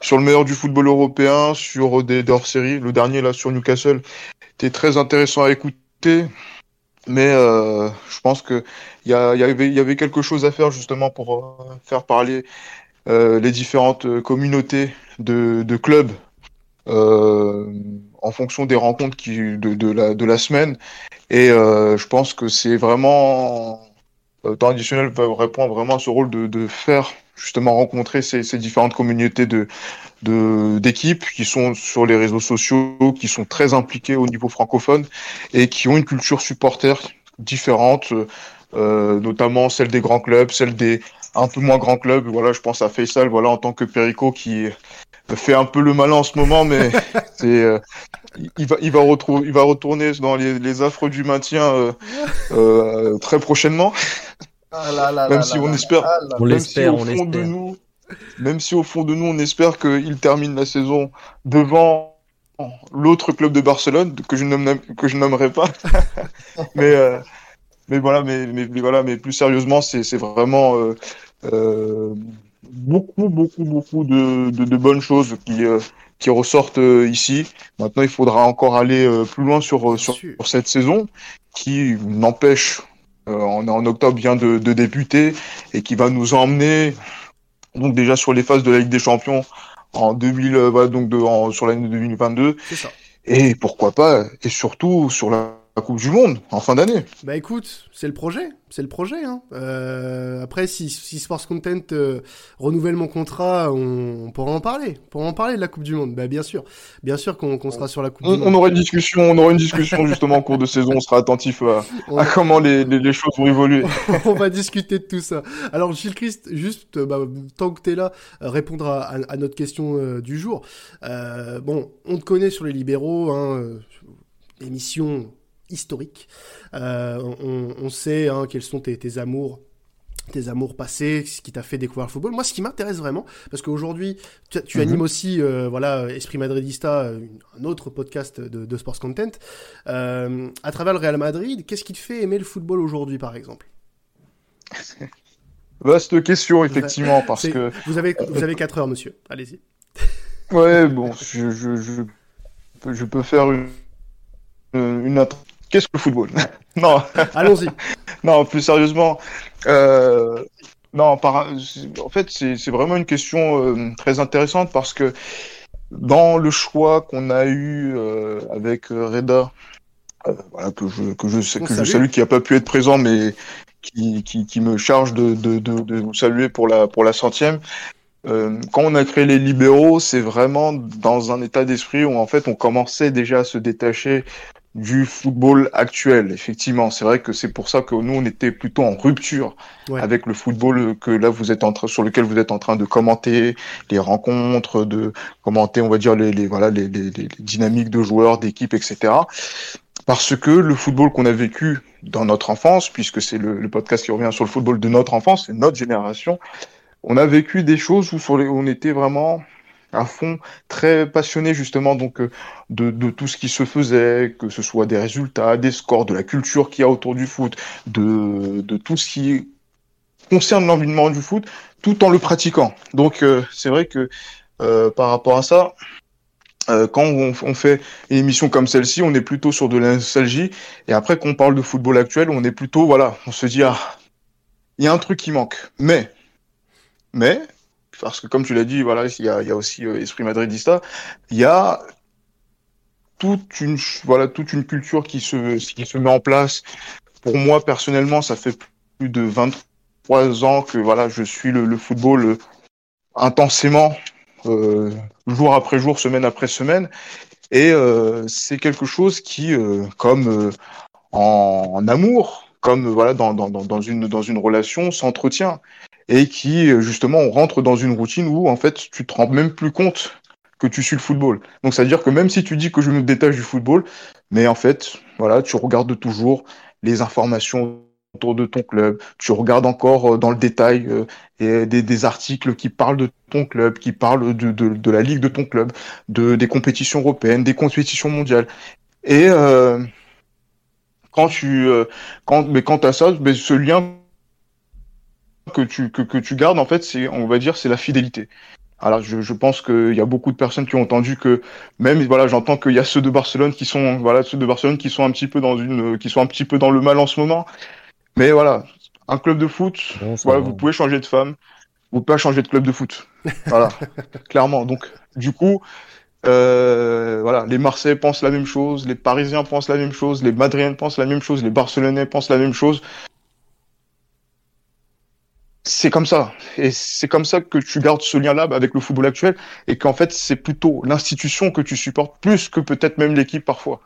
sur le meilleur du football européen, sur des, des hors-série. Le dernier, là, sur Newcastle, était très intéressant à écouter. Mais euh, je pense que il y, y, avait, y avait quelque chose à faire justement pour euh, faire parler euh, les différentes communautés de, de clubs euh, en fonction des rencontres qui, de, de, la, de la semaine. Et euh, je pense que c'est vraiment va répondre vraiment à ce rôle de, de faire justement rencontrer ces, ces différentes communautés de d'équipes qui sont sur les réseaux sociaux, qui sont très impliquées au niveau francophone et qui ont une culture supporter différente, euh, notamment celle des grands clubs, celle des un peu moins grands clubs. Voilà, je pense à Faisal, voilà, en tant que Perico qui fait un peu le malin en ce moment, mais c'est euh, il va il va retrouver il va retourner dans les, les affres du maintien euh, euh, très prochainement. Ah là là même là si là on là espère, là là. On même si l'espère, au on fond de l'espère. nous, même si au fond de nous on espère qu'il termine la saison devant l'autre club de Barcelone que je nomme que je nommerai pas, mais euh, mais voilà, mais, mais, mais voilà, mais plus sérieusement, c'est c'est vraiment euh, euh, beaucoup beaucoup beaucoup de, de, de bonnes choses qui euh, qui ressortent euh, ici. Maintenant, il faudra encore aller euh, plus loin sur, sur, sur cette saison qui n'empêche, euh, on est en octobre, vient de, de débuter et qui va nous emmener donc déjà sur les phases de la Ligue des Champions en 2000, euh, voilà, donc de, en, sur l'année 2022 C'est ça. et pourquoi pas et surtout sur la, la Coupe du Monde en fin d'année. Bah écoute, c'est le projet, c'est le projet. Hein. Euh, après, si, si Sports Content euh, renouvelle mon contrat, on, on pourra en parler. On pourra en parler de la Coupe du Monde. Bah bien sûr, bien sûr qu'on sera sur la Coupe On, du Monde. on aura une discussion, on aura une discussion justement en cours de saison. On sera attentif à, à comment les, les, les choses vont évoluer. on va discuter de tout ça. Alors Gilles Christ, juste euh, bah, tant que tu es là, répondre à, à- à notre question euh, du jour. Bon, on te connaît sur les libéraux, hein, émission historique. Euh, on, on sait hein, quels sont tes, tes amours tes amours passés, ce qui t'a fait découvrir le football. Moi, ce qui m'intéresse vraiment, parce qu'aujourd'hui, tu, tu Mhm. animes aussi, euh, voilà, Esprit Madridista, euh, un autre podcast de, de Sports Content. Euh, à travers le Real Madrid, qu'est-ce qui te fait aimer le football aujourd'hui, par exemple? Vaste question effectivement parce que Vous avez, vous avez 4 heures, monsieur. Allez-y. Ouais, bon, je, je, je, peux- je peux faire une, une Qu'est-ce que le football Non. Allons-y. non, plus sérieusement, euh, non, par, en fait, c'est vraiment une question euh, très intéressante parce que dans le choix qu'on a eu euh, avec Reda, voilà, que je, que je, que salue. qui a pas pu être présent, mais qui, qui, qui me charge de, de, de, de vous saluer pour la, pour la centième. Euh, quand on a créé les libéraux, c'est vraiment dans un état d'esprit où en fait on commençait déjà à se détacher du football actuel. Effectivement, c'est vrai que c'est pour ça que nous on était plutôt en rupture Ouais. avec le football que là vous êtes en train, sur lequel vous êtes en train de commenter les rencontres, de commenter, on va dire les, les voilà les, les, les dynamiques de joueurs, d'équipes, etc. Parce que le football qu'on a vécu dans notre enfance, puisque c'est le, le podcast qui revient sur le football de notre enfance, c'est notre génération, on a vécu des choses où sur les, on était vraiment à fond, très passionné justement donc euh, de, de tout ce qui se faisait, que ce soit des résultats, des scores, de la culture qu'il y a autour du foot, de, de tout ce qui concerne l'environnement du foot, tout en le pratiquant. Donc euh, c'est vrai que euh, par rapport à ça, euh, quand on, on fait une émission comme celle-ci, on est plutôt sur de la et après qu'on parle de football actuel, on est plutôt voilà, on se dit ah, il y a un truc qui manque, mais mais parce que comme tu l'as dit, voilà, il y a, aussi euh, Esprit Madridista, il y a toute une, voilà, toute une culture qui se, qui se met en place. Pour moi, personnellement, ça fait plus de 23 ans que voilà, je suis le, football euh, intensément, euh, jour après jour, semaine après semaine. Et c'est quelque chose qui, comme en, amour, comme voilà, dans une, dans une relation, s'entretient et qui euh, justement on rentre dans une routine où en fait tu te rends même plus compte que tu suis le football. Donc c'est à dire que même si tu dis que je me détache du football, mais en fait voilà tu regardes toujours les informations autour de ton club, tu regardes encore euh, dans le détail euh, des, des articles qui parlent de ton club, qui parlent de, de, de la ligue de ton club, de des compétitions européennes, des compétitions mondiales. Et euh, quand tu euh, quand mais quant à ça, mais ce lien que tu, que, que tu gardes, en fait, c'est, on va dire, c'est la fidélité. Alors, je, je pense qu'il y a beaucoup de personnes qui ont entendu que, même, voilà, j'entends qu'il y a ceux de Barcelone qui sont, voilà, ceux de Barcelone qui sont un petit peu dans une, qui sont un petit peu dans le mal en ce moment. Mais voilà, un club de foot, voilà, vous pouvez changer de femme, vous pouvez pas changer de club de foot. Voilà, clairement. Donc, du coup, euh, voilà, les Marseillais pensent la même chose, les Parisiens pensent la même chose, les Madriens pensent la même chose, les Barcelonais pensent la même chose. C'est comme ça. Et c'est comme ça que tu gardes ce lien-là avec le football actuel et qu'en fait, c'est plutôt l'institution que tu supportes plus que peut-être même l'équipe parfois.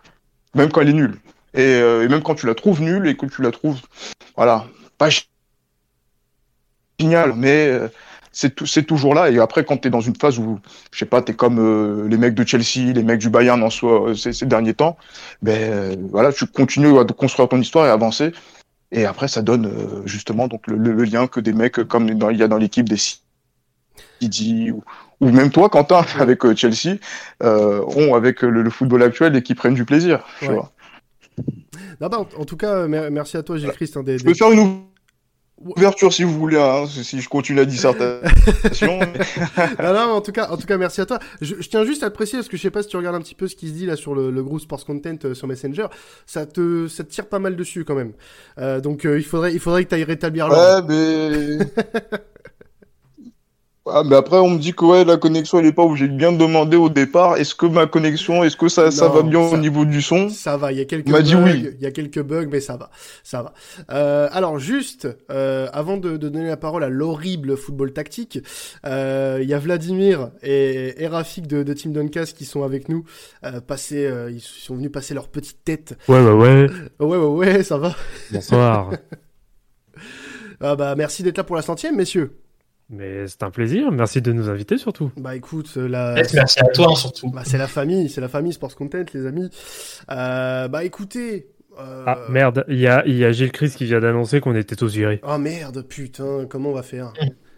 Même quand elle est nulle. Et, euh, et même quand tu la trouves nulle et que tu la trouves, voilà, pas génial, mais euh, c'est toujours là. Et après, quand tu es dans une phase où, je sais pas, tu es comme euh, les mecs de Chelsea, les mecs du Bayern en soi, euh, ces, ces derniers temps, ben euh, voilà, tu continues à construire ton histoire et avancer. Et après, ça donne euh, justement donc le, le- lien que des mecs comme dans- il y a dans l'équipe des City ou, ou même toi, Quentin, avec euh, Chelsea, euh, ont avec le, le football actuel et qui prennent du plaisir. tu vois. Non, bah, en, en tout cas, mer- merci à toi, Gilles Christ. hein, des- Je peux des- faire une ouverture si vous voulez, hein, si je continue la dissertation. non, non, en tout cas, en tout cas, merci à toi. Je, je tiens juste à te préciser parce que je sais pas si tu regardes un petit peu ce qui se dit là sur le, le groupe Sports Content euh, sur Messenger, ça te, ça te tire pas mal dessus quand même. Euh, donc euh, il faudrait, il faudrait que tu ailles rétablir. Ouais, mais. Ah, mais après, on me dit que ouais, la connexion, elle est pas où j'ai bien demandé au départ. Est-ce que ma connexion, est-ce que ça, ça va bien ça- au niveau du son? Ça va, il y a quelques bugs, dit oui. il y a quelques bugs, mais ça va, ça va. Euh, alors juste, euh, avant de, de donner la parole à l'horrible football tactique, euh, il y a Vladimir et, et Rafik de, de Team Duncast qui sont avec nous. Euh, passer, euh, ils sont venus passer leur petite tête. Ouais, ouais, ouais. Ouais, ouais, ouais, ça va. Bonsoir. ah bah merci d'être là pour la centième, messieurs. Mais c'est un plaisir. Merci de nous inviter surtout. Bah écoute, euh, la... Merci à toi, surtout. Bah, c'est la famille, c'est la famille Sports Content, les amis. Euh, bah écoutez. euh, Ah merde, il y a, il y a Gilles Chris qui vient d'annoncer qu'on était tous virés. Oh merde, putain, comment on va faire?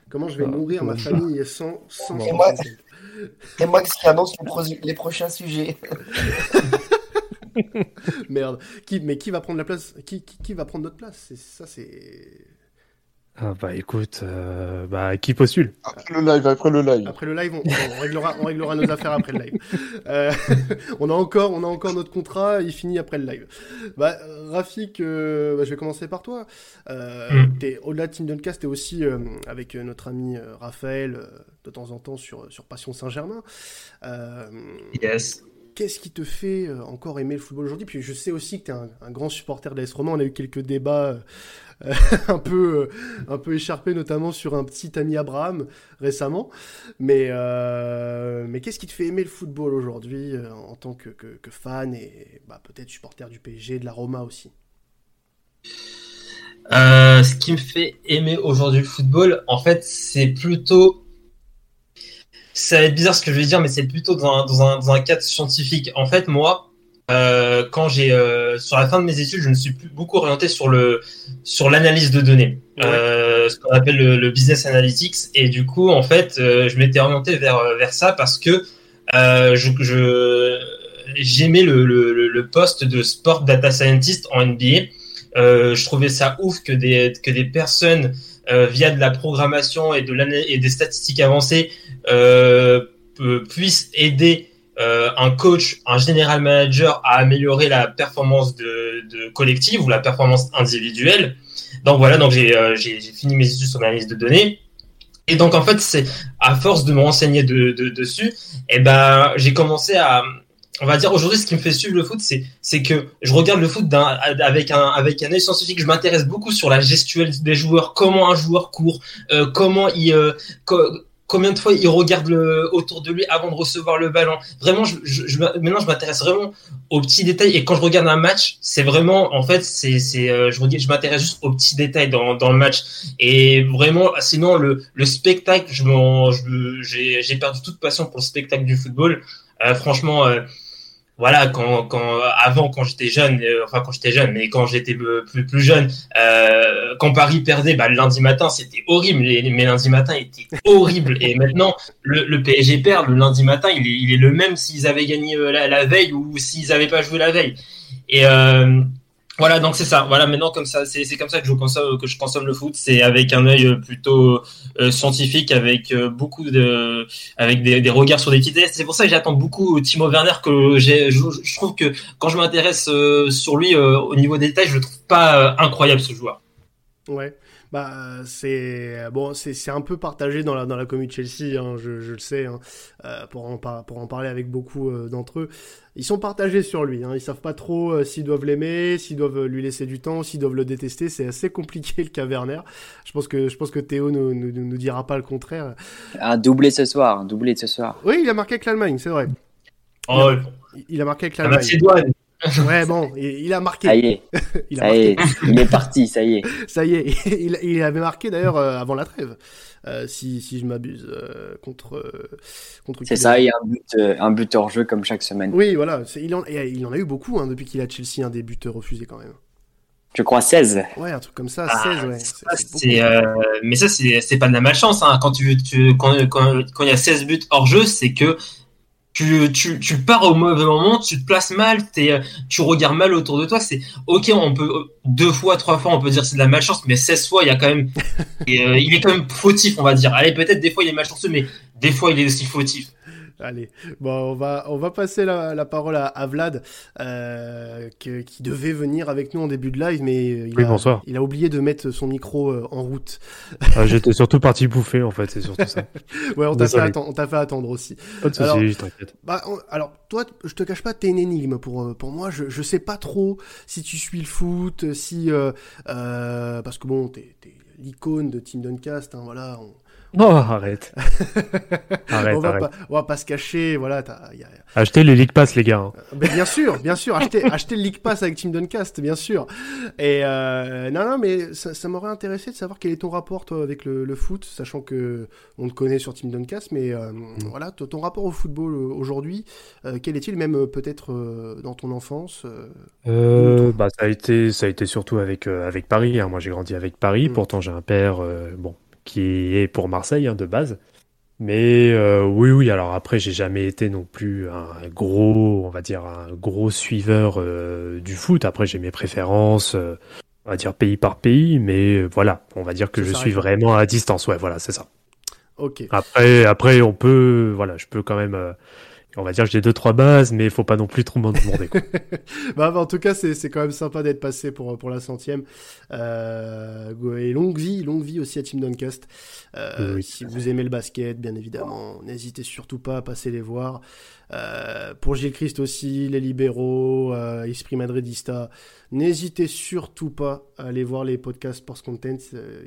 Comment je vais Ah, nourrir ma comment je- famille sans, sans Et moi- Et Max qui annonce les, pro- les prochains sujets. Merde. Qui, mais qui va prendre la place? Qui, qui, qui va prendre notre place? Ça, c'est. Ah bah écoute, euh, bah qui postule Après le live, après le live. Après le live, on, on réglera, on réglera nos affaires après le live. Euh, on a encore, on a encore notre contrat, il finit après le live. Bah, Rafik, euh, bah, je vais commencer par toi. Euh, Mm. t'es au-delà de Team Duncast, t'es aussi euh, avec notre ami Raphaël de temps en temps sur sur Passion Saint-Germain. Euh, Yes. qu'est-ce qui te fait encore aimer le football aujourd'hui? Puis je sais aussi que tu es un, un grand supporter de l'AS Roma. On a eu quelques débats euh, un, peu, euh, un peu écharpés, notamment sur un petit ami Abraham récemment. Mais, euh, mais qu'est-ce qui te fait aimer le football aujourd'hui euh, en tant que, que- fan et bah, peut-être supporter du PSG, de la Roma aussi? Ce qui me fait aimer aujourd'hui le football, en fait, c'est plutôt. Ça va être bizarre ce que je vais dire, mais c'est plutôt dans, un, dans un cadre scientifique. En fait, moi, euh, quand j'ai euh, sur la fin de mes études, je me suis plus beaucoup orienté sur le sur l'analyse de données, euh, ce qu'on appelle le, le business analytics. Et du coup, en fait, je m'étais orienté vers vers ça parce que je, j'aimais le, le, le poste de sport data scientist en NBA. Je trouvais ça ouf que des, que des personnes, via de la programmation et, de et des statistiques avancées, puissent aider euh, un coach, un general manager à améliorer la performance de, de collective ou la performance individuelle. Donc voilà, donc j'ai euh, fini mes études sur l'analyse de données. Et donc en fait, c'est à force de me renseigner de, de- dessus, et ben j'ai commencé à, on va dire aujourd'hui, ce qui me fait suivre le foot, c'est que je regarde le foot avec un avec un œil scientifique. Je m'intéresse beaucoup sur la gestuelle des joueurs, comment un joueur court, euh, comment il euh, combien de fois il regarde le, autour de lui avant de recevoir le ballon. Vraiment, je, je, maintenant, je m'intéresse vraiment aux petits détails. Et quand je regarde un match, c'est vraiment, en fait, c'est, c'est, euh, je, je m'intéresse juste aux petits détails dans, dans le match. Et vraiment, sinon, le, le spectacle, je m'en, j'ai perdu toute passion pour le spectacle du football. Euh, franchement, euh, voilà, quand, quand, avant, quand j'étais jeune, euh, enfin, quand j'étais jeune, mais quand j'étais plus, plus jeune, euh, quand Paris perdait, bah, le lundi matin, c'était horrible. Les, mes lundis matins étaient horribles. Et maintenant, le, le PSG perd, le lundi matin, il est, le même s'ils avaient gagné euh, la, la veille ou s'ils n'avaient pas joué la veille. Et, euh, voilà, donc c'est ça. Voilà, maintenant comme ça, c'est comme ça que je consomme que je consomme le foot. C'est avec un œil euh, plutôt euh, scientifique, avec euh, beaucoup de, avec des, regards sur des petits tests. C'est pour ça que j'attends beaucoup Timo Werner. Que j'ai, je, je trouve que quand je m'intéresse sur lui au niveau des détails, je le trouve pas incroyable ce joueur. Ouais. Bah, c'est bon, c'est c'est un peu partagé dans la dans la commune de Chelsea, hein, je, je le sais, hein, euh, pour en par- pour en parler avec beaucoup euh, d'entre eux. Ils sont partagés sur lui, hein, ils savent pas trop euh, s'ils doivent l'aimer, s'ils doivent lui laisser du temps, s'ils doivent le détester. C'est assez compliqué le cas Werner. Je pense que je pense que Théo nous nous, nous nous dira pas le contraire. Un doublé ce soir, un doublé de ce soir. Oui, il a marqué avec l'Allemagne, c'est vrai. Oh, Il, il a marqué avec la l'Allemagne. Macédoine. Ouais, bon, il, a marqué. Ça y est. il a Ça marqué. y est. Il est parti, ça y est. Ça y est, il, il avait marqué d'ailleurs euh, avant la trêve, euh, si, si je m'abuse, euh, contre contre. C'est ça, il y a un but, euh, un but hors jeu comme chaque semaine. Oui, voilà, il en, et il en a eu beaucoup hein, depuis qu'il a Chelsea, un des buts refusés quand même. Je crois 16. Ouais, un truc comme ça, Ah, 16, ouais. ça, c'est, euh, mais ça, c'est, c'est pas de la malchance. Hein. Quand tu, tu, quand, quand, quand il y a 16 buts hors jeu, c'est que tu, tu, pars au mauvais moment, tu te places mal, euh, tu regardes mal autour de toi. C'est ok, on peut deux fois, trois fois, on peut dire c'est de la malchance, mais 16 fois, il y a quand même, euh, il est quand même fautif, on va dire. Allez, peut-être des fois il est malchanceux, mais des fois il est aussi fautif. Allez, bon, on va, on va passer la, la parole à, à Vlad, euh, que- qui devait venir avec nous en début de live, mais il, Oui, a, bonsoir. il a oublié de mettre son micro euh, en route. Ah, J'étais surtout parti bouffer en fait, c'est surtout ça. ouais, on t'a fait, atten- attendre aussi. Pas de soucis, Alors- t'inquiète. Bah, on- alors, toi, je te cache pas, t'es une énigme pour, euh, pour moi. Je, je sais pas trop si tu suis le foot, si. euh, euh, parce que bon, t'es t'es l'icône de Team Duncast, hein, voilà. On... Non, arrête. Arrête, on, va arrête. Pas, on va pas se cacher, voilà. t'as- y a- Achetez les League Pass, les gars. hein. Ben, bien sûr, bien sûr, acheter, acheter le League Pass avec Team Duncast, bien sûr. Et euh, non, non, mais ça, ça m'aurait intéressé de savoir quel est ton rapport toi avec le, le foot, sachant que on te connaît sur Team Duncast, mais euh, voilà, t- ton rapport au football euh, aujourd'hui, euh, quel est-il, même euh, peut-être euh, dans ton enfance euh, Euh, bah, ça a été, ça a été surtout avec, euh, avec Paris. hein. Moi, j'ai grandi avec Paris. Mm. Pourtant, j'ai un père, euh, bon, qui est pour Marseille hein, de base. Mais euh, oui, oui. Alors après, j'ai jamais été non plus un gros, on va dire, un gros suiveur euh, du foot. Après, j'ai mes préférences, euh, on va dire pays par pays. Mais euh, voilà, on va dire que je suis vraiment à distance. Ouais, voilà, c'est ça. Ok. Après, après, on peut, voilà, je peux quand même, euh, on va dire, que j'ai deux trois bases, mais il faut pas non plus trop m'en demander. quoi. bah, bah, en tout cas, c'est quand même sympa d'être passé pour, pour la centième. Euh, et longue vie, longue vie aussi à Team Duncast. Euh, Oui, si vous aimez le basket, bien évidemment, n'hésitez surtout pas à passer les voir. euh, pour Gilles Christ aussi, les libéraux, euh, Esprit Madridista. N'hésitez surtout pas à aller voir les podcasts Sports Content.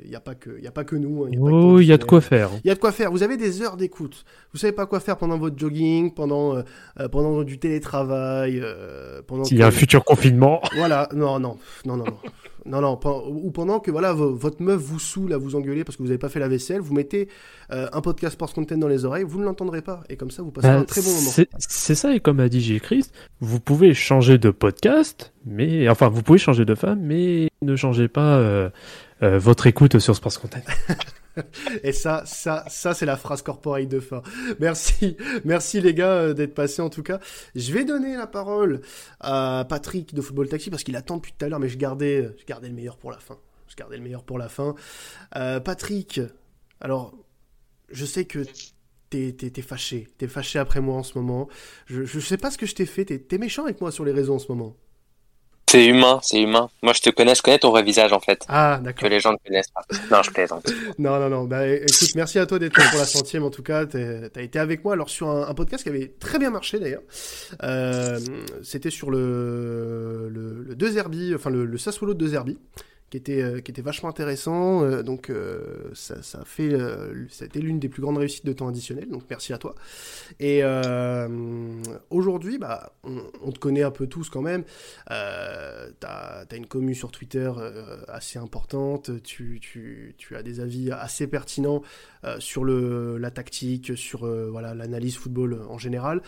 Il n'y a, pas que- y a pas que nous. hein, pas que Oh, il y a de quoi faire. Il y a de quoi faire. Vous avez des heures d'écoute. Vous savez pas quoi faire pendant votre jogging, pendant, euh, euh, pendant du télétravail, euh, pendant S'il y a un futur confinement. Voilà, non, non, non, non, non. Non, non, ou pendant que voilà, vo- votre meuf vous saoule à vous engueuler parce que vous n'avez pas fait la vaisselle, vous mettez euh, un podcast Sports Content dans les oreilles, vous ne l'entendrez pas. Et comme ça, vous passez Bah, un très bon moment. c'est- ça, et comme a dit Gilles Christ, vous pouvez changer de podcast, mais enfin, vous pouvez changer de femme, mais ne changez pas euh, euh, votre écoute sur Sports Content. Et ça, ça, ça, c'est la phrase corporate de fin. Merci, merci les gars euh, d'être passés en tout cas. Je vais donner la parole à Patrick de Football Taxi parce qu'il attend depuis tout à l'heure, mais je gardais, je gardais le meilleur pour la fin. Je gardais le meilleur pour la fin. Euh, Patrick, alors, je sais que t'es, fâché, t'es fâché après moi en ce moment. Je, je sais pas ce que je t'ai fait. T'es méchant avec moi sur les réseaux en ce moment. C'est humain, c'est humain. Moi, je te connais, je connais ton vrai visage en fait. Ah, d'accord. Que les gens ne connaissent pas. Non, je plaisante. Non, non, non. Bah, écoute, merci à toi d'être là pour la centième. En tout cas, t'as été avec moi alors sur un, un podcast qui avait très bien marché d'ailleurs. Euh, C'était sur le, le, le De Zerbi, enfin le, le Sassuolo de De Zerbi, qui était, euh, qui était vachement intéressant. Euh, donc, euh, ça, ça fait, euh, ça a été l'une des plus grandes réussites de temps additionnel. Donc, merci à toi. Et aujourd'hui, bah, on, te connaît un peu tous quand même. T'as as une commu sur Twitter assez importante. Tu, tu, tu as des avis assez pertinents sur le, la tactique, sur voilà l'analyse football en général.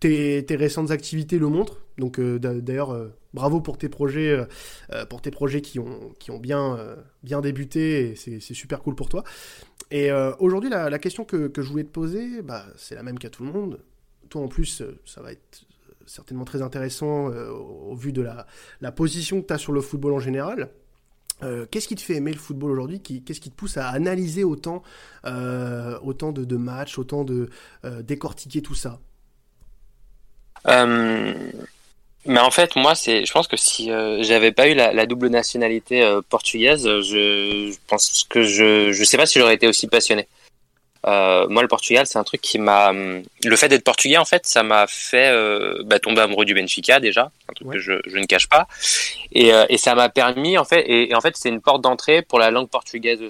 Tes, tes récentes activités le montrent. Donc euh, d'a- d'ailleurs, euh, bravo pour tes projets, euh, pour tes projets qui ont, bien, débuté. C'est super cool pour toi. Et aujourd'hui, la, question que, je voulais te poser, bah, c'est la même qu'à tout le monde. Toi, en plus, ça va être certainement très intéressant au, vu de la, position que tu as sur le football en général. Qu'est-ce qui te fait aimer le football aujourd'hui? Qu'est-ce qui te pousse à analyser autant, autant de, de matchs, autant de euh, décortiquer tout ça? Euh, mais en fait, moi, c'est, je pense que si euh, j'avais pas eu la, la double nationalité euh, portugaise, je, je pense que je, je sais pas si j'aurais été aussi passionné. Moi, le Portugal, c'est un truc qui m'a, le fait d'être portugais, en fait, ça m'a fait bah, tomber amoureux du Benfica déjà, un truc que je, je ne cache pas, et, et ça m'a permis, en fait, et, et en fait, c'est une porte d'entrée pour la langue portugaise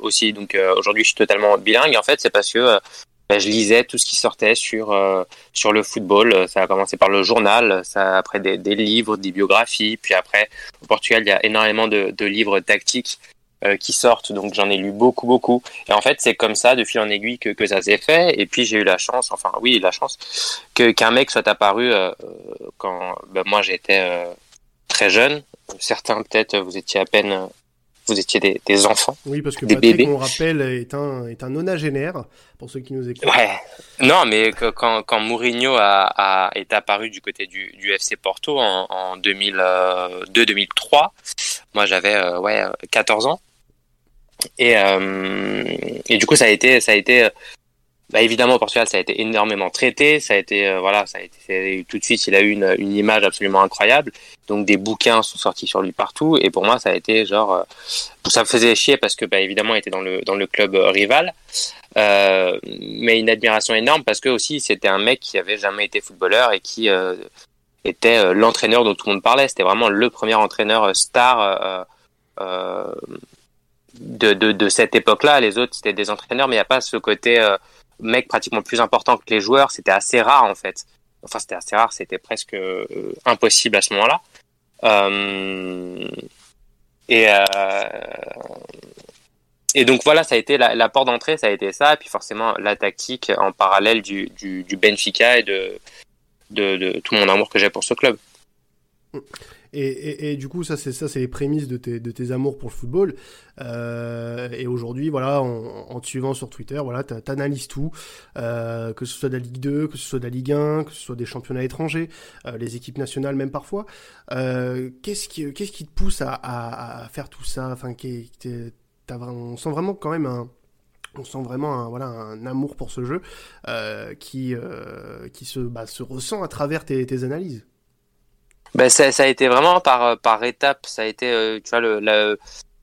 aussi. Donc aujourd'hui, je suis totalement bilingue. En fait, c'est parce que bah, je lisais tout ce qui sortait sur euh, sur le football. Ça a commencé par le journal, ça après des, des livres, des biographies, puis après au Portugal il y a énormément de, de livres tactiques euh, qui sortent, donc j'en ai lu beaucoup beaucoup. Et en fait c'est comme ça de fil en aiguille que, que ça s'est fait. Et puis j'ai eu la chance, enfin oui la chance que qu'un mec soit apparu euh, quand bah, moi j'étais euh, très jeune. Certains peut-être vous étiez à peine, vous étiez des, des enfants, Oui, parce que des Patrick, bébés. on rappelle, est un, est un nonagénaire, pour ceux qui nous écoutent. Ouais. Non, mais que, quand, quand Mourinho a, a, est apparu du côté du, du FC Porto en, en 2002-2003, moi j'avais euh, ouais 14 ans. Et, euh, et du coup, ça a été, ça a été, euh, bah, évidemment au Portugal, ça a été énormément traité. Ça a été, euh, voilà, ça a été tout de suite, il a eu une, une image absolument incroyable. Donc des bouquins sont sortis sur lui partout. Et pour moi, ça a été genre, euh, ça me faisait chier parce que, bah, évidemment, il était dans le dans le club euh, rival. Euh, mais une admiration énorme parce que aussi c'était un mec qui avait jamais été footballeur et qui était l'entraîneur dont tout le monde parlait. C'était vraiment le premier entraîneur star de, de, de cette époque-là. Les autres c'était des entraîneurs, mais il n'y a pas ce côté mec pratiquement plus important que les joueurs. C'était assez rare en fait. Enfin c'était assez rare, c'était presque euh, impossible à ce moment-là. Euh, et euh, et donc voilà, ça a été la, porte d'entrée, ça a été ça, et puis forcément la tactique en parallèle du, Benfica et de, tout mon amour que j'ai pour ce club. Et, du coup, ça, c'est les prémices de tes, amours pour le football. Euh, et aujourd'hui, voilà, en, te suivant sur Twitter, voilà, t'a- t'analyses tout, euh, que ce soit de la Ligue 2, que ce soit de la Ligue 1, que ce soit des championnats étrangers, euh, les équipes nationales même parfois. Qu'est-ce qui, te pousse à, faire tout ça? Enfin, on sent vraiment quand même un amour pour ce jeu qui, bah, se ressent à travers tes analyses. Ben, ça, ça a été vraiment par, par étapes. Ça a été, euh, tu vois, le, le-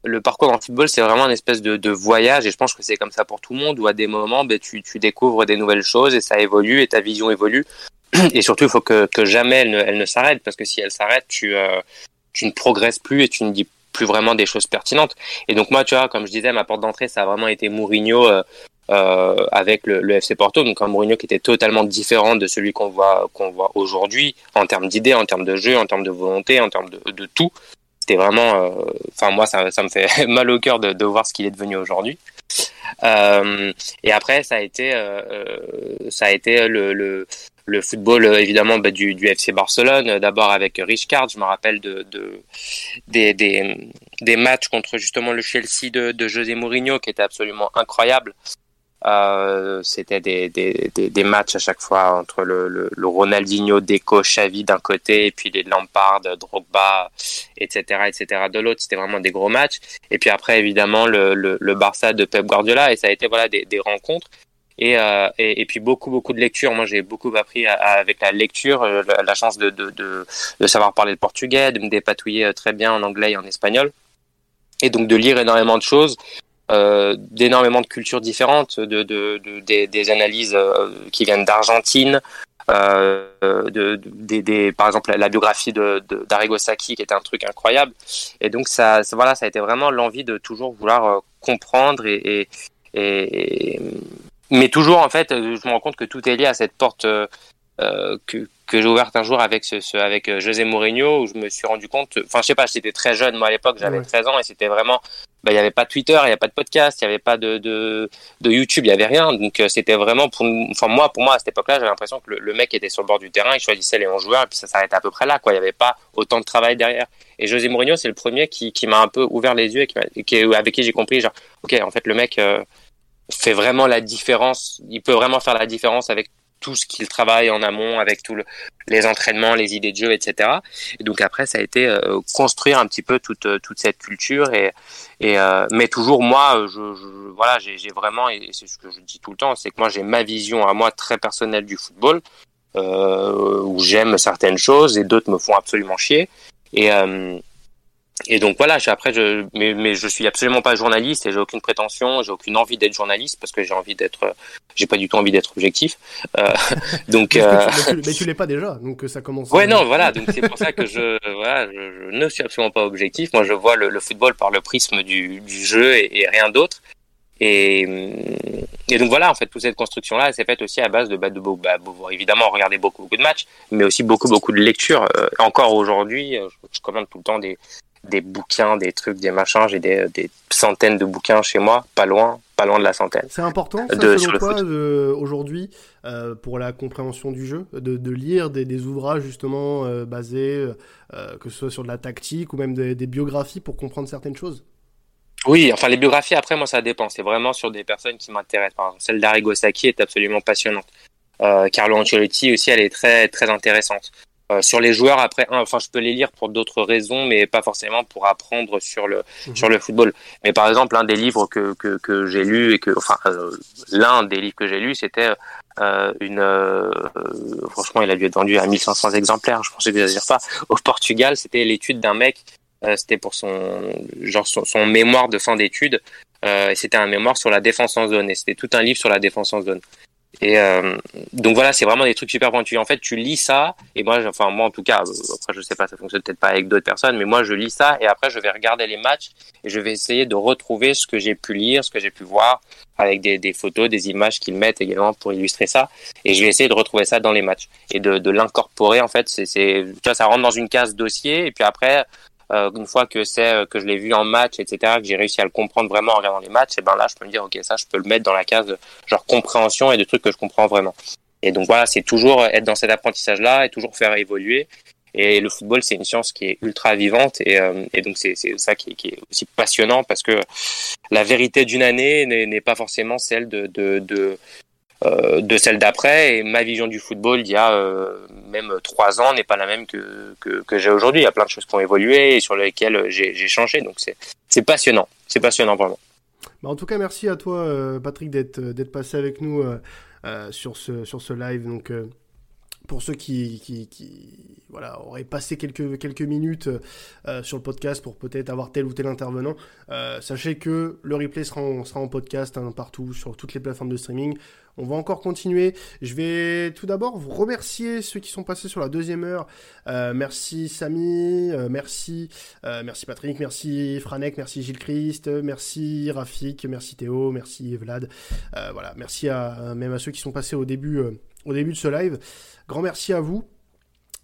le parcours dans le football, c'est vraiment une espèce de, de, voyage, et je pense que c'est comme ça pour tout le monde, où à des moments, ben, tu, tu découvres des nouvelles choses, et ça évolue, et ta vision évolue. Et surtout, il faut que, que jamais elle ne, elle ne s'arrête, parce que si elle s'arrête, tu, euh, tu ne progresses plus et tu ne dis plus vraiment des choses pertinentes. Et donc moi, tu vois, comme je disais, ma porte d'entrée, ça a vraiment été Mourinho euh, euh, avec le, FC Porto, donc un Mourinho qui était totalement différent de celui qu'on voit qu'on voit aujourd'hui en termes d'idées, en termes de jeu, en termes de volonté, en termes de, tout c'était vraiment, euh, enfin moi ça, me fait mal au cœur de, voir ce qu'il est devenu aujourd'hui. Euh, et après ça a été, ça a été le, le, football évidemment bah, du, FC Barcelone. D'abord avec Richcard, je me rappelle de, de des, des, des, matchs contre justement le Chelsea de, de José Mourinho qui était absolument incroyable. Euh, c'était des, des, des, des, matchs à chaque fois entre le, le, le Ronaldinho, Deco, Xavi d'un côté et puis les Lampard, Drogba, etc., etc. de l'autre. C'était vraiment des gros matchs. Et puis après, évidemment, le, le, Barça de Pep Guardiola et ça a été voilà des, rencontres. Et, euh, et, et, puis beaucoup beaucoup de lectures. Moi, j'ai beaucoup appris à, à, avec la lecture, euh, la, la chance de, de, de, de, savoir parler le portugais, de me dépatouiller euh, très bien en anglais et en espagnol, et donc de lire énormément de choses euh, d'énormément de cultures différentes, de, de, de des, des, analyses euh, qui viennent d'Argentine, euh, de, des, par exemple la biographie de Sacchi qui était un truc incroyable. Et donc ça, ça voilà, ça a été vraiment l'envie de toujours vouloir comprendre et, et, et, mais toujours en fait, je me rends compte que tout est lié à cette porte que que j'ai ouverte un jour avec ce, ce, avec José Mourinho où je me suis rendu compte enfin je sais pas j'étais très jeune moi à l'époque j'avais ouais. 13 ans et c'était vraiment bah, il n'y avait pas de Twitter, il n'y avait pas de podcast, il n'y avait pas de, de, de YouTube, il n'y avait rien. Donc euh, c'était vraiment pour, enfin moi, pour moi à cette époque-là, j'avais l'impression que le, le, mec était sur le bord du terrain, il choisissait les 11 joueurs et puis ça s'arrêtait à peu près là, quoi. Il n'y avait pas autant de travail derrière. Et José Mourinho, c'est le premier qui, qui m'a un peu ouvert les yeux et qui, qui avec qui j'ai compris, genre, ok, en fait le mec euh, fait vraiment la différence, il peut vraiment faire la différence avec tout ce qu'il travaille en amont avec tous le, les entraînements, les idées de jeu, etc. Et donc après, ça a été euh, construire un petit peu toute, toute cette culture et, et euh, mais toujours moi, je, je voilà, j'ai vraiment et c'est ce que je dis tout le temps, c'est que moi j'ai ma vision à moi très personnelle du football euh, où j'aime certaines choses et d'autres me font absolument chier et euh, et donc voilà, après, je, mais, mais je suis absolument pas journaliste et j'ai aucune prétention, j'ai aucune envie d'être journaliste parce que j'ai envie d'être, j'ai pas du tout envie d'être objectif. Euh, donc, euh... mais, tu, l'es pas déjà, donc ça commence. Ouais, non, voilà, donc c'est pour ça que je, voilà, je, je, ne suis absolument pas objectif. Moi, je vois le, le football par le prisme du, du jeu et, et rien d'autre. Et, et, donc voilà, en fait, toute cette construction-là, elle s'est faite aussi à base de, bah, de, bah, évidemment, regarder beaucoup, beaucoup de matchs, mais aussi beaucoup, beaucoup de lectures. Euh, encore aujourd'hui, je, je commande tout le temps des, des bouquins, des trucs, des machins. J'ai des, des, centaines de bouquins chez moi, pas loin, pas loin de la centaine. C'est important, ça, de, selon toi, aujourd'hui, euh, pour la compréhension du jeu, de, de lire des, des, ouvrages justement euh, basés, euh, que ce soit sur de la tactique ou même des, des biographies pour comprendre certaines choses? Oui, enfin les biographies après moi ça dépend, c'est vraiment sur des personnes qui m'intéressent. Par exemple, celle d'Arrigo Sacchi est absolument passionnante. Euh, Carlo Ancelotti aussi elle est très très intéressante. Euh, sur les joueurs. Après enfin je peux les lire pour d'autres raisons mais pas forcément pour apprendre sur le mmh. sur le football. Mais par exemple un des livres que que, que j'ai lu et que enfin euh, l'un des livres que j'ai lu c'était euh, une euh, franchement il a dû être vendu à 1500 exemplaires. Je pensais que j'exagère pas au Portugal c'était l'étude d'un mec euh, c'était pour son genre son, son, mémoire de fin d'études et c'était un mémoire sur la défense en zone. Et c'était tout un livre sur la défense en zone et euh, donc voilà, c'est vraiment des trucs super pointus. En fait, tu lis ça, et moi, enfin moi en tout cas, après je sais pas, ça fonctionne peut-être pas avec d'autres personnes, mais moi je lis ça, et après je vais regarder les matchs, et je vais essayer de retrouver ce que j'ai pu lire, ce que j'ai pu voir, avec des, des photos, des images qu'ils mettent également pour illustrer ça, et je vais essayer de retrouver ça dans les matchs, et de, de l'incorporer en fait. C'est, tu vois, ça rentre dans une case dossier, et puis après, euh, une fois que c'est euh, que je l'ai vu en match, etc., que j'ai réussi à le comprendre vraiment en regardant les matchs, et ben là, je peux me dire, ok, ça, je peux le mettre dans la case genre compréhension et des trucs que je comprends vraiment. Et donc voilà, c'est toujours être dans cet apprentissage-là et toujours faire évoluer. Et le football, c'est une science qui est ultra vivante et, euh, et donc c'est ça qui, qui, est aussi passionnant parce que la vérité d'une année n'est pas forcément celle de, de, de, euh, de celle d'après et ma vision du football il y a euh, même trois ans n'est pas la même que, que, que j'ai aujourd'hui. Il y a plein de choses qui ont évolué et sur lesquelles j'ai changé. Donc c'est passionnant. C'est passionnant vraiment. Bah en tout cas, merci à toi, euh, Patrick, d'être passé avec nous euh, sur, ce, sur ce live. Donc, pour ceux qui, voilà, auraient passé quelques, minutes euh, sur le podcast pour peut-être avoir tel ou tel intervenant, euh, sachez que le replay sera en, podcast hein, partout sur toutes les plateformes de streaming. On va encore continuer. Je vais tout d'abord vous remercier ceux qui sont passés sur la deuxième heure. Euh, merci Samy, merci, Patrick, merci Franek, merci Gilles Christ, merci Rafik, merci Théo, merci Vlad. Voilà, merci même à ceux qui sont passés au début, au début de ce live. Grand merci à vous.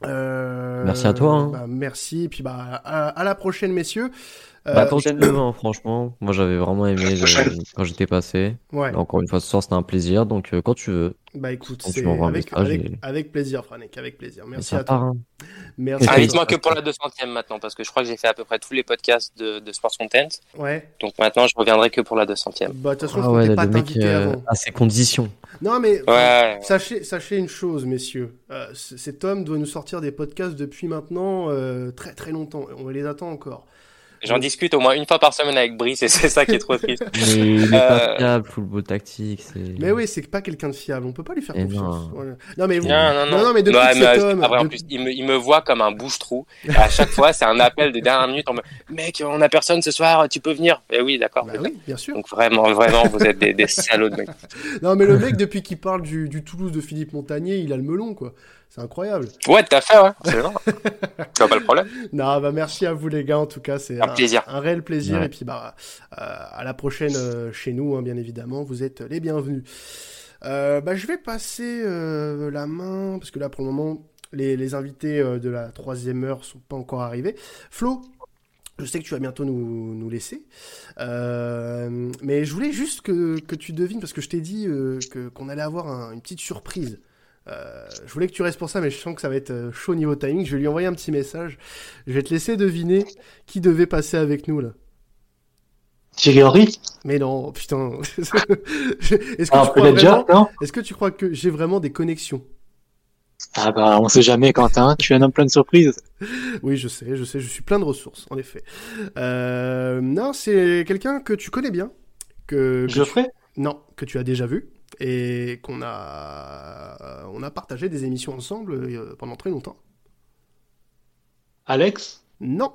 Euh, Merci à toi, hein. bah, merci et puis bah à, à la prochaine messieurs. Euh, Bah, continuez, hein, franchement. Moi, j'avais vraiment aimé euh, quand j'étais passé. Ouais. Là, encore une fois, ce soir, c'était un plaisir. Donc, euh, quand tu veux. Bah écoute, quand tu c'est avec, avec, et- avec plaisir, Franek, avec plaisir. Merci à toi. part, hein. Merci. Invite-moi toi. que pour la 200ème maintenant, parce que je crois que j'ai fait à peu près tous les podcasts de, de Sports Content. Ouais. Donc maintenant, je reviendrai que pour la 200ème. Bah de toute façon, je Ah ouais, pas le t'inviter euh, avant. à ses conditions. Non mais Ouais. sachez, sachez une chose, messieurs. Euh, cet homme doit nous sortir des podcasts depuis maintenant euh, très très longtemps. On les attend encore. J'en discute au moins une fois par semaine avec Brice et c'est ça qui est trop triste. Mais il est pas Euh, fiable, football tactique. c'est- Mais oui, c'est pas quelqu'un de fiable. On peut pas lui faire Eh confiance. non. Voilà. Non mais vous- Non, non, non. mais depuis Ouais, que mais cet c'est homme, en plus, il me, il me voit comme un bouche-trou. Et à chaque fois, c'est un appel de dernière minute Mec, on a personne ce soir, tu peux venir. Et oui, d'accord. Bah oui, bien sûr. Donc vraiment, vraiment, vous êtes des, des salauds de mecs. Non mais le mec depuis qu'il parle du, du Toulouse de Philippe Montagnier, il a le melon quoi. C'est incroyable. Ouais, t'as fait, ouais. C'est vrai. Tu vois pas le problème. Non, bah merci à vous les gars, en tout cas, c'est Un plaisir. un réel plaisir. Ouais. Et puis bah euh, à la prochaine euh, chez nous, hein, bien évidemment, vous êtes les bienvenus. Euh, bah je vais passer euh, la main parce que là pour le moment les, les invités euh, de la troisième heure sont pas encore arrivés. Flo, je sais que tu vas bientôt nous, nous laisser, Euh, mais je voulais juste que, que tu devines parce que je t'ai dit euh, que qu'on allait avoir un- une petite surprise. Euh, je voulais que tu restes pour ça, mais je sens que ça va être euh, chaud niveau timing. Je vais lui envoyer un petit message. Je vais te laisser deviner qui devait passer avec nous là. Thierry Henry Mais non, putain. Est-ce que, tu Ah, non Est-ce que tu crois que j'ai vraiment des connexions Ah bah on sait jamais Quentin, tu es un homme plein de surprises. Oui, je sais, je sais, je suis plein de ressources, en effet. Euh, non, c'est quelqu'un que tu connais bien. Que, que Geoffrey tu- Non, que tu as déjà vu. Et qu'on a... On a partagé des émissions ensemble euh, pendant très longtemps. Alex? Non.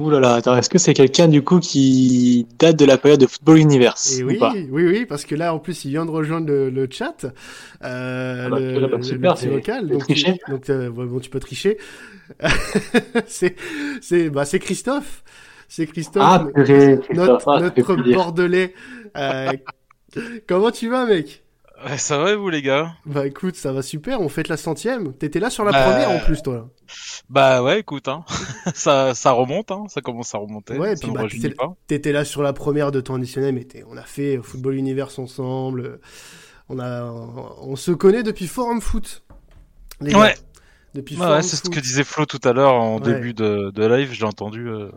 Ouh là là, attends, est-ce que c'est quelqu'un du coup qui date de la période de Football Universe Et ou oui, pas? oui, oui, parce que là, en plus, il vient de rejoindre le, le chat, euh, Ah bah, le, bah, le- super, vocal. Donc, tu, donc euh, bon, tu peux tricher. c'est, c'est, bah, c'est Christophe. C'est Christophe, Ah, purée, Christophe, notre, ah, notre plaisir. Euh, comment tu vas, mec? Ça va vous les gars? Bah écoute, ça va super, on fête la centième. T'étais là sur la Bah, première en plus, toi. Bah ouais, écoute, hein. ça, ça remonte, hein. ça commence à remonter. Ouais, et puis bah, t'étais, là sur la première de ton additionnel, mais t'es- on a fait euh, Football Universe ensemble. euh, On, a, on, se connaît depuis Forum Foot. Les gars. Ouais. Depuis Ouais, c'est ce que disait Flo tout à l'heure en Ouais. début de, de live, j'ai entendu. Euh,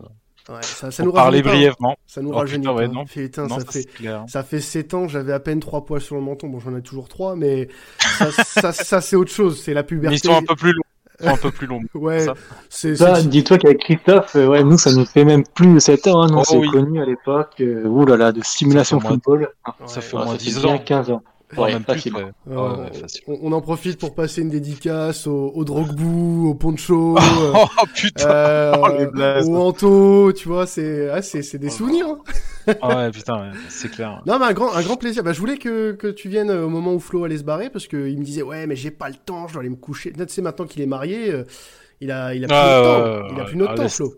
Ouais, ça, ça nous parler hein. brièvement. Ça nous Oh, rajeunit putain, ouais, Non, ça, ça, fait, c'est ça fait 7 ans, j'avais à peine 3 poils sur le menton. Bon, j'en ai toujours 3, mais ça, ça, ça, c'est autre chose. C'est la puberté. Mais ils sont un peu plus longs. Un peu plus longs. Ouais, ça. c'est, Ça, c'est- dis-toi qu'avec Christophe, euh, ouais, nous, ça nous fait même plus de 7 ans. Hein. Nous, on Oh s'est oui. connus à l'époque, euh, là, de simulation Ça fait au moins- football. Ça fait Ouais, au moins fait 10 bien ans. 15 ans. Voire Ouais, même plus, facilement. ouais. Euh, Ouais, ouais, facile. on, on en profite pour passer une dédicace au, au Drogbou, au Poncho, Oh, putain. euh, Oh, au Anto, tu vois, c'est, ah, c'est, c'est des souvenirs. hein. Ah ouais, putain, ouais, c'est clair. Non, mais un grand, un grand plaisir. Bah, je voulais que, que tu viennes au moment où Flo allait se barrer parce qu'il me disait, ouais, mais j'ai pas le temps, je dois aller me coucher. Tu sais, maintenant qu'il est marié, euh, il a, il a plus Ah, notre ouais, temps. Il a plus notre temps, Flo.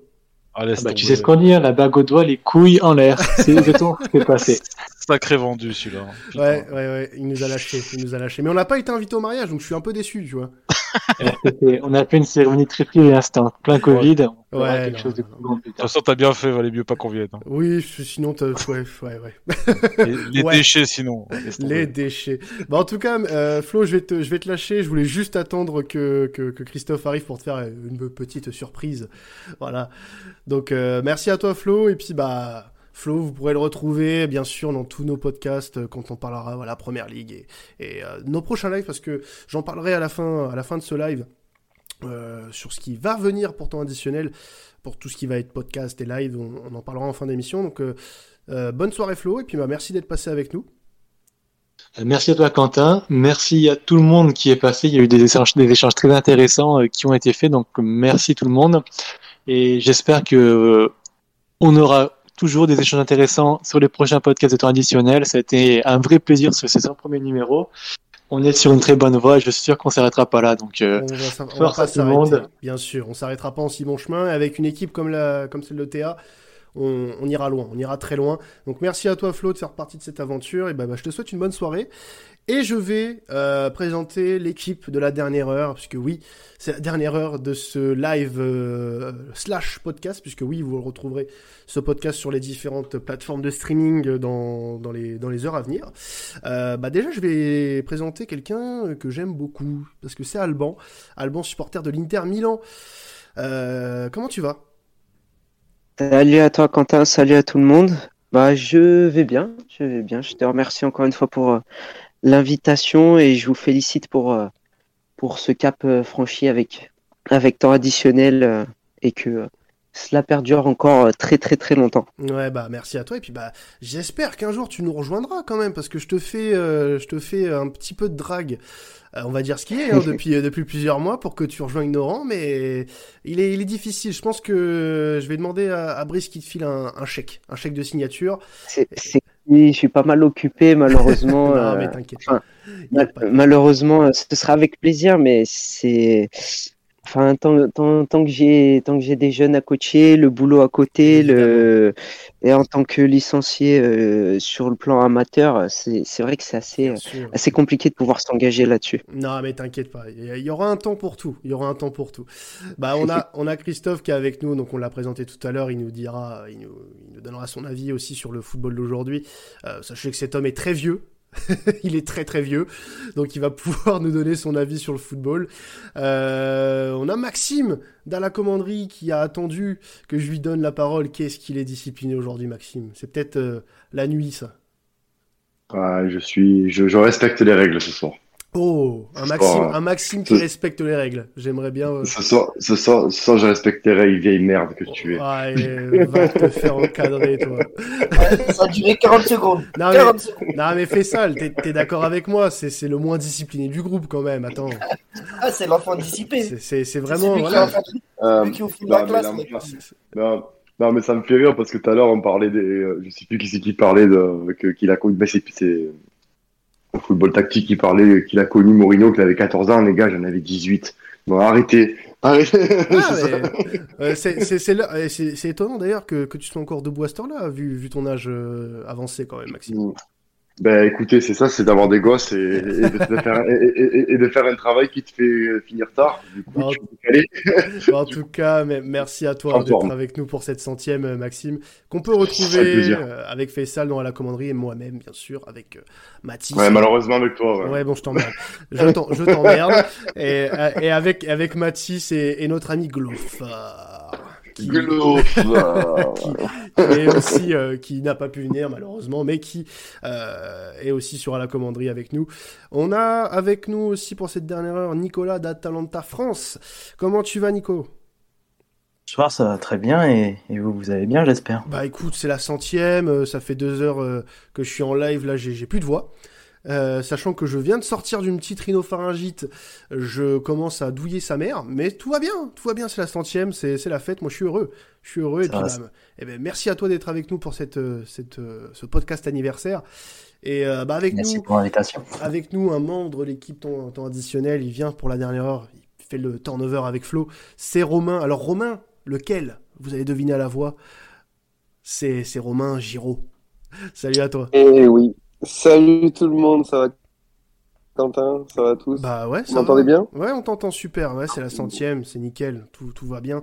Ah, Ah bah, tu sais ce qu'on dit, hein, la bague au doigt, les couilles en l'air. C'est exactement ce qui est passé. Sacré vendu celui-là. Putain. Ouais, ouais, ouais, il nous a lâché, il nous a lâché. Mais on n'a pas été invité au mariage, donc je suis un peu déçu, tu vois. On a fait une cérémonie très privée, hein, c'était en plein Covid. On Ouais, quelque non, chose de non, plus grand plus De toute tard. façon, t'as bien fait, valait mieux pas qu'on vienne. hein. Oui, sinon, t'as- ouais, ouais, ouais. Les, les Ouais. déchets, sinon. Les déchets. Bah, en tout cas, euh, Flo, je vais, te, je vais te lâcher. Je voulais juste attendre que, que, que Christophe arrive pour te faire une petite surprise. Voilà. Donc, euh, merci à toi, Flo. Et puis, bah, Flo, vous pourrez le retrouver, bien sûr, dans tous nos podcasts euh, quand on parlera voilà, Première Ligue et, euh, nos prochains lives, parce que j'en parlerai à la fin, à la fin de ce live. euh, sur ce qui va venir pour temps additionnel, pour tout ce qui va être podcast et live, on, en parlera en fin d'émission. Donc, bonne soirée Flo, et puis bah, merci d'être passé avec nous. Merci à toi Quentin, merci à tout le monde qui est passé, il y a eu des échanges, des échanges très intéressants qui ont été faits, donc merci tout le monde. Et j'espère que on aura toujours des échanges intéressants sur les prochains podcasts de temps additionnel. Ça a été un vrai plaisir sur ces 100 premiers numéros. On est sur une très bonne voie et je suis sûr qu'on s'arrêtera pas là. Donc, euh, On va, s'en- on va force pas à tout le s'arrêter, monde. bien sûr. On s'arrêtera pas en si bon chemin. Avec une équipe comme, la, comme celle de Théa, on, on ira loin, on ira très loin. Donc merci à toi Flo de faire partie de cette aventure. Et bah, bah, je te souhaite une bonne soirée. Et je vais euh, présenter l'équipe de la dernière heure, puisque oui, c'est la dernière heure de ce live euh, slash podcast, puisque oui, vous retrouverez ce podcast sur les différentes plateformes de streaming dans, dans, les, dans les heures à venir. Euh, bah déjà, je vais présenter quelqu'un que j'aime beaucoup, parce que c'est Alban, Alban supporter de l'Inter Milan. Euh, comment tu vas? Salut à toi Quentin, salut à tout le monde. Bah je vais bien, je vais bien. Je te remercie encore une fois pour euh, l'invitation et je vous félicite pour euh, pour ce cap euh, franchi avec avec temps additionnel euh, et que cela perdure encore très très très longtemps. Ouais, bah merci à toi. Et puis bah j'espère qu'un jour tu nous rejoindras quand même, parce que je te fais, euh, je te fais un petit peu de drague, euh, on va dire ce qui est, hein, depuis, depuis plusieurs mois pour que tu rejoignes nos rangs, mais il est, il est difficile. Je pense que je vais demander à, à Brice qui te file un, un chèque, un chèque de signature. C'est- oui, je suis pas mal occupé malheureusement. Non, euh, mais t'inquiète enfin, malheureusement, euh, ce sera avec plaisir, mais c'est enfin tant, tant, tant que j'ai tant que j'ai des jeunes à coacher, le boulot à côté, le et en tant que licencié euh, sur le plan amateur, c'est vrai que c'est assez euh, assez compliqué de pouvoir s'engager là-dessus. Non, mais t'inquiète pas, il y- il y aura un temps pour tout. Il y aura un temps pour tout. Bah, on a, on a Christophe qui est avec nous, donc on l'a présenté tout à l'heure. Il nous dira, il nous, il nous donnera son avis aussi sur le football d'aujourd'hui. Euh, sachez que cet homme est très vieux. il est très très vieux, donc il va pouvoir nous donner son avis sur le football. Euh, on a Maxime dans la commanderie qui a attendu que je lui donne la parole. Qu'est-ce qu'il est discipliné aujourd'hui, Maxime? C'est peut-être euh, la nuit, ça. Ouais, je suis, je respecte les règles ce soir. Oh, un Maxime, un Maxime qui respecte les règles. J'aimerais bien. euh, Ce soir, ce soir, ce soir, je respecte les règles, vieille merde que tu es. Ah, et va te faire encadrer, toi. Ça a duré 40 secondes. Non, 40 mais, secondes. non, mais fais ça, t'es t'es d'accord avec moi, c'est c'est le moins discipliné du groupe quand même, attends. Ah, c'est l'enfant dissipé. C'est- C'est c'est C'est vraiment. voilà. non, la mais mais ça me fait rire parce que tout à l'heure on parlait des, euh, je sais plus qui c'est qui parlait de, que- qu'il a connu, c'est, c'est au football tactique qui parlait qu'il a connu Mourinho qu'il avait 14 ans, les gars, j'en avais 18. Bon, arrêtez, arrêtez. Ah, c'est- euh, étonnant d'ailleurs que, que tu sois encore debout à cette heure-là, vu, vu ton âge euh, avancé quand même, Maxime. Ben écoutez, c'est ça, c'est d'avoir des gosses et, et de, faire, et, et- et de faire un travail qui te fait finir tard. Du coup, Bon, tu peux en tout cas, merci à toi En d'être avec nous pour cette centième, euh, Maxime, qu'on peut retrouver euh, avec Faisal dans la commanderie et moi-même, bien sûr, avec euh, Mathis. Ouais, malheureusement avec toi. Ouais, Ouais, bon, je t'emmerde. Je t'emmerde. et, euh, et avec, avec Mathis et, notre ami Glofar. Qui, Glofar. qui, qui est aussi, euh, qui n'a pas pu venir malheureusement, mais qui euh, est aussi sur la commanderie avec nous. On a avec nous aussi pour cette dernière heure Nicolas d'Atalanta France. Comment tu vas, Nico? Bonsoir, ça va très bien et, et vous, vous allez bien, j'espère? Bah écoute, c'est la centième, euh, ça fait deux heures que je suis en live, là j'ai j'ai plus de voix. Euh, sachant que je viens de sortir d'une petite rhinopharyngite, je commence à douiller sa mère, mais tout va bien, tout va bien, c'est la centième, c'est la fête, moi je suis heureux, je suis heureux, et puis bah, eh ben, merci à toi d'être avec nous pour cette, euh, cette, euh, ce podcast anniversaire. Et euh, bah, avec Merci nous, pour l'invitation. avec nous, un membre de l'équipe temps, temps additionnel, il vient pour la dernière heure, il fait le turnover avec Flo, c'est Romain. Alors Romain, lequel? Vous allez deviner à la voix, c'est c'est Romain Giraud. Salut à toi. Eh oui. Salut tout le monde, ça va Quentin, ça va tous? Bah ouais, Vous ça m'entendez va. bien? Ouais, on t'entend super, ouais, c'est la centième, c'est nickel, tout, tout va bien.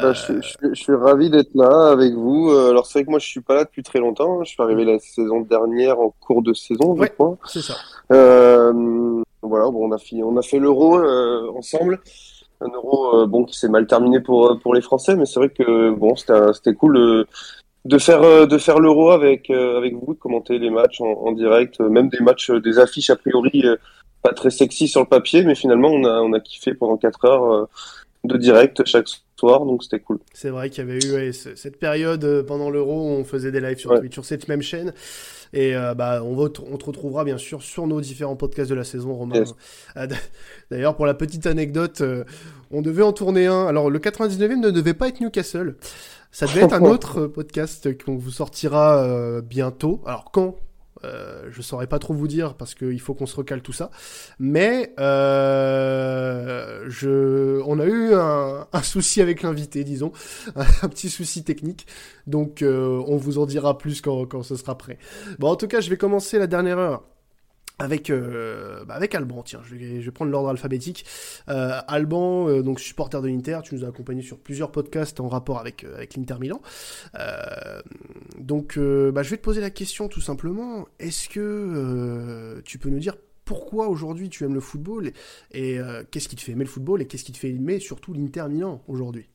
Bah, je, suis- je suis- je suis ravi d'être là avec vous. Euh, Alors c'est vrai que moi je suis pas là depuis très longtemps. hein. Je suis arrivé la saison dernière en cours de saison, je crois. C'est ça. Euh, voilà, bon, on a fait, on a fait l'euro euh, ensemble. Un euro bon qui s'est mal terminé pour pour les Français, mais c'est vrai que bon c'était c'était cool de faire euh, de faire l'euro avec euh, avec vous, de commenter les matchs en, en direct, euh, même des matchs, des affiches a priori pas très sexy sur le papier, mais finalement on a on a kiffé pendant quatre heures. de direct chaque soir, donc c'était cool. C'est vrai qu'il y avait eu ouais, ce- cette période pendant l'Euro où on faisait des lives sur Ouais. Twitch, sur cette même chaîne. Et euh, bah, on, va, on te retrouvera bien sûr sur nos différents podcasts de la saison, Romain. Yes. Euh, d- D'ailleurs, pour la petite anecdote, euh, on devait en tourner un. Alors, le 99e ne devait pas être Newcastle. Ça devait être un autre euh, podcast qu'on vous sortira euh, bientôt. Alors, quand euh, je saurais pas trop vous dire parce qu'il faut qu'on se recale tout ça. Mais euh, je, on a eu un, un souci avec l'invité, disons, un petit souci technique. Donc euh, on vous en dira plus quand, quand ce sera prêt. Bon, en tout cas, je vais commencer la dernière heure. Avec, euh, bah, avec Alban, tiens, je vais, prendre l'ordre alphabétique. Euh, Alban, euh, donc supporter de l'Inter, tu nous as accompagné sur plusieurs podcasts en rapport avec, avec l'Inter Milan. Donc, bah, je vais te poser la question tout simplement. Est-ce que tu peux nous dire pourquoi aujourd'hui tu aimes le football et, qu'est-ce qui te fait aimer le football et qu'est-ce qui te fait aimer surtout l'Inter Milan aujourd'hui?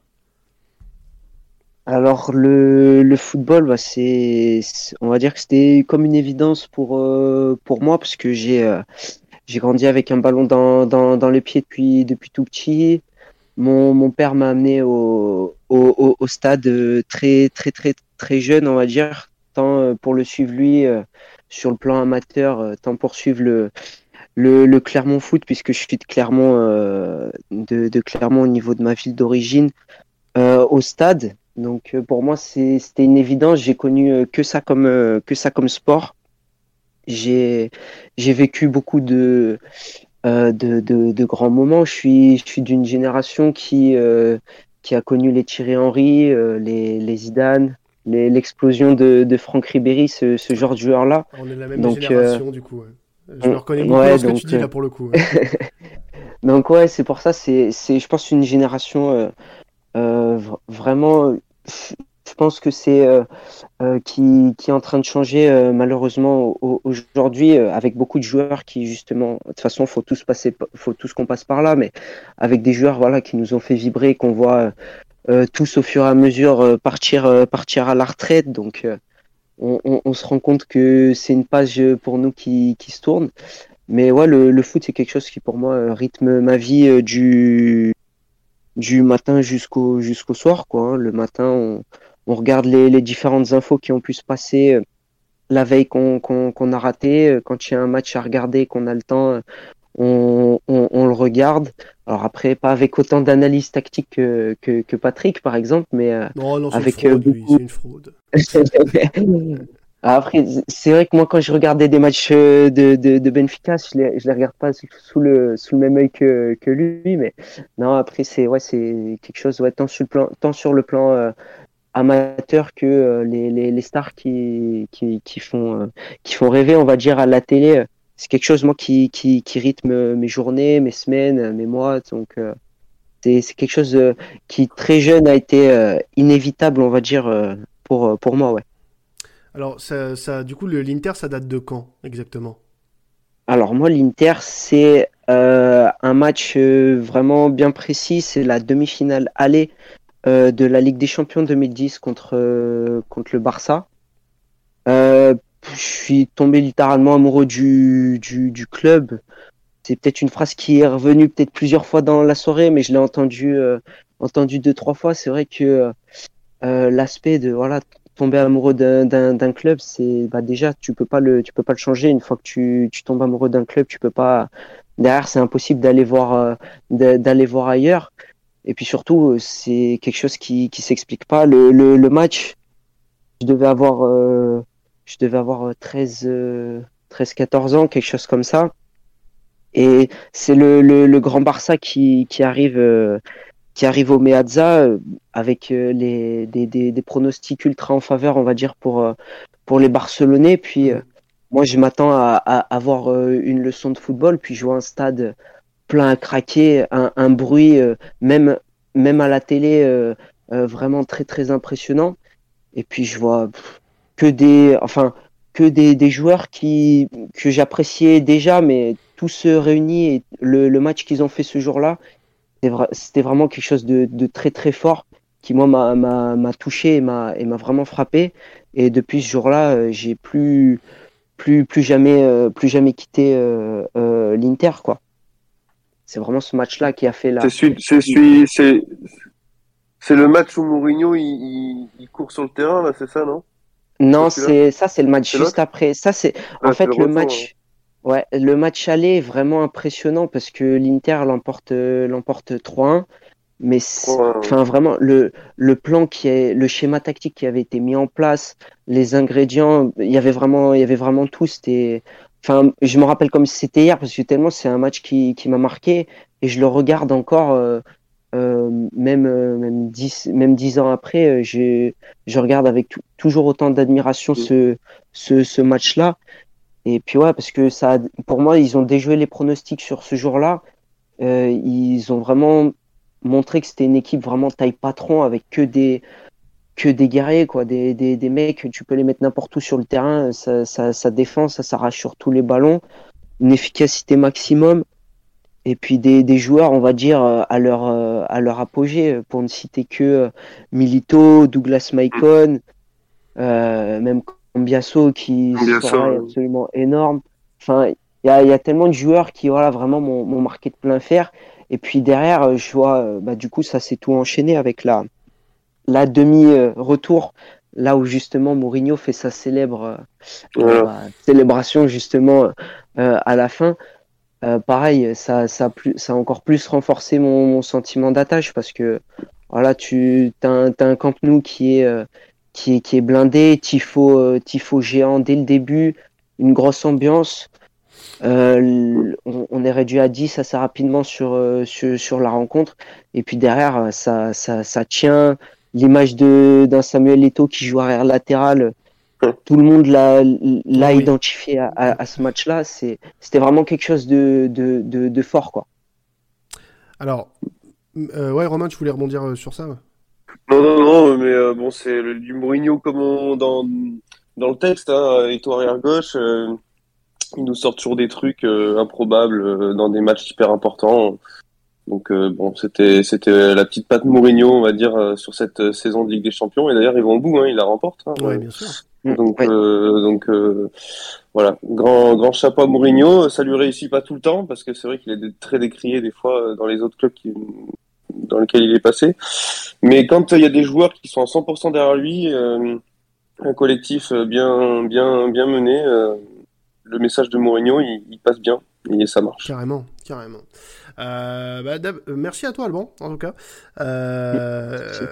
Alors le, football, bah, c'est, on va dire que c'était comme une évidence pour, euh, pour moi parce que j'ai euh, j'ai grandi avec un ballon dans, dans, dans les pieds depuis, depuis tout petit. Mon, mon père m'a amené au, au, stade euh, très, très, très, très jeune, on va dire, tant pour le suivre lui sur le plan amateur, tant pour suivre le, le, le Clermont Foot, puisque je suis de Clermont, de, Clermont au niveau de ma ville d'origine, au stade. Donc euh, pour moi, c'était une évidence. J'ai connu euh, que ça comme, euh, que ça comme sport. J'ai vécu beaucoup de, de, de, de grands moments. Je suis, je suis d'une génération qui, qui a connu les Thierry Henry, les, les Zidane, l'explosion de, de Franck Ribéry, ce, ce genre de joueur-là. On est de la même Donc, génération euh, du coup. Je me on- reconnais beaucoup ouais, dans ce que donc, tu dis là pour le coup. Donc ouais, c'est pour ça, c'est, je pense, une génération euh, euh, vraiment, je pense que c'est euh, euh, qui, est en train de changer euh, malheureusement au- aujourd'hui avec beaucoup de joueurs qui justement, de toute façon, faut faut tous qu'on passe par là, mais avec des joueurs voilà qui nous ont fait vibrer, qu'on voit tous au fur et à mesure partir partir à la retraite, donc on, se rend compte que c'est une page pour nous qui, se tourne. Mais ouais, le, foot, c'est quelque chose qui pour moi rythme ma vie du, du matin jusqu'au jusqu'au soir. Quoi. hein. Le matin, on, on regarde les, les différentes infos qui ont pu se passer euh, la veille qu'on qu'on a raté. Euh, Quand il y a un match à regarder, qu'on a le temps, euh, on, on, on le regarde. Alors après, pas avec autant d'analyse tactique que, que, que Patrick, par exemple, mais Non, non, une avec fraude, beaucoup... c'est une fraude. Après, c'est vrai que moi, quand je regardais des matchs euh, de, de, de Benfica, je les, je les regarde pas sous le, sous le même œil que, que lui, mais non, après, c'est ouais, quelque chose, ouais, tant sur le plan, tant sur le plan euh, amateur que euh, les, les, les stars qui, qui, qui, font, euh, qui font rêver, on va dire, à la télé. euh, C'est quelque chose, moi, qui, qui, qui rythme mes journées, mes semaines, mes mois. Donc, euh, c'est quelque chose qui, très jeune, a été inévitable, on va dire, pour, pour moi, ouais. Alors, ça, ça, du coup, l'Inter, ça date de quand exactement? Alors moi, l'Inter, c'est euh, un match euh, vraiment bien précis. C'est la demi-finale aller euh, de la Ligue des Champions 2010 contre, contre le Barça. Je suis tombé littéralement amoureux du, du, du club. C'est peut-être une phrase qui est revenue peut-être plusieurs fois dans la soirée, mais je l'ai entendu, entendu deux, trois fois. C'est vrai que l'aspect de voilà tomber amoureux d'un- club, c'est bah déjà tu peux pas le tu peux pas le changer une fois que tu, tu tombes amoureux d'un club, tu peux pas derrière c'est impossible d'aller voir euh, d'a- d'aller voir ailleurs. Et puis surtout euh, c'est quelque chose qui qui s'explique pas. Le, le match, je devais avoir euh, je devais avoir euh, 13 euh, 13 14 ans, quelque chose comme ça. Et c'est le, le grand Barça qui qui arrive qui arrive au Meazza euh, avec euh, les, des, pronostics ultra en faveur, on va dire, pour, euh, pour les Barcelonais. Puis moi, je m'attends à, avoir une leçon de football, puis je vois un stade plein à craquer, un, un bruit, même, même à la télé, vraiment très, très impressionnant. Et puis je vois que des, enfin, que des, des joueurs qui, que j'appréciais déjà, mais tous réunis et le, le match qu'ils ont fait ce jour-là, c'était vra- c'était vraiment quelque chose de, de très très fort qui moi m'a- touché et m'a vraiment frappé et depuis ce jour-là euh, j'ai plus plus plus jamais euh, plus jamais quitté euh, euh, l'Inter quoi c'est vraiment ce match-là qui a fait la. C'est le match où Mourinho il, il, il court sur le terrain là, c'est ça non? Non, C'est ça, c'est le match juste après. Ça, c'est en Ah, fait le le retour, match. Ouais, le match aller est vraiment impressionnant parce que l'Inter l'emporte euh, l'emporte 3-1. Mais c'est- 3-1, ouais. enfin vraiment le le plan qui est le schéma tactique qui avait été mis en place, les ingrédients, il y avait vraiment il y avait vraiment tout. C'était enfin je me rappelle comme si c'était hier parce que tellement c'est un match qui qui m'a marqué et je le regarde encore. euh, euh, même euh, même dix même dix ans après, euh, je je regarde avec tou- toujours autant d'admiration ce ce ce match-là. Et puis ouais, parce que ça, pour moi, ils ont déjoué les pronostics sur ce jour-là. Euh, ils ont vraiment montré que c'était une équipe vraiment taille patron avec que des que des guerriers quoi, des des des mecs, tu peux les mettre n'importe où sur le terrain, ça ça défend, ça s'arrache sur tous les ballons, une efficacité maximum. Et puis des, des joueurs, on va dire, euh, à leur, euh, à leur apogée, pour ne citer que Milito, Douglas Maicon, même Cambiasso qui Cambiasso, sera ouais. absolument énorme. Enfin, il y a, il y a tellement de joueurs qui voilà, vraiment m'ont marqué de plein fer. Et puis derrière, euh, je vois, euh, bah, du coup, ça s'est tout enchaîné avec la, la demi-retour, là où justement Mourinho fait sa célèbre euh, Voilà. bah, célébration justement euh, à la fin. Euh, pareil, ça, ça, a plus, ça a encore plus renforcé mon, mon sentiment d'attache parce que voilà, tu as un, t'as un Camp Nou qui est, qui est, qui est blindé, tifo, euh, tifo géant dès le début, une grosse ambiance. Euh, on, on est réduit à 10 assez rapidement sur, euh, sur, sur la rencontre. Et puis derrière, ça, ça, ça tient. L'image de d'un Samuel Eto'o qui joue arrière latéral, tout le monde l'a identifié à, à, à ce match-là. C'était vraiment quelque chose de, de, de, de fort, quoi. Alors, euh, ouais, Romain, tu voulais rebondir sur ça Non, non, non, mais euh, bon, c'est le- du Mourinho comme on- dans, dans le texte, hein, et toi arrière gauche, euh, il nous sort toujours des trucs euh, improbables euh, dans des matchs hyper importants. Donc euh, bon, c'était c'était la petite patte Mourinho, on va dire, euh, sur cette euh, saison de Ligue des Champions. Et d'ailleurs, ils vont au bout, hein, ils la remportent. hein. Ouais, bien sûr. Donc, euh, donc euh, voilà, grand grand chapeau à Mourinho. Ça lui réussit pas tout le temps parce que c'est vrai qu'il est très décrié des fois euh, dans les autres clubs qui, dans lesquels il est passé. Mais quand euh, il y a des joueurs qui sont à 100% derrière lui, euh, un collectif euh, bien bien bien mené, le message de Mourinho il, il passe bien et ça marche. Carrément, carrément. Euh, bah, euh, merci à toi, Alban, en tout cas. Euh,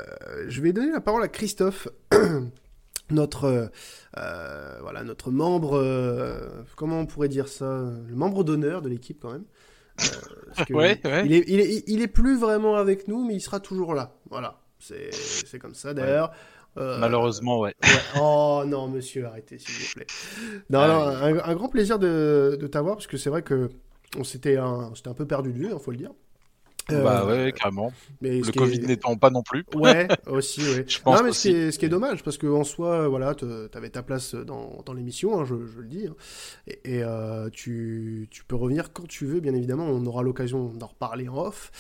je vais donner la parole à Christophe, notre, voilà, notre membre, comment on pourrait dire ça, le membre d'honneur de l'équipe quand même. Parce que Ouais, ouais. Il, est, il, est, il est plus vraiment avec nous, mais il sera toujours là. Voilà, c'est comme ça. D'ailleurs. euh, Malheureusement, ouais. Oh non, monsieur, arrêtez, s'il vous plaît. Non, Ah non, un, un grand plaisir de, de t'avoir, parce que c'est vrai que on s'était un, peu perdu de vue, il faut le dire. Bah Euh, ouais, carrément. mais Le Covid est- n'étant pas non plus. Ouais, aussi, ouais. Je pense non, mais ce aussi. qui, est, ce qui est dommage, parce qu'en soi, voilà, t'avais ta place dans, dans l'émission, hein, je, je le dis, hein. et, et, euh, tu, tu peux revenir quand tu veux, bien évidemment, on aura l'occasion d'en reparler en off.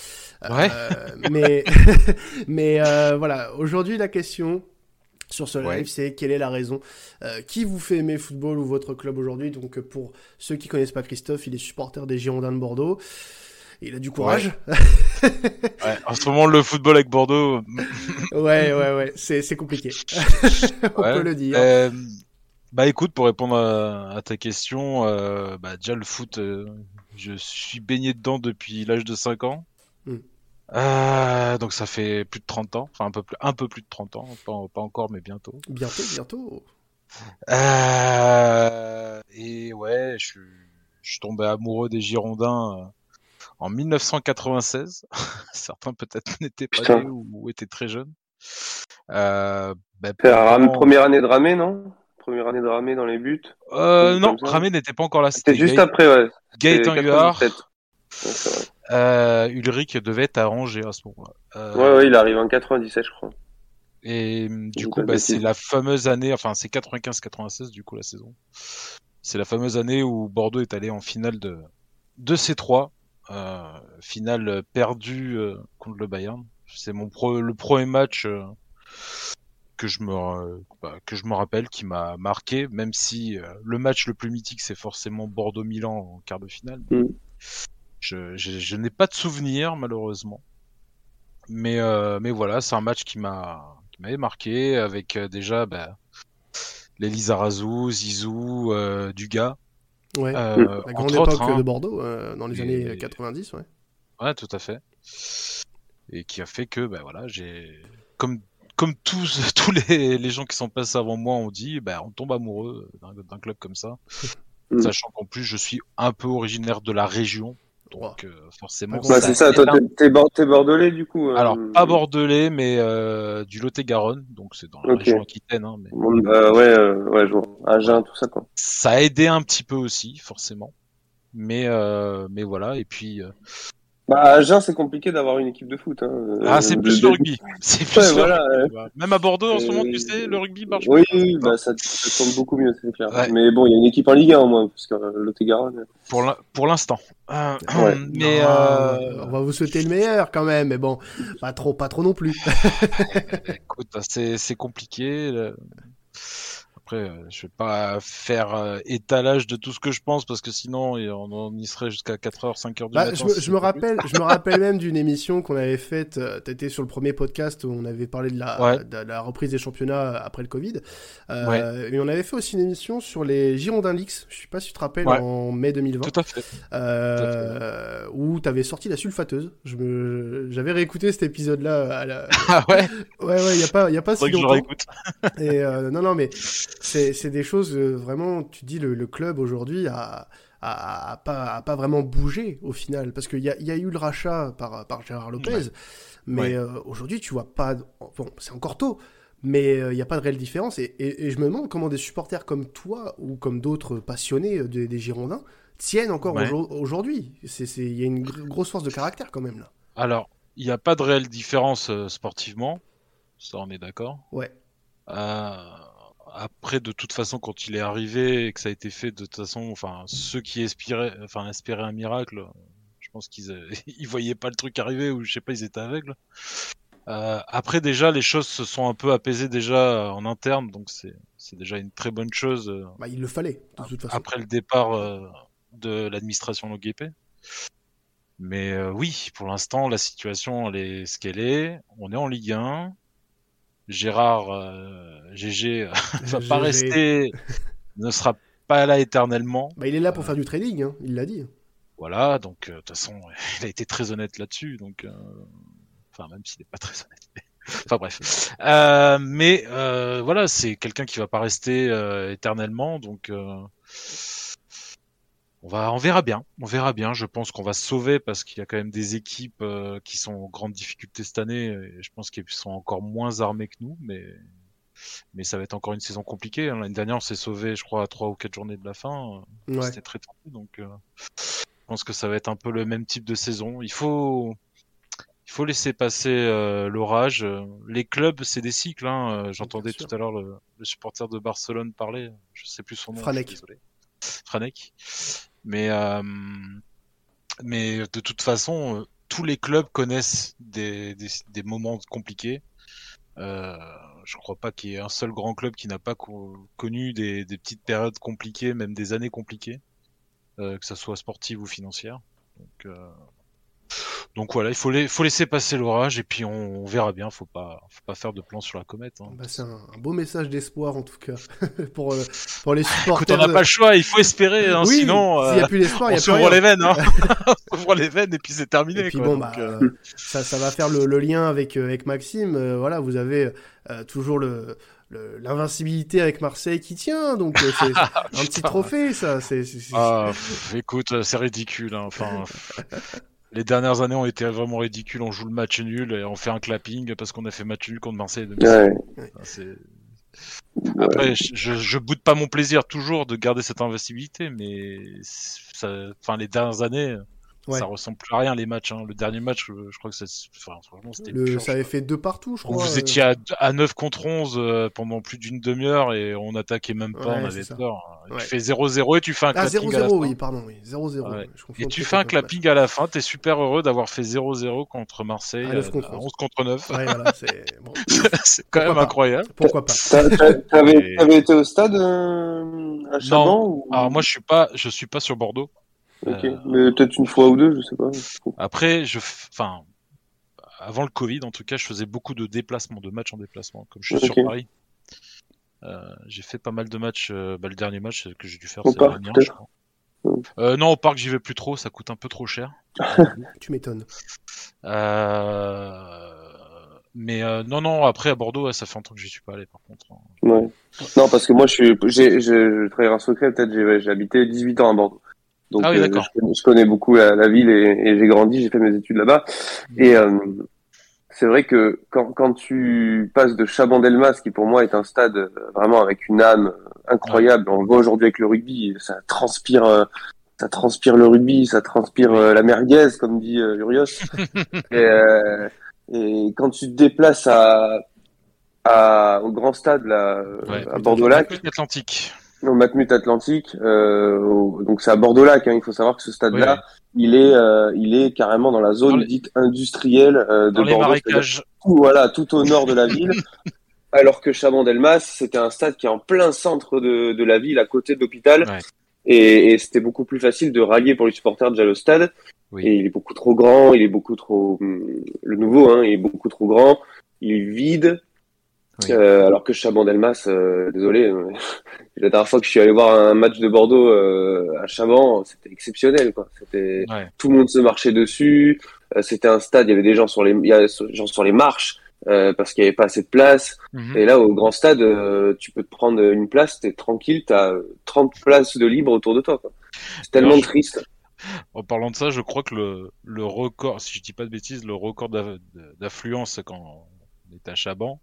Euh, Ouais. mais mais euh, voilà, aujourd'hui, la question sur ce live, Ouais. c'est quelle est la raison euh, qui vous fait aimer le football ou votre club aujourd'hui? Donc, euh, pour ceux qui connaissent pas Christophe, il est supporter des Girondins de Bordeaux. Il a du courage. Ouais, en ce moment, le football avec Bordeaux. Ouais, ouais, ouais, c'est c'est compliqué. On Ouais. peut le dire. Euh, bah écoute, pour répondre à, à ta question, euh, bah déjà le foot, euh, je suis baigné dedans depuis l'âge de 5 ans. Mm. Euh, donc ça fait plus de 30 ans, enfin un peu plus, un peu plus de 30 ans, pas, pas encore mais bientôt. Bientôt, bientôt. Et ouais, je suis, je suis tombé amoureux des Girondins en 1996. Certains peut-être n'étaient pas nés ou, ou étaient très jeunes. Euh, bah, C'est première année de Ramé, non? Première année de Ramé dans les buts. Euh, non. Ramé n'était pas encore là. C'était juste Gaë- après, ouais. Gaëtan Huard. 97. Ouais, c'est vrai. Euh, Ulrich devait être à Angers à ce moment-là. Euh, Ouais, ouais, il arrive en 97, je crois. Et du coup, bah, c'est la fameuse année, enfin c'est 95-96 du coup la saison. C'est la fameuse année où Bordeaux est allé en finale de, de C3, euh, finale perdue euh, contre le Bayern. C'est mon pro, le premier match euh, que je me euh, bah, que je me rappelle qui m'a marqué, même si euh, le match le plus mythique c'est forcément Bordeaux-Milan en quart de finale. Mm. Je, je, je n'ai pas de souvenir malheureusement. Mais, euh, mais voilà, c'est un match qui m'a qui m'avait marqué avec euh, déjà bah, Lizarazu, Zizou, euh, Dugas. Ouais, Euh, la grande autres, époque hein. de Bordeaux euh, dans les Et- années 90, ouais. Ouais, tout à fait. Et qui a fait que, ben voilà, j'ai comme comme tous tous les, les gens qui sont passés avant moi ont dit, ben on tombe amoureux d'un club comme ça, Mm. sachant qu'en plus je suis un peu originaire de la région, donc euh, forcément. Bah, c'est ça, toi, t'es- t'es bor- t'es bordelais du coup. euh, Alors pas bordelais, mais euh, du Lot-et-Garonne, donc c'est dans la région aquitaine. Hein, mais bon, bah, ouais, euh, ouais, je vois. Agen, tout ça quoi. ça a aidé un petit peu aussi, forcément. Mais euh, mais voilà, et puis. Bah, à Agen, c'est compliqué d'avoir une équipe de foot. Hein. Ah, c'est Euh, plus le rugby. C'est plus Ouais, le voilà, rugby. ouais. Même à Bordeaux, en ce moment, tu sais, le rugby marche Oui, oui, bah, ça, ça tourne beaucoup mieux, c'est clair. Ouais. Mais bon, il y a une équipe en Ligue 1 au moins, parce que euh, Lot-et-Garonne. Pour l'in- pour l'instant. Euh, Ouais. Mais Non, euh, on va vous souhaiter le meilleur quand même, mais bon, pas trop, pas trop non plus. écoute, c'est c'est compliqué. là. Après, euh, je vais pas faire euh, étalage de tout ce que je pense parce que sinon, on, y serait jusqu'à 4h, 5h du Bah, matin. je, me, si je me c'était plus. rappelle, je me rappelle même d'une émission qu'on avait faite. euh, T'étais sur le premier podcast où on avait parlé de la, Ouais. de la reprise des championnats après le Covid. Euh, Ouais. Et on avait fait aussi une émission sur les Girondins Lix. Je sais pas si tu te rappelles Ouais. en mai 2020. Tout à fait. Euh, où t'avais sorti la sulfateuse. Je me, j'avais réécouté cet épisode-là. la- Ah ouais. Ouais, ouais. Il y a pas, il y a pas si que je réécoute. Et euh, non, non, mais c'est des choses euh, vraiment. Tu dis le, le club aujourd'hui a, a, a pas, a pas vraiment bougé au final parce qu'il y y a eu le rachat par, par Gérard Lopez, Ouais. mais Ouais. euh, aujourd'hui tu vois pas. Bon, c'est encore tôt. Mais euh, il n'y a pas de réelle différence. Et, et- et je me demande comment des supporters comme toi ou comme d'autres passionnés euh, des, des Girondins tiennent encore Ouais. aujourd'hui. C'est- c'est- Il y a une gr- grosse force de caractère quand même là. Alors, il n'y a pas de réelle différence euh, sportivement. Ça, on est d'accord. Ouais. Euh, après, de toute façon, quand il est arrivé et que ça a été fait, de toute façon, enfin, ceux qui espéraient, enfin, espéraient un miracle, je pense qu'ils euh, ils voyaient pas le truc arriver ou je sais pas, ils étaient aveugles. Euh, après, déjà, les choses se sont un peu apaisées déjà euh, en interne, donc c'est c'est déjà une très bonne chose. euh, Bah, il le fallait de toute façon. après le départ de l'administration Loguépé. Mais oui, pour l'instant, la situation elle est ce qu'elle est. On est en Ligue 1. Gérard euh, GG euh, va pas rester, ne sera pas là éternellement. Bah, il est là pour faire du trading, hein, il l'a dit. Voilà, donc euh, de toute façon, il a été très honnête là-dessus, donc euh, enfin même s'il n'est pas très honnête. mais- Enfin bref, Euh, mais euh, voilà, c'est quelqu'un qui va pas rester euh, éternellement, donc euh, on va, on verra bien, on verra bien. Je pense qu'on va se sauver parce qu'il y a quand même des équipes euh, qui sont en grande difficulté cette année, et je pense qu'ils sont encore moins armés que nous, mais mais ça va être encore une saison compliquée. hein. L'année dernière, on s'est sauvé, je crois, à trois ou quatre journées de la fin. Ouais. C'était très tendu, donc euh, je pense que ça va être un peu le même type de saison. Il faut, il faut laisser passer euh, l'orage. Les clubs, c'est des cycles. Hein. Euh, J'entendais tout à l'heure le, le supporter de Barcelone parler. Je sais plus son nom. Franek. je suis désolé. Franek. Mais, euh, mais de toute façon, euh, tous les clubs connaissent des, des, des moments compliqués. Euh, je crois pas qu'il y ait un seul grand club qui n'a pas co- connu des, des petites périodes compliquées, même des années compliquées, euh, que ça soit sportive ou financière. Donc, euh, donc voilà, il faut, la- faut laisser passer l'orage et puis on, on verra bien. Faut pas, faut pas faire de plan sur la comète. Hein. Bah, c'est un, un beau message d'espoir en tout cas pour, euh, pour les Écoute, supporters. on n'a pas le choix, il faut espérer, hein, Oui, sinon s'il y a euh, plus il y on a plus s'ouvre rien. les veines, hein. on s'ouvre les veines et puis c'est terminé. Et puis quoi. bon, Donc, bah, euh, ça, ça va faire le, le lien avec, euh, avec Maxime. Euh, voilà, vous avez toujours le l'invincibilité avec Marseille qui tient, donc euh, c'est un petit trophée, ça. C'est, Ah, écoute, c'est ridicule. hein. Enfin, les dernières années ont été vraiment ridicules. On joue le match nul et on fait un clapping parce qu'on a fait match nul contre Marseille. Ouais. Enfin, c'est- Après, je, je, je boude pas mon plaisir toujours de garder cette invincibilité, mais ça, enfin, les dernières années, Ouais. ça ressemble plus à rien les matchs. hein. Le dernier match, euh, je crois que c'est, enfin, franchement, c'était le- ça avait fait deux partout, je crois. vous euh. étiez à, à 9 contre 11 euh, pendant plus d'une demi-heure et on attaquait même pas, Ouais, on avait ça. peur. Ouais. Tu fais 0-0 et tu fais un Ah, clapping à la 0-0, fin. oui, pardon, oui. 0-0. Ouais. je confonds Et tu fais un match. clapping à la fin, t'es super heureux d'avoir fait 0-0 contre Marseille À 9 euh, contre à 11. 11 contre 9. Ouais, voilà, c'est bon. c'est quand même pas? incroyable. Pourquoi pas? T'a- t'a- T'avais Et- t'avais été au stade euh, à Chaban Non, ou... alors moi je suis pas, je suis pas sur Bordeaux. Ok, Euh, mais peut-être une fois ou deux, je sais pas. Après, je, f- enfin, avant le Covid, en tout cas, je faisais beaucoup de déplacements, de matchs en déplacement, comme je suis sur Paris. Euh, j'ai fait pas mal de matchs. euh, bah, le dernier match que j'ai dû faire, Au c'est peut-être je crois. Euh, non, au parc, j'y vais plus trop, ça coûte un peu trop cher. Tu m'étonnes. Euh, Mais euh, non, non, après à Bordeaux, ouais, ça fait longtemps que j'y suis pas allé par contre. Ouais. Non, parce que moi, je suis, j'ai, je trahir un secret, peut-être, j'ai, j'ai habité 18 ans à Bordeaux. Donc, Ah oui, euh, je, connais- je connais beaucoup la, la ville et, et j'ai grandi, j'ai fait mes études là-bas. Et euh, c'est vrai que quand, quand tu passes de Chabandelmas, qui pour moi est un stade euh, vraiment avec une âme incroyable, on le voit aujourd'hui avec le rugby, ça transpire, euh, ça transpire le rugby, ça transpire euh, la merguez, comme dit euh, Urios. et, euh, et quand tu te déplaces à, à, au grand stade là, Ouais. à Bordeaux-Lac, Atlantique. Au Matmut Atlantique, euh, au- donc c'est à Bordeaux-Lac. Hein, il faut savoir que ce stade-là, il est, euh, il est carrément dans la zone dite industrielle euh, de Dans les Bordeaux, marécages. tout, voilà, tout au nord de la ville. alors que Chabandelmas, c'était un stade qui est en plein centre de, de la ville, à côté de l'hôpital. Et, et c'était beaucoup plus facile de rallier pour les supporters déjà le stade. Et il est beaucoup trop grand, il est beaucoup trop hum, le nouveau, hein, il est beaucoup trop grand, il est vide. Euh, alors que Chaban-Delmas, euh, désolé, la dernière fois que je suis allé voir un match de Bordeaux euh, à Chaban, c'était exceptionnel. Quoi. C'était Ouais. tout le monde se marchait dessus. Euh, c'était un stade, il y avait des gens sur les, il y a des gens sur les marches euh, parce qu'il n'y avait pas assez de place. Mhm. Et là, au grand stade, euh, tu peux te prendre une place, t'es tranquille, t'as 30 places de libre autour de toi. quoi. C'est tellement Alors, je- triste. En parlant de ça, je crois que le, le record, si je dis pas de bêtises, le record d'aff- d'affluence quand on était à Chaban,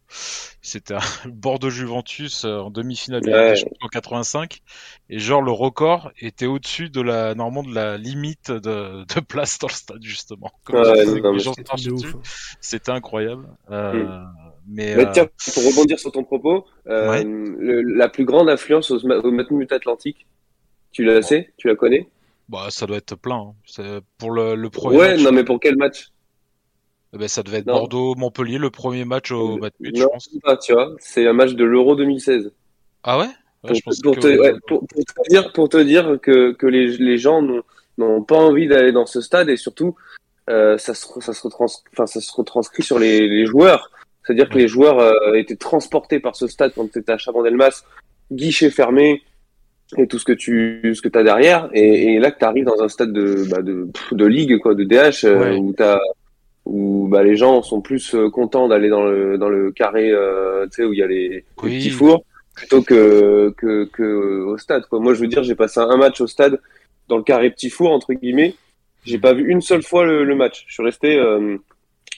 c'était un Bordeaux-Juventus euh, en demi-finale de la Ligue Ouais. en 85. Et genre, le record était au-dessus de la, normalement, de la limite de, de place dans le stade, justement. Se c'était incroyable. Euh, Mm. mais, Mais euh, tiens, pour rebondir sur ton propos, euh, le- la plus grande influence au, au Matmut Atlantique, tu la sais, tu la connais? Bah, ça doit être plein. hein. C'est- Pour le, le premier Ouais, match, non, mais pour quel match? Ben, ça devait être Non. Bordeaux-Montpellier, le premier match au Matmut, je Non, pense. pas, tu vois, c'est un match de l'Euro 2016. Ah ouais, Ouais, pour, je pour que- te, ouais, pour, pour te dire, pour te dire que, que les, les gens n'ont- pas envie d'aller dans ce stade et surtout, euh, ça, se, ça, se retrans, ça se retranscrit sur les, les joueurs. C'est-à-dire que les joueurs euh, étaient transportés par ce stade quand tu étais à Chabandelmas, guichet fermé et tout ce que tu ce que as derrière. Et, et là que tu arrives dans un stade de, bah, de, de ligue, quoi, de DH, euh, Ouais. où t'as où bah, les gens sont plus euh, contents d'aller dans le, dans le carré euh, où il y a les, petits fours plutôt que, que, que au stade. Quoi. Moi, je veux dire, j'ai passé un match au stade dans le carré petit four, entre guillemets. J'ai pas vu une seule fois le, le match. Je suis resté, euh,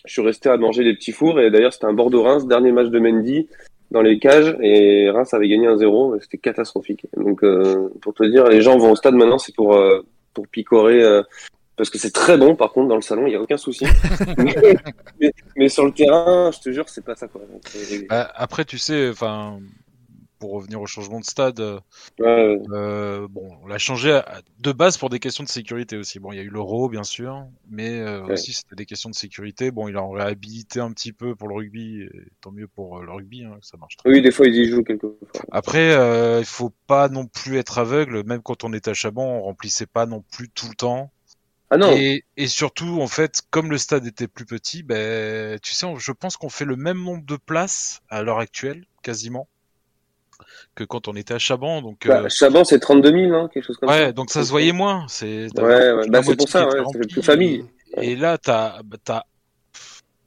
je suis resté à manger des petits fours. Et d'ailleurs, c'était un Bordeaux-Reims, dernier match de Mendy dans les cages. Et Reims avait gagné un 0 C'était catastrophique. Donc, euh, pour te dire, les gens vont au stade maintenant, c'est pour, euh, pour picorer. euh, parce que c'est très bon, par contre, dans le salon, il n'y a aucun souci. mais, mais- mais sur le terrain, je te jure, c'est pas ça. Quoi. Donc, Euh, après, tu sais, enfin, pour revenir au changement de stade, euh, Ouais, euh, bon, on l'a changé à- de base pour des questions de sécurité aussi. Bon, il y a eu l'euro, bien sûr, mais euh, Ouais. aussi c'était des questions de sécurité. Bon, il a réhabilité un petit peu pour le rugby, et tant mieux pour euh, le rugby, hein, ça marche très Oui, des fois, ils y jouent quelquefois. Après, euh, il faut pas non plus être aveugle. Même quand on était à Chaban, on remplissait pas non plus tout le temps. Ah non. Et, et surtout, en fait, comme le stade était plus petit, ben, tu sais, on- je pense qu'on fait le même nombre de places à l'heure actuelle, quasiment, que quand on était à Chaban. Donc, Bah, euh, Chaban, c'est 32 000, hein, quelque chose comme ça. ouais, donc ça se voyait moins. C'est Ouais, ouais, bah, c'est pour ça, ouais, ça fait plus famille. Et là, t'as, bah,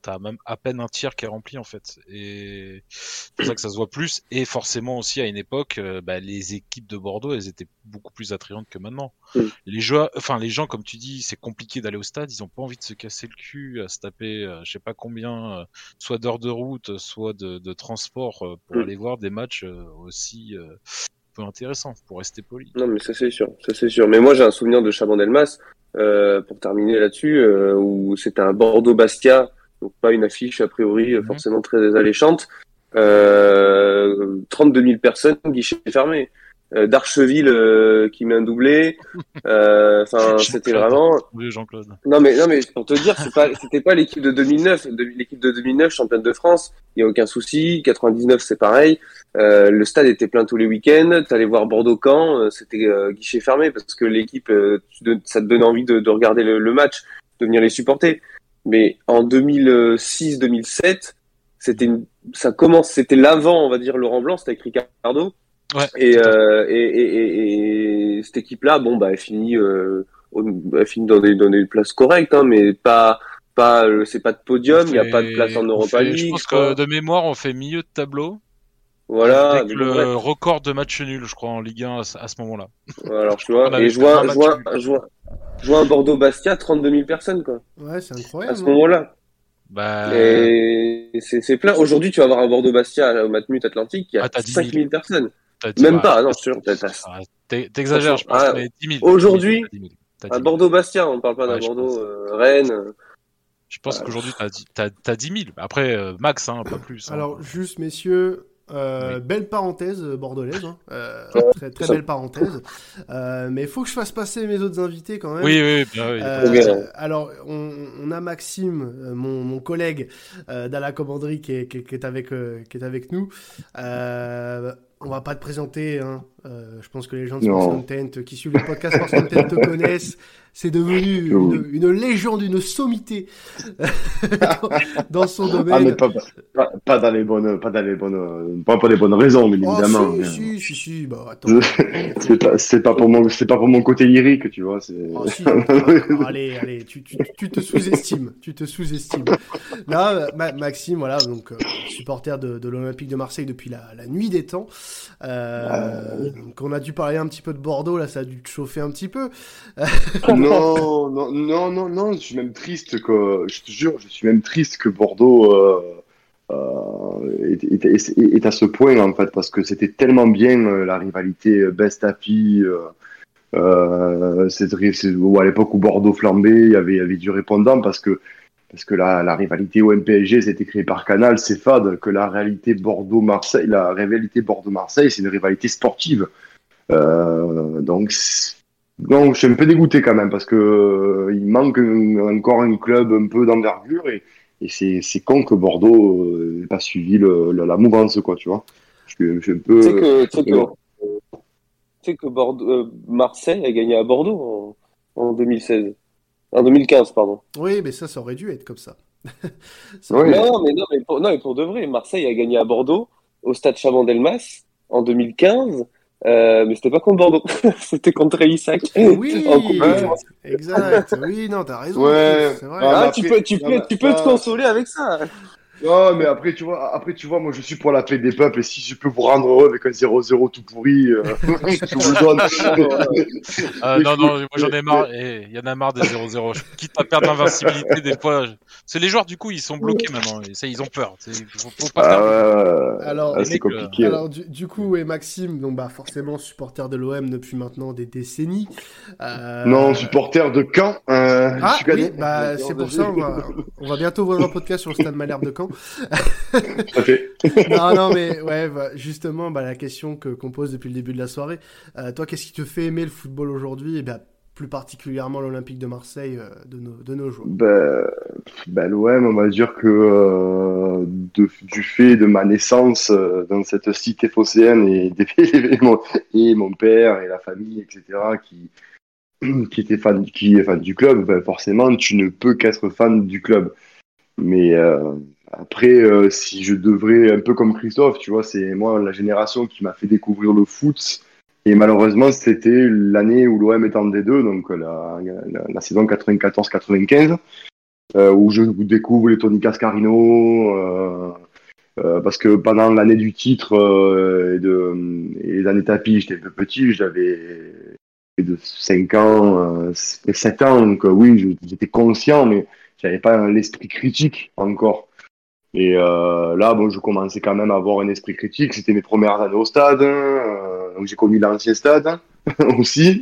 t'as, même à peine un tiers qui est rempli en fait. Et c'est pour ça que ça se voit plus. Et forcément aussi à une époque, euh, bah, les équipes de Bordeaux, elles étaient beaucoup plus attrayantes que maintenant. Mm. Les joueurs, enfin les gens, comme tu dis, c'est compliqué d'aller au stade. Ils ont pas envie de se casser le cul, à se taper, euh, je sais pas combien, euh, soit d'heures de route, soit de, de transport euh, pour Mm. aller voir des matchs aussi peu intéressants, pour rester poli. Non, mais ça c'est sûr, ça c'est sûr. Mais moi j'ai un souvenir de Chaban-Delmas, euh, pour terminer là-dessus, euh, où c'était un Bordeaux-Bastia, donc pas une affiche a priori euh, forcément très alléchante. Euh, 32 000 personnes, guichet fermé. euh, Darcheville euh, qui met un doublé. Euh, Enfin, c'était vraiment. Oui, Jean-Claude. Non mais non mais pour te dire, c'est pas, c'était pas l'équipe de 2009. De- L'équipe de 2009, championne de France, il y a aucun souci. 99, c'est pareil. Euh, le stade était plein tous les week-ends. T'allais voir Bordeaux-Camp, euh, c'était euh, guichet fermé parce que l'équipe, euh, ça te donne envie de, de regarder le, le match, de venir les supporter. Mais en 2006-2007, c'était une, ça commence, c'était l'avant, on va dire Laurent Blanc, c'était avec Ricardo. Ouais, Et, euh, et, et, et, et cette équipe-là, bon bah, elle finit, euh, elle finit dans des dans des places correctes, hein, mais pas pas, euh, c'est pas de podium, il y a pas de place en Europa League. Je pense crois. que de mémoire, on fait milieu de tableau. Voilà, Avec le bref. record de match nul, je crois, en Ligue 1 à, ce- moment-là. Alors tu vois, et je vois, je vois, je vois, je vois un Bordeaux-Bastia, 32 000 personnes quoi. Ouais, c'est À incroyable. ce hein. moment-là. Bah, Et c'est c'est plein. Aujourd'hui, tu vas avoir un Bordeaux-Bastia au Matmut Atlantique, il y a Ah, t'as 10 5 000. 000 personnes. Dit- Même pas, non, jure, t'as- t'as- ah, t'es- T'exagères, je pense, Ah, mais 10 000. Aujourd'hui, 10 000, t'as 10 à 000. Bordeaux-Bastia, on parle pas d'un Ouais, je Bordeaux euh, Rennes. euh, Je pense qu'aujourd'hui, t'as dix- t'as t'as 10 000. Après, euh, max, hein, pas plus. hein. Alors, juste, messieurs, euh, belle parenthèse euh, bordelaise. hein. Euh, très très belle parenthèse. Euh, mais il faut que je fasse passer mes autres invités quand même. Oui, oui, bien, oui, Euh, bien. alors, on, on a Maxime, mon, mon collègue euh, dans la commanderie qui est, qui est- qui est avec, euh, qui est avec nous. Euh, on va pas te présenter. Hein. Euh, je pense que les gens de Sports. Content qui suivent le podcast Sports Content te connaissent. C'est devenu une, une légende, une sommité dans, dans son domaine. Ah, mais pas, pas, pas dans les bonnes, pas dans les bonnes, pas pour les bonnes raisons, bien Oh, évidemment. si, mais- si, si, si, bah attends. c'est pas, c'est pas pour mon, c'est pas pour mon côté lyrique, tu vois. Oh, si. Ah, allez, allez, tu, tu, tu te sous-estimes, tu te sous-estimes. Là, Ma- Maxime, voilà, donc euh, supporter de, de l'Olympique de Marseille depuis la, la nuit des temps. Euh, donc on a dû parler un petit peu de Bordeaux, là, ça a dû te chauffer un petit peu. Non, non, non, non, je suis même triste que, je te jure, je suis même triste que Bordeaux euh, euh, est, à ce point en fait, parce que c'était tellement bien euh, la rivalité best happy. Cette ri- c'est- ou à l'époque où Bordeaux flambait, il y avait, y avait du répondant parce que parce que la, rivalité OM-PSG c'était créé par Canal, c'est fade. Que la réalité Bordeaux-Marseille, la rivalité Bordeaux-Marseille, c'est une rivalité sportive. Euh, donc je suis un peu dégoûté quand même parce que euh, il manque un- encore un club un peu d'envergure et, et c'est c'est con que Bordeaux n'ait pas suivi le, la, la mouvance quoi, tu vois. Je suis, je suis un peu. Tu sais que, tu sais que, euh, tu sais que Bordeaux, euh, Marseille a gagné à Bordeaux en, en 2016. En 2015, pardon. Oui, mais ça, ça aurait dû être comme ça. Non, mais non, mais pour, non, mais pour de vrai, Marseille a gagné à Bordeaux, au stade Chaban-Delmas, en 2015. Euh, mais c'était pas contre Bordeaux, c'était contre Isaac. Oui, exact. Oui, non, t'as raison. Ouais. c'est vrai. Ah, mais tu après- peux, tu non, peux, mais- tu peux te ah. consoler avec ça. Non, mais après, tu vois, après, tu vois, moi, je suis pour la paix des peuples, et si je peux vous rendre heureux avec un 0-0 tout pourri, euh, je vous donne. Ah, non, non, moi j'en ai marre. Eh, Il y en a marre des 0-0. Je quitte à perdre l'invincibilité des fois. je- C'est les joueurs, du coup, ils sont bloqués maintenant. Et ça, ils ont peur. C'est- Faut, faut pas Ah faire. ouais, Alors, ah, c'est compliqué. Alors du, du coup, et Maxime, donc bah forcément supporter de l'OM depuis maintenant des décennies. Euh, Non, supporter de Caen, euh, Ah je suis cadet. oui, bah c'est pour ça on va, on va bientôt voir un podcast sur le stade Malherbe de Caen. Tout à fait. non, non, mais ouais, bah, justement, bah, la question que qu'on pose depuis le début de la soirée. Euh, toi, qu'est-ce qui te fait aimer le football aujourd'hui? Et bien plus particulièrement l'Olympique de Marseille euh, de nos de nos jours. Ben, ben, l'OM, on va dire que euh, de- du fait de ma naissance euh, dans cette cité phocéenne et, et, mon, et mon père et la famille, etc., qui, qui était fan, qui est fan du club, ben, forcément, tu ne peux qu'être fan du club. Mais après, euh, si je devrais, un peu comme Christophe, tu vois, c'est moi la génération qui m'a fait découvrir le foot. Et malheureusement, c'était l'année où l'OM est en D2, donc la, la, saison 94-95, euh, où je découvre les Tony Cascarino, euh, euh, parce que pendant l'année du titre euh, et, de, et les années tapis, j'étais un peu petit, j'avais de 5 ans, euh, 7 ans, donc euh, oui, j'étais conscient, mais j'avais pas l'esprit critique encore. Et euh, là, bon, je commençais quand même à avoir un esprit critique. C'était mes premières années au stade. euh, donc j'ai connu l'ancien stade aussi.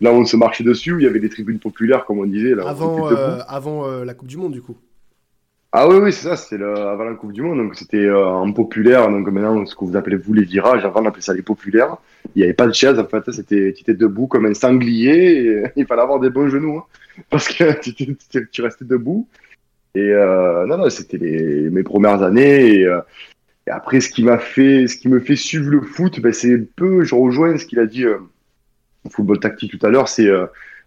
Là, on se marchait dessus. Il y avait des tribunes populaires, comme on disait. Là, Avant, euh, avant euh, la Coupe du Monde, du coup. Ah oui, oui, c'est ça, c'était avant la Coupe du Monde, donc c'était en populaire, donc maintenant ce que vous appelez vous les virages, avant on appelait ça les populaires. Il n'y avait pas de chaise, en fait, c'était, tu étais debout comme un sanglier, et il fallait avoir des bons genoux, hein, parce que tu, tu- tu- tu restais debout. Et euh, non, non, c'était mes premières années, et, euh, et après ce qui m'a fait, ce qui me fait suivre le foot, ben, c'est peu, je rejoins ce qu'il a dit euh, au football tactique tout à l'heure, c'est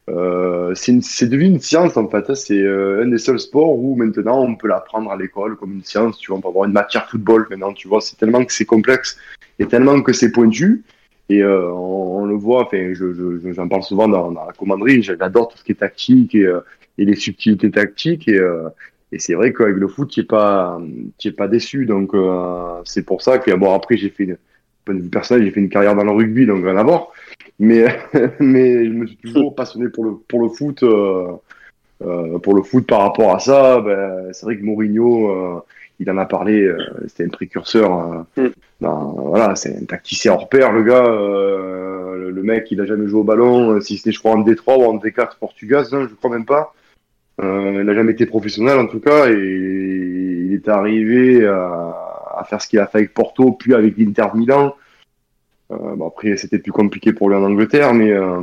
euh, c'est devenu une science en fait. hein. C'est un des seuls sports où maintenant on peut l'apprendre à l'école comme une science. Tu vois, on peut avoir une matière football maintenant. Tu vois, c'est tellement que c'est complexe et tellement que c'est pointu. Et on, le voit. Enfin, je, je- j'en parle souvent dans, la commanderie. J'adore tout ce qui est tactique et les subtilités tactiques. Et, euh, et c'est vrai qu'avec le foot, tu n'es pas, es pas déçu. Donc euh, c'est pour ça que bon après j'ai fait une, personnel, j'ai fait une carrière dans le rugby, donc rien à voir. Mais, mais je me suis toujours passionné pour le, pour le foot. euh, pour le foot par rapport à ça, ben, c'est vrai que Mourinho, euh, il en a parlé, euh, c'était un précurseur. dans- voilà, c'est un tacticien hors pair, le gars. le, le mec, il a jamais joué au ballon, si c'était, je crois, en D3 ou en D4 portugaise, hein, je crois même pas. Euh, il n'a jamais été professionnel en tout cas, et il est arrivé à, à faire ce qu'il a fait avec Porto, puis avec l'Inter Milan. Euh, bon, après, c'était plus compliqué pour lui en Angleterre, mais, euh,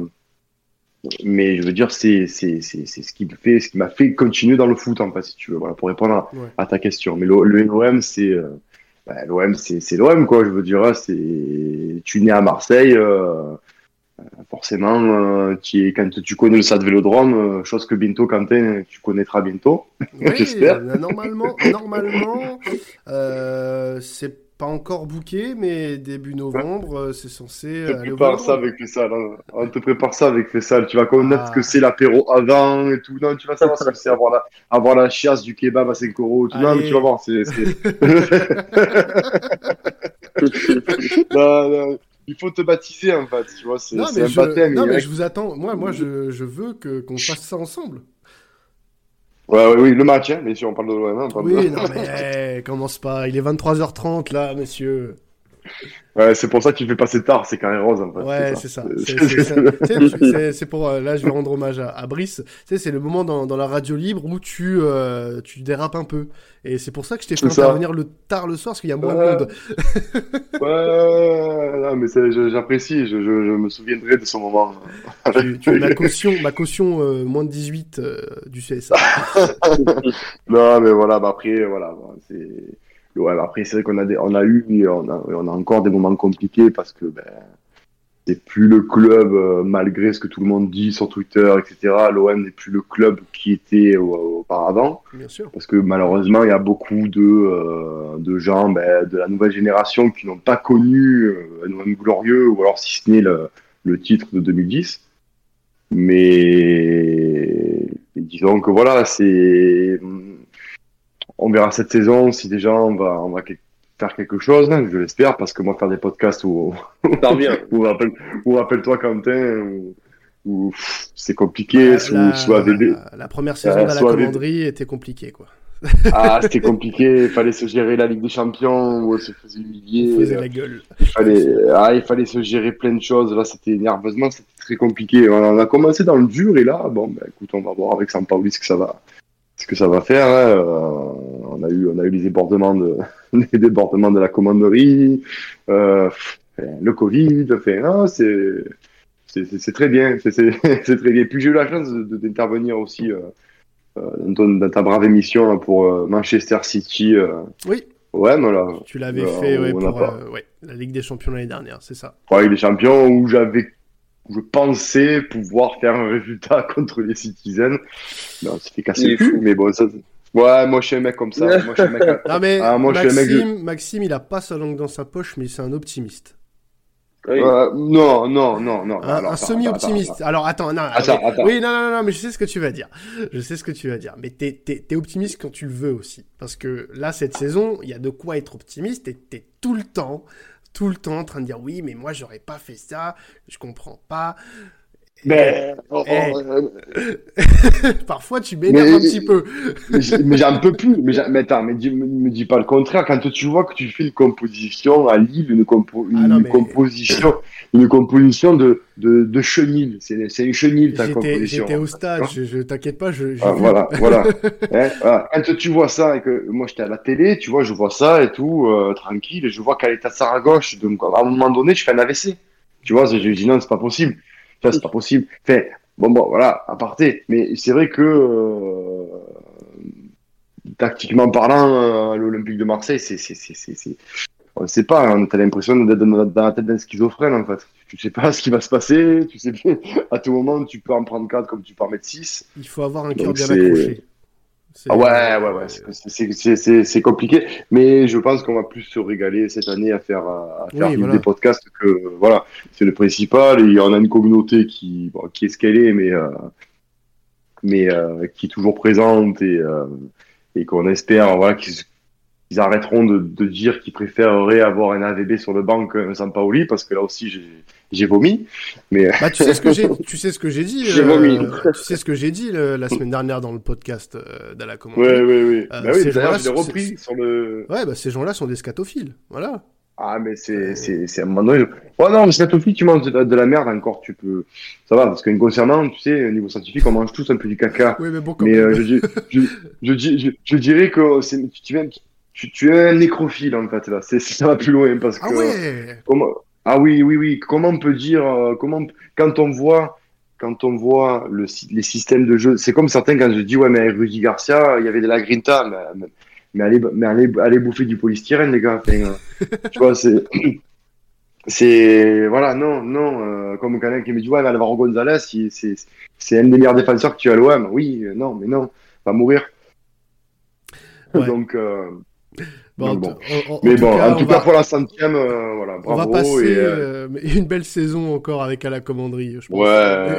mais je veux dire, c'est, c'est, ce qui fait, ce qui m'a fait continuer dans le foot, en fait, si tu veux, voilà, pour répondre à, Ouais. à ta question. Mais le, le l'OM, c'est, euh, bah, l'OM, c'est, l'OM, quoi, je veux dire, hein, c'est, tu nais à Marseille, euh, forcément, euh, tu quand tu connais le stade Vélodrome, euh, chose que bientôt, Quentin, tu connaîtras bientôt, Oui, j'espère. euh, normalement, normalement, euh, c'est pas encore booké, mais début novembre, euh, c'est censé On te prépare ça avec Fessal. hein. On te prépare ça avec Fessal. Tu vas connaître Ah. ce que c'est l'apéro avant et tout. Non, tu vas savoir ce que c'est avoir la, avoir la chiasse du kebab à 5 euros. Non, mais tu vas voir. C'est... non, non, Il faut te baptiser en fait. Tu vois, c'est, mais, un je, baptême. non, mais je vous attends. Moi, moi je, je veux que, qu'on fasse ça ensemble. Ouais, ouais, oui, le match, hein. Bien sûr, on parle de l'OM. on parle de- Oui, non, mais eh, commence pas. Il est 23h30 là, monsieur. Ouais, c'est pour ça qu'il fait passer tard. C'est carré rose en fait. Ouais, c'est ça. C'est- pour. euh, Là, je vais rendre hommage à, à Brice. Tu sais, c'est le moment dans, dans la radio libre où tu, euh, tu dérapes un peu. Et c'est pour ça que je t'ai fait intervenir le tard le soir parce qu'il y a moins Ouais. de monde. Ouais, non, mais j'apprécie. Je, je, je me souviendrai de ce moment. tu, tu ma caution, ma caution euh, moins de 18 euh, du CSA. non, mais voilà, bah après, voilà, bah, c'est. Ouais, bah après, c'est vrai qu'on a, des, on a eu, et on a, on a encore des moments compliqués parce que ben, c'est plus le club, euh, malgré ce que tout le monde dit sur Twitter, etc. L'OM n'est plus le club qui était au- auparavant. Bien sûr. Parce que malheureusement, il y a beaucoup de, euh, de gens ben, de la nouvelle génération qui n'ont pas connu euh, un OM glorieux, ou alors si ce n'est le, le titre de 2010. Mais disons que voilà, c'est. On verra cette saison si déjà on va, on va que- faire quelque chose, hein, je l'espère, parce que moi, faire des podcasts où. Bien. Ou rappelle, ou rappelle-toi, Quentin, où, où, c'est compliqué, sous, la, la- la première saison Euh, de la commanderie était compliquée, quoi. Ah, c'était compliqué, il fallait se gérer la Ligue des Champions, où on se faisait humilier. On faisait la gueule. Il fallait, ah, il fallait se gérer plein de choses. Là, c'était nerveusement, c'était très compliqué. On a commencé dans le dur et là, bon, bah, écoute, on va voir avec Sampaoli ce que ça va, que ça va faire. hein. Euh, on a eu, on a eu les débordements de, les débordements de la commanderie, euh, le Covid. Enfin, non, c'est, très bien, c'est, très bien. Puis j'ai eu la chance d'intervenir aussi euh, dans, ton- dans ta brave émission hein, pour euh, Manchester City. Oui. Ouais, voilà. Tu l'avais fait ouais, pour pas- ouais, la Ligue des Champions l'année dernière, c'est ça. la Ligue des Champions où j'avais, je pensais pouvoir faire un résultat contre les Citizens. Non, on s'est fait casser le fou. mais bon, ça, ouais, moi je suis un mec comme ça. Moi je suis un mec. Non mais Ah, moi, je suis un mec de- Maxime, Maxime, il a pas sa langue dans sa poche, mais c'est un optimiste. Euh, non, non, non, non. Un, semi-optimiste. Alors attends, non, Attends, oui, attends. oui, non, non, non, mais je sais ce que tu vas dire. Je sais ce que tu vas dire. Mais t'es, t'es, t'es optimiste quand tu le veux aussi. Parce que là, cette saison, il y a de quoi être optimiste et t'es tout le temps, tout le temps en train de dire oui, mais moi, j'aurais pas fait ça, je comprends pas. Mais, oh, Eh. oh, euh, Parfois, tu m'énerves un petit peu. mais j'en peux plus. Mais, mais attends, mais dis, me, me dis pas le contraire. Quand tu vois que tu fais une composition à Lille, une, compo- une Ah non, mais- composition, une composition de, de, de chenille. C'est une chenille ta composition. j'étais au stade, je, je t'inquiète pas, je. Ah, voilà, voilà. Hein, voilà. Quand tu vois ça et que moi j'étais à la télé, tu vois, je vois ça et tout, euh, tranquille, et je vois qu'elle est à sa gauche, donc à un moment donné, je fais un AVC. Tu vois, je je dis non, c'est pas possible. Tu vois, c'est pas possible. Fait, bon, bon, voilà, à parté. Mais c'est vrai que, euh, tactiquement parlant, euh, l'Olympique de Marseille, c'est, on ne sait pas, hein, t'as l'impression d'être dans dans la tête d'un schizophrène, en fait. Tu sais pas ce qui va se passer, tu sais pas, à tout moment, tu peux en prendre 4 comme tu peux en mettre 6. Il faut avoir un cœur bien accroché. Ah ouais, ouais, ouais, c'est- compliqué, mais je pense qu'on va plus se régaler cette année à faire, à faire Oui, vivre voilà. des podcasts que, voilà, c'est le principal, et on a une communauté qui, bon, qui est ce qu'elle est, mais, euh, mais euh, qui est toujours présente, et, euh, et qu'on espère, voilà, ils arrêteront de, de dire qu'ils préféreraient avoir un AVB sur le banc qu'un Sampaoli, parce que là aussi, j'ai vomi, mais... Bah, tu sais ce que j'ai, tu sais ce que j'ai dit. J'ai euh, vomi. tu sais ce que j'ai dit le- la semaine dernière dans le podcast euh, d'Ala Commande. Ouais, ouais, ouais. Euh, Bah oui, ces d'ailleurs, gens-là je l'ai repris sur le... Ouais, bah ces gens-là sont des scatophiles. Voilà. Ah, mais c'est, c'est, c'est un moment donné. Ouais, non, mais scatophile, tu manges de, la- de la merde encore, tu peux. Ça va, parce qu'inconsciemment, tu sais, au niveau scientifique, on mange tous un peu du caca. Oui, mais bon, quand Mais euh, je, je, je, je, je dirais que c'est, tu, tu, viens- tu, tu es un nécrophile, en fait, là. C'est, ça va plus loin, parce que. Ah ouais Comment... Ah oui, oui, oui. Comment on peut dire, euh, comment, quand on voit, quand on voit le, les systèmes de jeu, c'est comme certains quand je dis, ouais, mais Rudy Garcia, il y avait de la grinta, mais, mais, mais allez, mais allez, allez bouffer du polystyrène, les gars. Enfin, euh, tu vois, c'est, c'est, voilà, non, non, euh, comme quelqu'un qui me dit, ouais, mais Alvaro Gonzalez, c'est, c'est un des meilleurs défenseurs que tu as à l'OM. Oui, non, mais non, va mourir. Donc, Bon, donc en bon. tout- en- en mais bon, cas, en tout cas, va- pour la centième, euh, voilà, On va bravo. passer et, euh, euh, une belle saison encore avec à la commanderie, je pense. Ouais,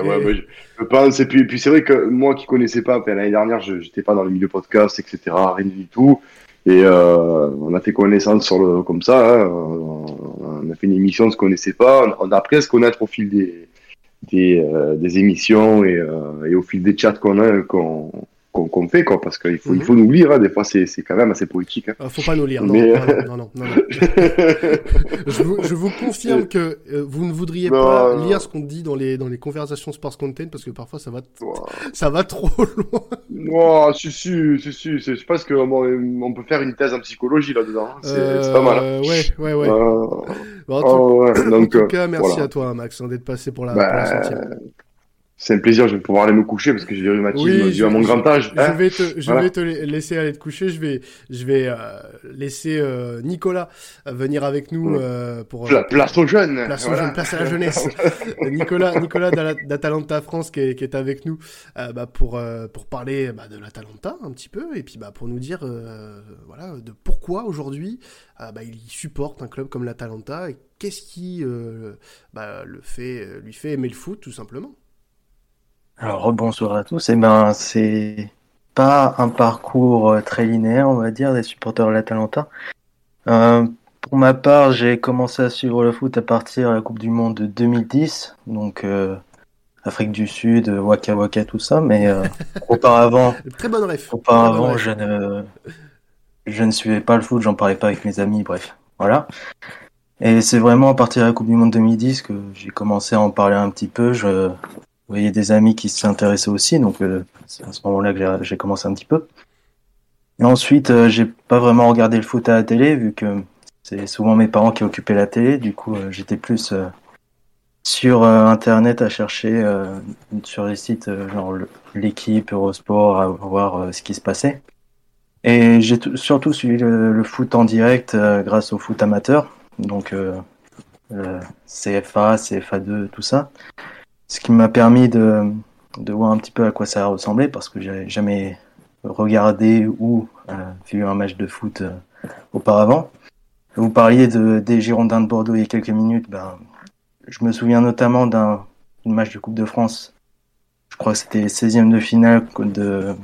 Et- ouais, je, pense. Et puis, puis c'est vrai que moi qui connaissais pas, l'année dernière, je n'étais pas dans le milieu podcast, etc., rien du tout. Et euh, on a fait connaissance sur le, comme ça. hein, on, on a fait une émission, on se connaissait pas. On, on a appris à se connaître au fil des, des, des émissions et, et au fil des chats qu'on a, qu'on qu'on fait, quoi. Parce qu'il faut, il faut nous lire. hein, des fois, c'est quand même assez poétique. Hein. Euh, faut pas nous lire, non, Mais- non, non, je, vous, je vous confirme que euh, vous ne voudriez pas lire ce qu'on dit dans les, dans les conversations sports content parce que parfois ça va, ça va trop loin. Oh, si, si, si, si, c'est- je pense qu'on on peut faire une thèse en psychologie là-dedans. hein. C'est pas mal. hein. Euh, ouais, ouais, ouais. Euh, Bon, en, oh, tout, en cas, merci voilà. à toi, Max, hein, d'être passé pour la, Bah, pour la centième. C'est un plaisir, je vais pouvoir aller me coucher parce que j'ai des rhumatismes dû à mon grand âge. je hein. vais te, je Voilà. vais te la- laisser aller te coucher. Je vais, je vais euh, laisser euh, Nicolas euh, venir avec nous euh, pour Pla- place aux jeunes, place, aux jeunes, place à la jeunesse. Nicolas, Nicolas d'Atalanta France qui est, qui est avec nous bah, pour pour parler bah, de l'Atalanta un petit peu et puis bah pour nous dire voilà de pourquoi aujourd'hui bah, il supporte un club comme l'Atalanta et qu'est-ce qui bah, le fait lui fait aimer le foot tout simplement. Alors bonsoir à tous. Eh ben c'est pas un parcours euh, très linéaire, on va dire, des supporters de l'Atalanta. Euh, pour ma part, j'ai commencé à suivre le foot à partir de la Coupe du Monde de 2010, donc euh, Afrique du Sud, Waka Waka, tout ça. Mais euh, auparavant, Très bonne ref. Très bonne auparavant, ref. je ne, je ne suivais pas le foot, j'en parlais pas avec mes amis, bref, voilà. Et c'est vraiment à partir de la Coupe du Monde 2010 que j'ai commencé à en parler un petit peu. Je voyais des amis qui s'intéressaient aussi, donc euh, c'est à ce moment-là que j'ai- commencé un petit peu. Et ensuite, euh, j'ai pas vraiment regardé le foot à la télé, vu que c'est souvent mes parents qui occupaient la télé. Du coup, euh, j'étais plus euh, sur euh, Internet à chercher euh, sur les sites genre l'équipe, Eurosport, à voir ce qui se passait. Et j'ai tout- surtout suivi le, le foot en direct grâce au foot amateur, donc CFA, CFA2, tout ça. Ce qui m'a permis de, de voir un petit peu à quoi ça ressemblait parce que j'avais jamais regardé ou euh, vu un match de foot euh, auparavant. Vous parliez de, des Girondins de Bordeaux il y a quelques minutes. Ben, je me souviens notamment d'un match de Coupe de France. Je crois que c'était 16e de finale de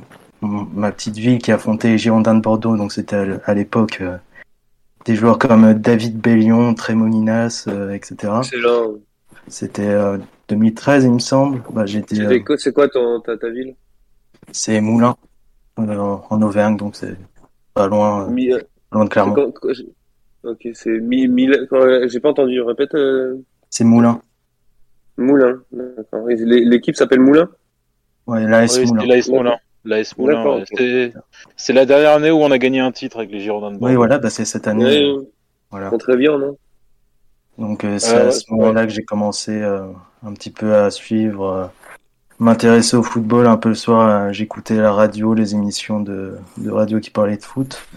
ma petite ville qui affrontait les Girondins de Bordeaux. Donc c'était à l'époque euh, des joueurs comme David Bellion, Trémoninas, euh, etc. Excellent. C'était 2013, il me semble. Bah, j'étais. Quoi- C'est quoi ton, ta, ta ville? C'est Moulins, euh, en Auvergne, donc c'est pas loin, euh, Mi- euh, loin de Clermont. quand- quand- j'ai- Ok, c'est mi, Mil- quand- J'ai pas entendu. Répète. euh, C'est Moulins. Moulin. D'accord. L'équipe s'appelle Moulin. Ouais, l'AS Oui, Moulins. l'AS Moulin. L'AS Moulin, D'accord, ouais. ok. C'est- C'est la dernière année où on a gagné un titre avec les Girondins de Bordeaux. Oui, voilà, bah, c'est cette année. Ouais, euh, voilà. Bien, non? Donc euh, c'est Ah à ouais, ce moment-là que j'ai commencé euh, un petit peu à suivre, euh, m'intéresser au football. Un peu le soir, euh, j'écoutais la radio, les émissions de, de radio qui parlaient de foot.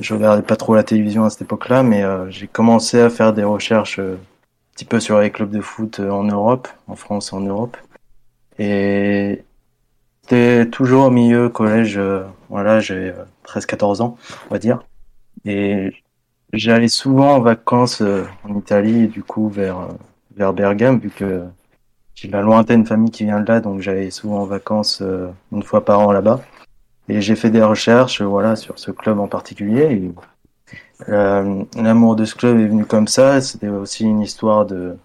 Je regardais pas trop la télévision à cette époque-là, mais euh, j'ai commencé à faire des recherches euh, un petit peu sur les clubs de foot euh, en Europe, en France et en Europe. Et c'était toujours au milieu collège, euh, voilà, j'ai 13-14 ans, on va dire. Et J'allais souvent en vacances en Italie, du coup vers vers Bergame, vu que j'ai la lointaine famille qui vient de là, donc j'allais souvent en vacances euh, une fois par an là-bas. Et j'ai fait des recherches, voilà, sur ce club en particulier. Euh, L'amour de ce club est venu comme ça. C'était aussi une histoire de.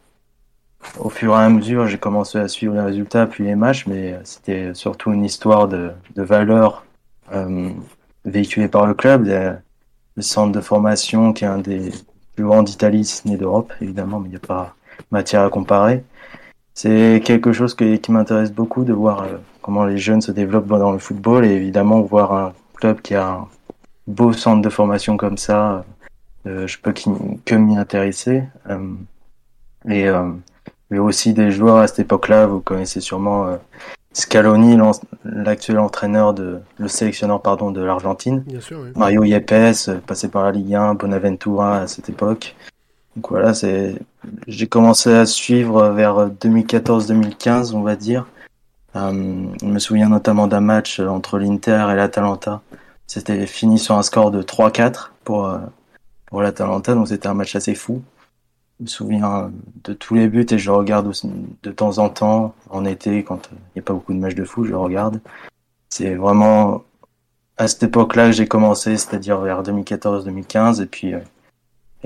Au fur et à mesure, j'ai commencé à suivre les résultats puis les matchs, mais c'était surtout une histoire de, de valeurs euh, véhiculées par le club, le centre de formation qui est un des plus grands d'Italie, si ce n'est d'Europe, évidemment, mais il n'y a pas matière à comparer. C'est quelque chose qui m'intéresse beaucoup de voir euh, comment les jeunes se développent dans le football et évidemment voir un club qui a un beau centre de formation comme ça, euh, je peux que m'y intéresser. Euh, et, euh, et aussi des joueurs à cette époque-là, vous connaissez sûrement euh, Scaloni, l'actuel entraîneur de, le sélectionneur pardon de l'Argentine. Bien sûr, oui. Mario Yepes, euh, passé par la Ligue 1, Bonaventura à cette époque. Donc voilà, c'est, j'ai commencé à suivre vers 2014-2015, on va dire. Euh, je me souviens notamment d'un match entre l'Inter et l'Atalanta. C'était fini sur un score de 3-4 pour, euh, pour l'Atalanta, donc c'était un match assez fou. Je me souviens de tous les buts et je regarde de temps en temps, en été, quand il n'y a pas beaucoup de matchs de foot, je regarde. C'est vraiment à cette époque-là que j'ai commencé, c'est-à-dire vers 2014-2015. Et puis, euh,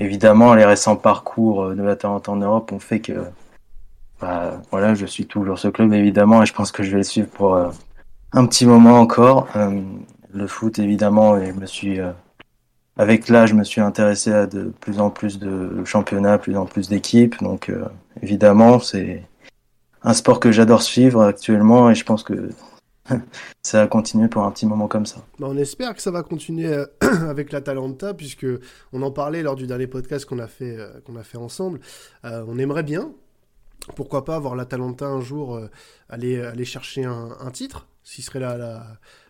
évidemment, les récents parcours euh, de l'Atalanta en Europe ont fait que, bah, voilà, je suis toujours ce club, évidemment, et je pense que je vais le suivre pour euh, un petit moment encore. Euh, le foot, évidemment, et avec l'âge, je me suis intéressé à de plus en plus de championnats, plus en plus d'équipes. Donc, évidemment, c'est un sport que j'adore suivre actuellement, et je pense que ça va continuer pour un petit moment comme ça. Bah, on espère que ça va continuer euh, avec l'Atalanta, puisque on en parlait lors du dernier podcast qu'on a fait, euh, qu'on a fait ensemble. Euh, on aimerait bien, pourquoi pas, voir l'Atalanta un jour euh, aller, aller chercher un, titre, ce qui serait la, la,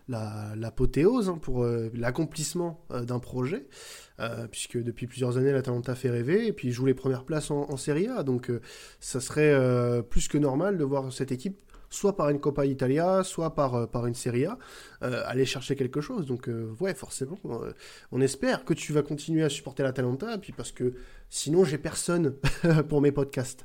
la- l'apothéose hein, pour l'accomplissement d'un projet, puisque depuis plusieurs années, l'Atalanta fait rêver, et puis joue les premières places en, en Serie A, donc ça serait plus que normal de voir cette équipe soit par une Coppa Italia, soit par, euh, par une Serie A, euh, aller chercher quelque chose. Donc, euh, ouais, forcément, euh, on espère que tu vas continuer à supporter l'Atalanta, puis parce que sinon, j'ai personne pour mes podcasts.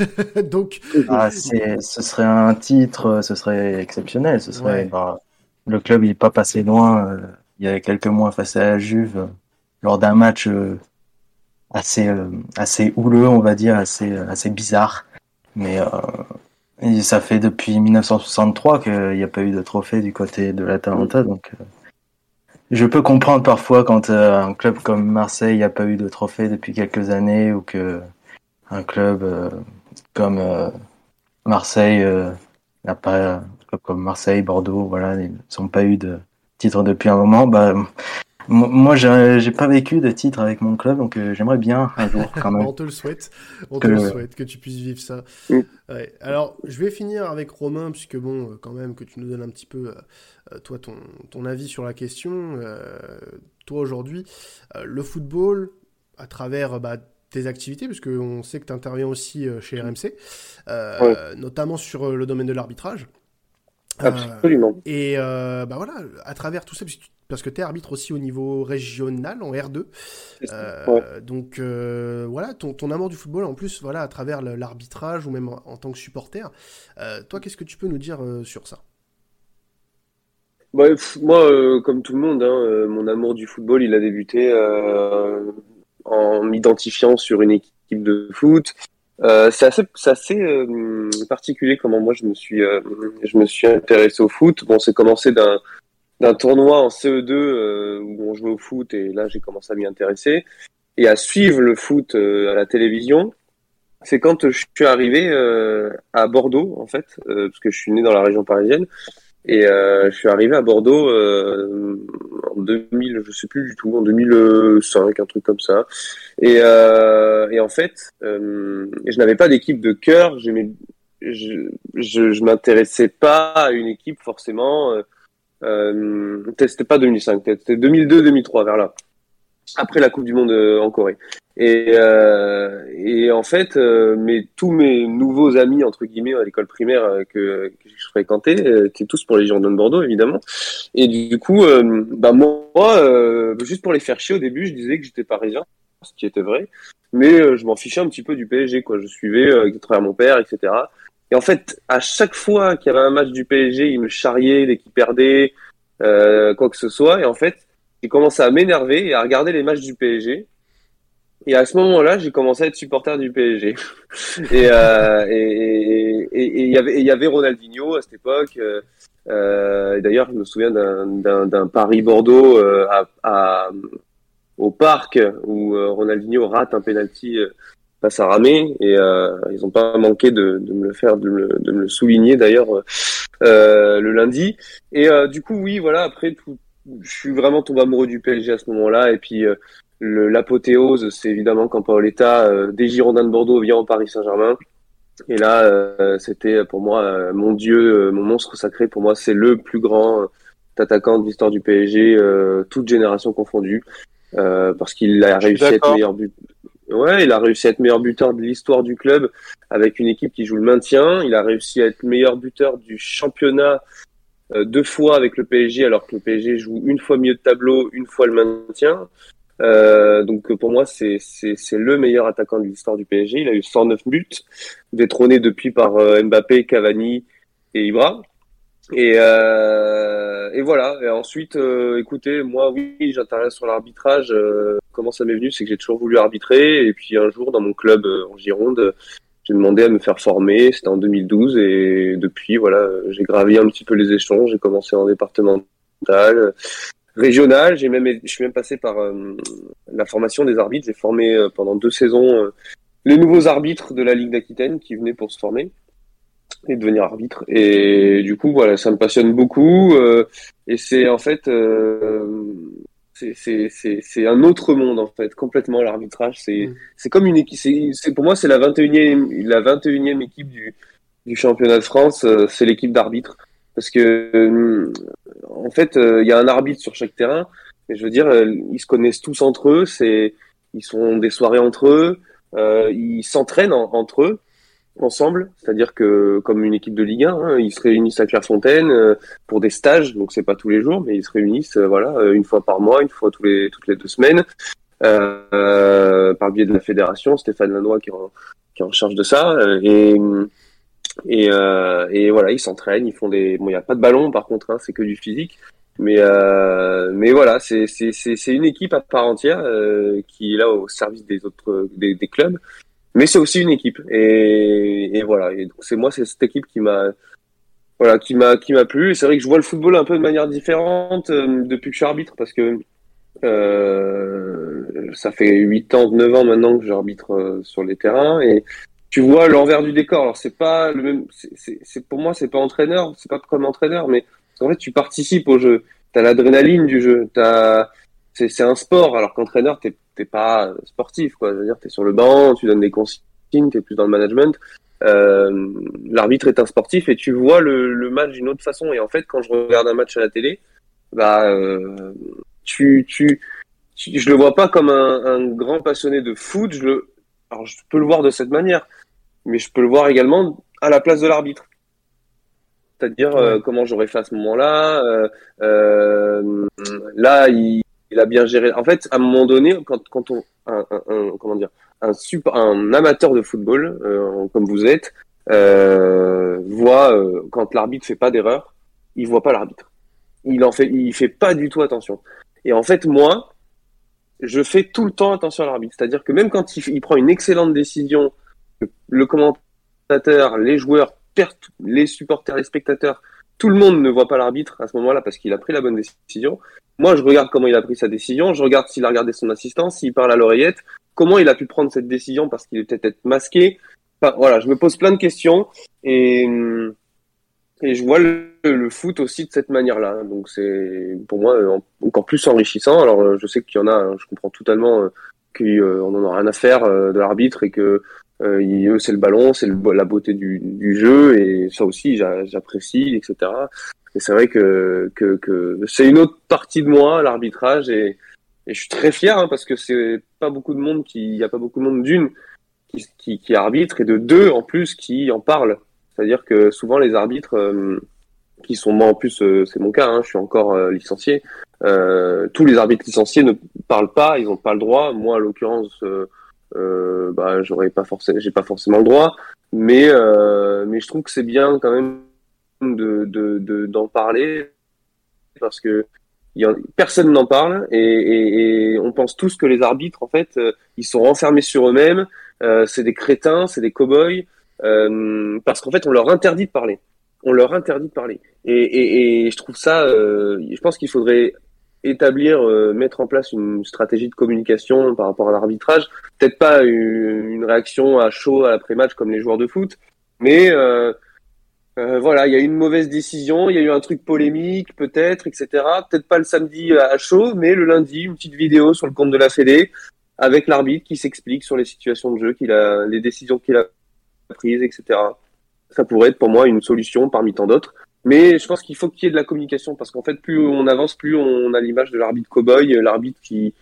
Donc, Ah, ce serait un titre, ce serait exceptionnel. Ce serait, Ouais. bah, le club il est pas passé loin. il y a quelques mois face à la Juve, lors d'un match assez, assez houleux, on va dire, assez, assez bizarre. Mais et ça fait depuis 1963 qu'il n'y a pas eu de trophée du côté de l'Atalanta, donc euh, je peux comprendre parfois quand euh, un club comme Marseille n'a pas eu de trophée depuis quelques années ou que un club euh, comme euh, Marseille n'a pas un club comme Marseille, Bordeaux, voilà, ils n'ont pas eu de titre depuis un moment. Bah, moi, j'ai pas vécu de titre avec mon club, donc euh, j'aimerais bien un jour quand même. on te le souhaite. On Que- te le souhaite, que tu puisses vivre ça. Ouais. Alors, je vais finir avec Romain, puisque bon, euh, quand même, que tu nous donnes un petit peu, euh, toi, ton, ton avis sur la question. Euh, toi, aujourd'hui, euh, le football, à travers bah, tes activités, puisque on sait que tu interviens aussi euh, chez RMC, euh, notamment sur euh, le domaine de l'arbitrage. Euh, Absolument. et euh, bah voilà, à travers tout ça, parce que tu- parce que tu es arbitre aussi au niveau régional, en R2. Euh, Donc euh, voilà, ton, ton amour du football, en plus, voilà, à travers l'arbitrage ou même en, en tant que supporter. Euh, toi, qu'est-ce que tu peux nous dire sur ça? Pff, moi, comme tout le monde, hein, mon amour du football, il a débuté en m'identifiant sur une équipe de foot. C'est assez, assez particulier comment moi je me suis, je me suis intéressé au foot. Bon, c'est commencé d'un d'un tournoi en CE2 euh, où on jouait au foot et là j'ai commencé à m'y intéresser et à suivre le foot euh, à la télévision. C'est quand je suis arrivé euh, à Bordeaux en fait, euh, parce que je suis né dans la région parisienne et euh, je suis arrivé à Bordeaux euh, en 2000, je sais plus du tout, en 2005, un truc comme ça. Et, euh, et en fait, euh, je n'avais pas d'équipe de cœur. Je, je, je m'intéressais pas à une équipe forcément. Euh, c'était pas 2005, peut-être c'était 2002-2003 vers là. Après la Coupe du Monde euh, en Corée. Et, euh, et en fait, euh, mes, tous mes nouveaux amis entre guillemets à l'école primaire euh, que, que je fréquentais euh, étaient tous pour les Girondins de Bordeaux évidemment. Et du coup, bah moi, juste pour les faire chier au début, je disais que j'étais parisien, ce qui était vrai, mais je m'en fichais un petit peu du PSG quoi. Je suivais à travers mon père, etc. Et en fait, à chaque fois qu'il y avait un match du PSG, il me charriait dès qu'il perdait, euh, quoi que ce soit. Et en fait, j'ai commencé à m'énerver et à regarder les matchs du PSG. Et à ce moment-là, j'ai commencé à être supporter du PSG. et euh, et il y avait y avait Ronaldinho à cette époque. Euh, euh, D'ailleurs, je me souviens d'un- d'un Paris-Bordeaux euh, à, à- au parc où euh, Ronaldinho rate un penalty face à Ramé et euh, ils n'ont pas manqué de, de me le faire, de me, le- de me le souligner d'ailleurs euh, le lundi. Et euh, du coup, oui, voilà. Après, tout, je suis vraiment tombé amoureux du PSG à ce moment-là. Et puis euh, l'apothéose, c'est évidemment quand Paoletta euh, des Girondins de Bordeaux vient au Paris Saint-Germain. Et là, euh, c'était pour moi euh, mon dieu, euh, mon monstre sacré. Pour moi, c'est le plus grand euh, attaquant de l'histoire du PSG, euh, toute génération confondue, euh, parce qu'il a réussi à être meilleur but. Ouais, il a réussi à être meilleur buteur de l'histoire du club avec une équipe qui joue le maintien. Il a réussi à être meilleur buteur du championnat euh, deux fois avec le PSG, alors que le PSG joue une fois milieu de tableau, une fois le maintien. Euh, donc pour moi, c'est le meilleur attaquant de l'histoire du PSG. Il a eu 109 buts, détrôné depuis par euh, Mbappé, Cavani et Ibra. Et, euh, et voilà. Et ensuite, euh, écoutez, moi, oui, j'intéresse sur l'arbitrage. Euh, comment ça m'est venu, c'est que j'ai toujours voulu arbitrer. Et puis un jour, dans mon club euh, en Gironde, j'ai demandé à me faire former. C'était en 2012. Et depuis, voilà, j'ai gravi un petit peu les échelons. J'ai commencé en départemental, régional. J'ai même, je suis même passé par euh, la formation des arbitres. J'ai formé euh, pendant deux saisons les nouveaux arbitres de la Ligue d'Aquitaine qui venaient pour se former et devenir arbitre. Et du coup, voilà, ça me passionne beaucoup. euh, et c'est en fait, euh, c'est un autre monde en fait, complètement l'arbitrage. C'est c'est comme une équipe. C'est pour moi, c'est la 21e la 21e équipe du du championnat de France. euh, c'est l'équipe d'arbitres parce que en fait, il y a un arbitre sur chaque terrain. Et je veux dire, ils se connaissent tous entre eux. C'est ils sont des soirées entre eux. ils s'entraînent en- entre eux ensemble, c'est-à-dire que comme une équipe de Ligue 1, hein, ils se réunissent à Clairefontaine euh, pour des stages, donc c'est pas tous les jours, mais ils se réunissent euh, voilà euh, une fois par mois, une fois tous les toutes les deux semaines, euh, par le biais de la fédération, Stéphane Lanois qui est en, qui est en charge de ça, euh, et et, et voilà, ils s'entraînent, ils font des, bon, il y a pas de ballon par contre, hein, c'est que du physique, mais mais voilà, c'est c'est c'est une équipe à part entière qui est là au service des autres des clubs mais c'est aussi une équipe. Et, voilà. Donc c'est moi c'est cette équipe qui m'a voilà qui m'a qui m'a plu. C'est vrai que je vois le football un peu de manière différente euh, depuis que je arbitre parce que euh, ça fait 8 ans 9 ans maintenant que j'arbitre euh, sur les terrains. Et tu vois l'envers du décor. Alors c'est pas le même c'est pour moi c'est pas entraîneur c'est pas comme entraîneur mais en fait tu participes au jeu. T'as l'adrénaline du jeu. T'as c'est un sport alors qu'entraîneur t'es t'es pas sportif quoi. Je veux dire t'es sur le banc tu donnes des consignes t'es plus dans le management. Euh, l'arbitre est un sportif et tu vois le, le match d'une autre façon. Et en fait quand je regarde un match à la télé bah euh, tu, tu tu je le vois pas comme un, un grand passionné de foot. Je le alors je peux le voir de cette manière mais je peux le voir également à la place de l'arbitre. C'est-à-dire euh, comment j'aurais fait à ce moment-là. euh, euh, là, il, il a bien géré. En fait, à un moment donné, quand, quand on, un, un- comment dire, un, sup- un amateur de football euh, comme vous êtes euh, voit euh, quand l'arbitre fait pas d'erreur, il voit pas l'arbitre. Il en fait, il fait pas du tout attention. Et en fait, moi, je fais tout le temps attention à l'arbitre. C'est-à-dire que même quand il, il prend une excellente décision le commentateur, les joueurs, les supporters, les spectateurs, tout le monde ne voit pas l'arbitre à ce moment-là parce qu'il a pris la bonne décision. Moi, je regarde comment il a pris sa décision, je regarde s'il a regardé son assistant, s'il parle à l'oreillette, comment il a pu prendre cette décision parce qu'il est peut-être masqué. Enfin, voilà, je me pose plein de questions et, et je vois le, le foot aussi de cette manière-là. Donc c'est pour moi encore plus enrichissant. Alors je sais qu'il y en a, je comprends totalement euh, qu'on en a rien à faire euh, de l'arbitre et que euh, eux c'est le ballon, c'est la beauté du, du, jeu et ça aussi j'apprécie, etc. Et c'est vrai que, que, que c'est une autre partie de moi, l'arbitrage, et, et je suis très fier hein, parce que c'est pas beaucoup de monde qui, il y a pas beaucoup de monde d'une qui, qui, qui, arbitre et de deux en plus qui en parlent. C'est-à-dire que souvent les arbitres euh, qui sont moi en plus, euh, c'est mon cas, hein, je suis encore euh, licencié. tous les arbitres licenciés ne parlent pas, ils n'ont pas le droit. Moi, en l'occurrence, bah, j'aurais pas forcément, j'ai pas forcément le droit, mais mais je trouve que c'est bien quand même de d'en de, parler. Parce que personne n'en parle. Et, on pense tous que les arbitres en fait ils sont renfermés sur eux-mêmes. Euh, c'est des crétins c'est des cow-boys. Euh, parce qu'en fait on leur interdit de parler. On leur interdit de parler. Et, je trouve ça euh, je pense qu'il faudrait établir euh, mettre en place une stratégie de communication par rapport à l'arbitrage peut-être pas une, réaction à chaud à l'après-match comme les joueurs de foot mais euh, euh, voilà, il y a eu une mauvaise décision, il y a eu un truc polémique, peut-être, etc. Peut-être pas le samedi à chaud, mais le lundi, une petite vidéo sur le compte de la Fédé avec l'arbitre qui s'explique sur les situations de jeu, qu'il a, les décisions qu'il a prises, etc. Ça pourrait être pour moi une solution parmi tant d'autres. Mais je pense qu'il faut qu'il y ait de la communication parce qu'en fait, plus on avance, plus on a l'image de l'arbitre cow-boy, l'arbitre qui,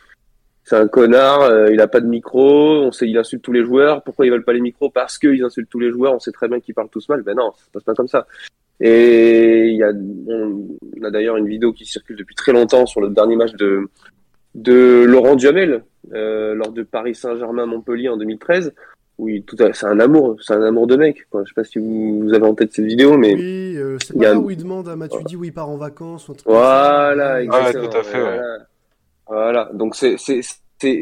c'est un connard, euh, il a pas de micro, on sait il insulte tous les joueurs. Pourquoi ils veulent pas les micros? Parce qu'ils insultent tous les joueurs. On sait très bien qu'ils parlent tous mal. Ben non, ça passe pas comme ça. Et il y a, on, a d'ailleurs une vidéo qui circule depuis très longtemps sur le dernier match de de Laurent Duhamel euh, lors de Paris Saint-Germain Montpellier en 2013 oui, tout à... c'est un amour, c'est un amour de mec. Quoi. Je sais pas si vous, vous avez en tête cette vidéo, mais oui, euh, c'est pas a... là où il demande à Matuidi où il part en vacances. Ou voilà, exactement. Ouais, tout à fait. Voilà. Ouais. Voilà, donc c'est c'est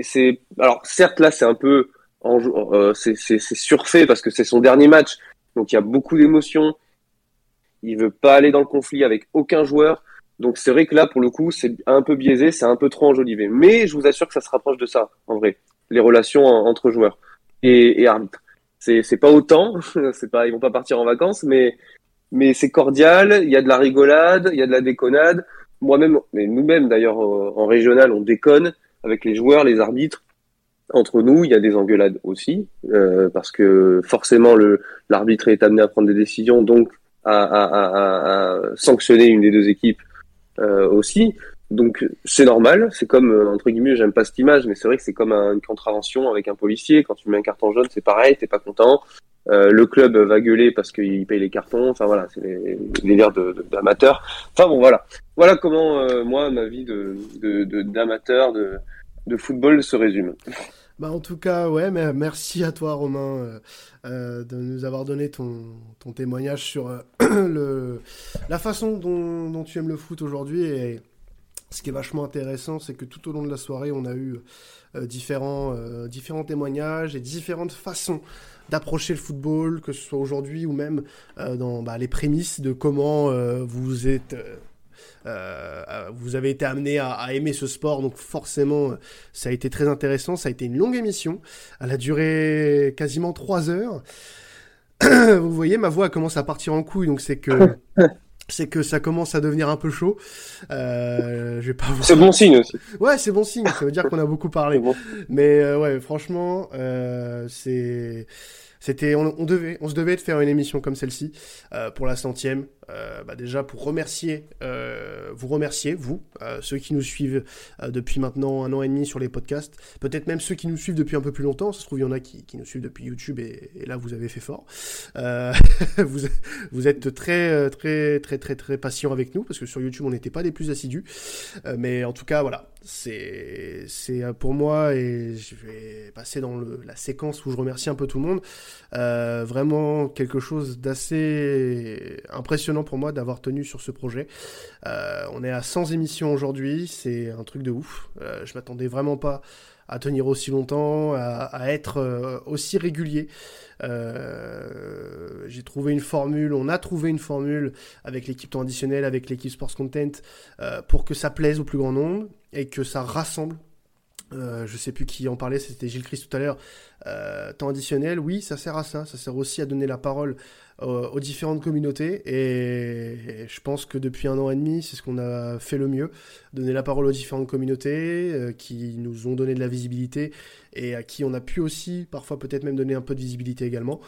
c'est alors certes là c'est un peu en, euh, c'est c'est surfait parce que c'est son dernier match, donc il y a beaucoup d'émotions. Il veut pas aller dans le conflit avec aucun joueur, donc c'est vrai que là pour le coup c'est un peu biaisé, c'est un peu trop enjolivé. Mais je vous assure que ça se rapproche de ça en vrai, les relations entre joueurs et, et arbitres. C'est c'est pas autant, c'est pas ils vont pas partir en vacances, mais mais c'est cordial. Il y a de la rigolade, il y a de la déconnade moi-même, mais nous-mêmes d'ailleurs en régional, on déconne avec les joueurs, les arbitres. Entre nous, il y a des engueulades aussi, euh, parce que forcément le l'arbitre est amené à prendre des décisions, donc à, à, à, à sanctionner une des deux équipes euh, aussi. Donc c'est normal, c'est comme euh, entre guillemets, j'aime pas cette image, mais c'est vrai que c'est comme une contravention avec un policier. Quand tu mets un carton jaune, c'est pareil, t'es pas content. Euh, le club va gueuler parce qu'il paye les cartons. Enfin voilà, c'est les, les d'amateurs. Enfin bon voilà, voilà comment euh, moi ma vie de d'amateur de, de, football se résume. Bah en tout cas ouais, mais merci à toi Romain de nous avoir donné ton, ton témoignage sur le la façon dont, tu aimes le foot aujourd'hui ce qui est vachement intéressant, c'est que tout au long de la soirée, on a eu différents, différents témoignages et différentes façons d'approcher le football, que ce soit aujourd'hui ou même euh, dans bah, les prémices de comment euh, vous êtes. Euh, vous avez été amené à, à, aimer ce sport, donc forcément, ça a été très intéressant. Ça a été une longue émission. Elle a duré quasiment trois heures. vous voyez, ma voix commence à partir en couille, donc c'est que c'est que ça commence à devenir un peu chaud. Euh, je vais pas. C'est bon signe aussi. Ouais, c'est bon signe. Ça veut dire qu'on a beaucoup parlé. Bon. Mais euh, ouais, franchement, euh, c'est c'était, on, on, devait, on se devait de faire une émission comme celle-ci euh, pour la centième. Euh, bah déjà pour remercier, euh, vous remercier, vous, euh, ceux qui nous suivent depuis maintenant un an et demi sur les podcasts, peut-être même ceux qui nous suivent depuis un peu plus longtemps. Ça se trouve, il y en a qui, qui nous suivent depuis YouTube et, là vous avez fait fort. vous, vous êtes très, très, très, très, très patient avec nous parce que sur YouTube on n'était pas des plus assidus. mais en tout cas, voilà, c'est, pour moi et je vais passer dans la séquence où je remercie un peu tout le monde. Vraiment quelque chose d'assez impressionnant pour moi d'avoir tenu sur ce projet. Euh, on est à 100 émissions aujourd'hui, c'est un truc de ouf. Euh, je m'attendais vraiment pas à tenir aussi longtemps, à, être euh, aussi régulier. J'ai trouvé une formule, on a trouvé une formule avec l'équipe traditionnelle, avec l'équipe Sports Content, pour que ça plaise au plus grand nombre et que ça rassemble. Euh, je sais plus qui en parlait, c'était Gilles Christ tout à l'heure. Euh, temps additionnel, oui, ça sert à ça. Ça sert aussi à donner la parole euh, aux différentes communautés. Et, je pense que depuis un an et demi, c'est ce qu'on a fait le mieux. Donner la parole aux différentes communautés euh, qui nous ont donné de la visibilité et à qui on a pu aussi parfois peut-être même donner un peu de visibilité également.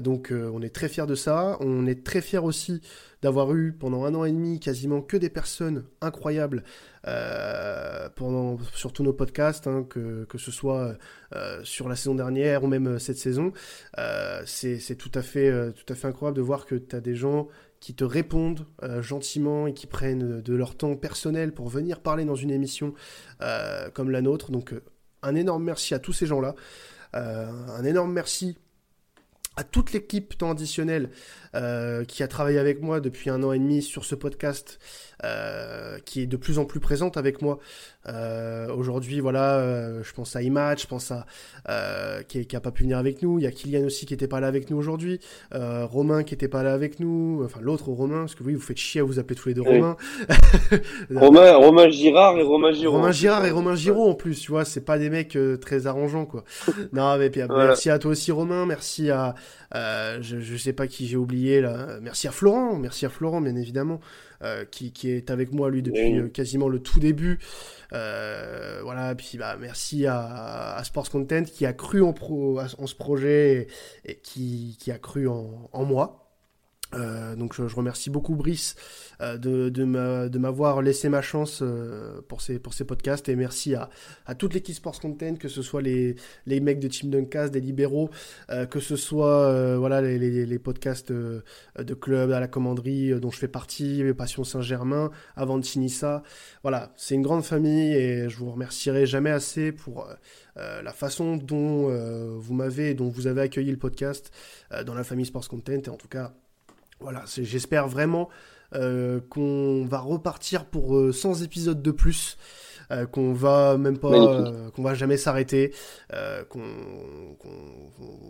Donc euh, on est très fiers de ça. On est très fiers aussi d'avoir eu pendant un an et demi quasiment que des personnes incroyables euh, pendant sur tous nos podcasts, hein, que, que ce soit euh, sur la saison dernière ou même cette saison. C'est tout à fait tout à fait incroyable de voir que tu as des gens qui te répondent gentiment et qui prennent de leur temps personnel pour venir parler dans une émission comme la nôtre. Donc un énorme merci à tous ces gens-là. Un énorme merci à toute l'équipe temps additionnel euh, qui a travaillé avec moi depuis un an et demi sur ce podcast, euh, qui est de plus en plus présente avec moi. Euh, Aujourd'hui, voilà, euh, je pense à Imad, je pense à euh, qui, qui a pas pu venir avec nous. Il y a Kylian aussi qui était pas là avec nous aujourd'hui. Euh, Romain qui était pas là avec nous. Enfin, l'autre Romain, parce que oui, vous faites chier à vous appeler tous les deux Oui. Romain. Romain, Romain Girard et Romain Giraud. Romain Girard et Romain Giraud en plus, tu vois, c'est pas des mecs très arrangeants quoi. non, mais puis, Voilà. merci à toi aussi Romain, merci à euh, je, je sais pas qui j'ai oublié là, merci à Florent, merci à Florent bien évidemment, euh, qui, qui est avec moi lui depuis Oui. euh, quasiment le tout début. Euh, voilà, puis bah merci à, à Sports Content qui a cru en pro en ce projet et, et qui, qui a cru en, en moi. Euh, donc je, je remercie beaucoup Brice euh, de, de m'a- de m'avoir laissé ma chance euh, pour, ces, pour ces podcasts et merci à, à toute l'équipe Sports Content, que ce soit les, les mecs de Team Duncast, des libéraux, euh, que ce soit euh, voilà, les, les, les podcasts de club à la commanderie dont je fais partie, Passion Saint-Germain, avant de Sinissa. Voilà, c'est une grande famille et je vous remercierai jamais assez pour euh, la façon dont euh, vous m'avez, dont vous avez accueilli le podcast euh, dans la famille Sports Content et en tout cas voilà, j'espère vraiment euh, qu'on va repartir pour euh, 100 épisodes de plus, euh, qu'on va même pas, euh, qu'on va jamais s'arrêter, euh, qu'on,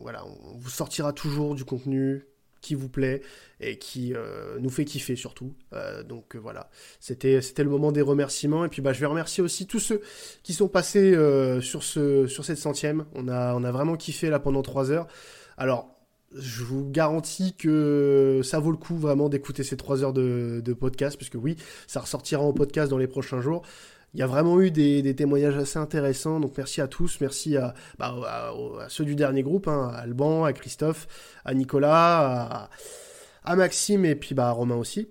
voilà, on vous sortira toujours du contenu qui vous plaît et qui euh, nous fait kiffer surtout. Euh, donc euh, voilà, c'était c'était le moment des remerciements et puis bah je vais remercier aussi tous ceux qui sont passés euh, sur ce sur cette centième. On a on a vraiment kiffé là pendant trois heures. Alors je vous garantis que ça vaut le coup vraiment d'écouter ces trois heures de, podcast, puisque oui, ça ressortira en podcast dans les prochains jours. Il y a vraiment eu des, témoignages assez intéressants, donc merci à tous, merci à, bah, ceux du dernier groupe, hein, à Alban, à Christophe, à Nicolas, à, à Maxime et puis bah, à Romain aussi.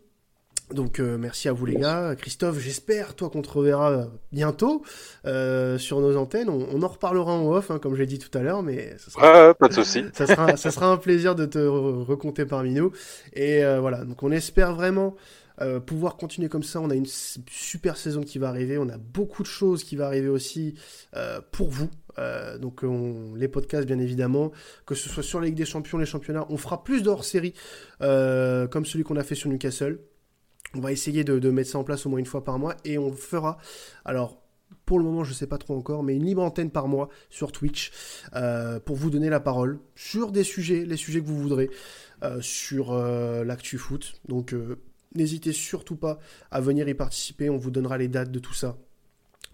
Donc euh, merci à vous les gars. Christophe, j'espère toi qu'on te reverra euh, bientôt euh, sur nos antennes. On, on en reparlera en off, hein, comme j'ai dit tout à l'heure, mais ça sera, Ouais, ouais, pas de souci. ça sera, ça sera un plaisir de te re- recompter parmi nous. Et euh, voilà, donc on espère vraiment euh, pouvoir continuer comme ça. On a une super saison qui va arriver. On a beaucoup de choses qui vont arriver aussi euh, pour vous. Euh, donc on, les podcasts bien évidemment, que ce soit sur la Ligue des Champions, les championnats, on fera plus de hors-série euh, comme celui qu'on a fait sur Newcastle. On va essayer de, mettre ça en place au moins une fois par mois et on fera. Alors pour le moment, je sais pas trop encore, mais une libre antenne par mois sur Twitch euh, pour vous donner la parole sur des sujets, les sujets que vous voudrez, euh, sur euh, l'actu foot. Donc n'hésitez surtout pas à venir y participer. On vous donnera les dates de tout ça,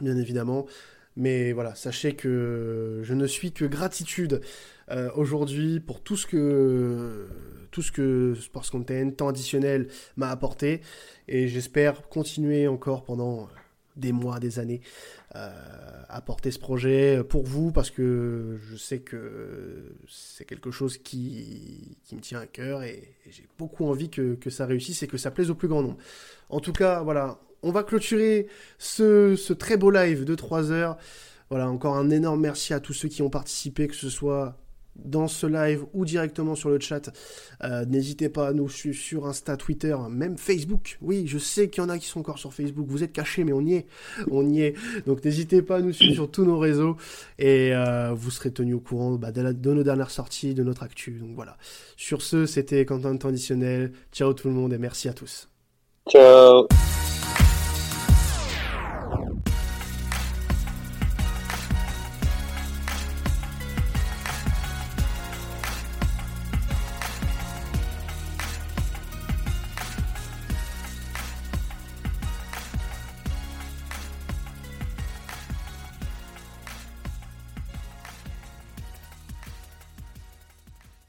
bien évidemment. Mais voilà, sachez que je ne suis que gratitude euh, aujourd'hui pour tout ce que tout ce que Sports Content, temps additionnel m'a apporté, et j'espère continuer encore pendant des mois, des années euh, à porter ce projet pour vous parce que je sais que c'est quelque chose qui, qui me tient à cœur et, et j'ai beaucoup envie que, que ça réussisse et que ça plaise au plus grand nombre. En tout cas, voilà, on va clôturer ce, ce très beau live de 3 heures. Voilà, encore un énorme merci à tous ceux qui ont participé, que ce soit dans ce live ou directement sur le chat. Euh, N'hésitez pas à nous suivre sur Insta, Twitter, même Facebook. Oui, je sais qu'il y en a qui sont encore sur Facebook. Vous êtes cachés, mais on y est. On y est. Donc n'hésitez pas à nous suivre sur tous nos réseaux et euh, vous serez tenus au courant bah, de, nos dernières sorties, de notre actu. Donc voilà. Sur ce, c'était Quentin Traditionnel. Ciao tout le monde et merci à tous. Ciao.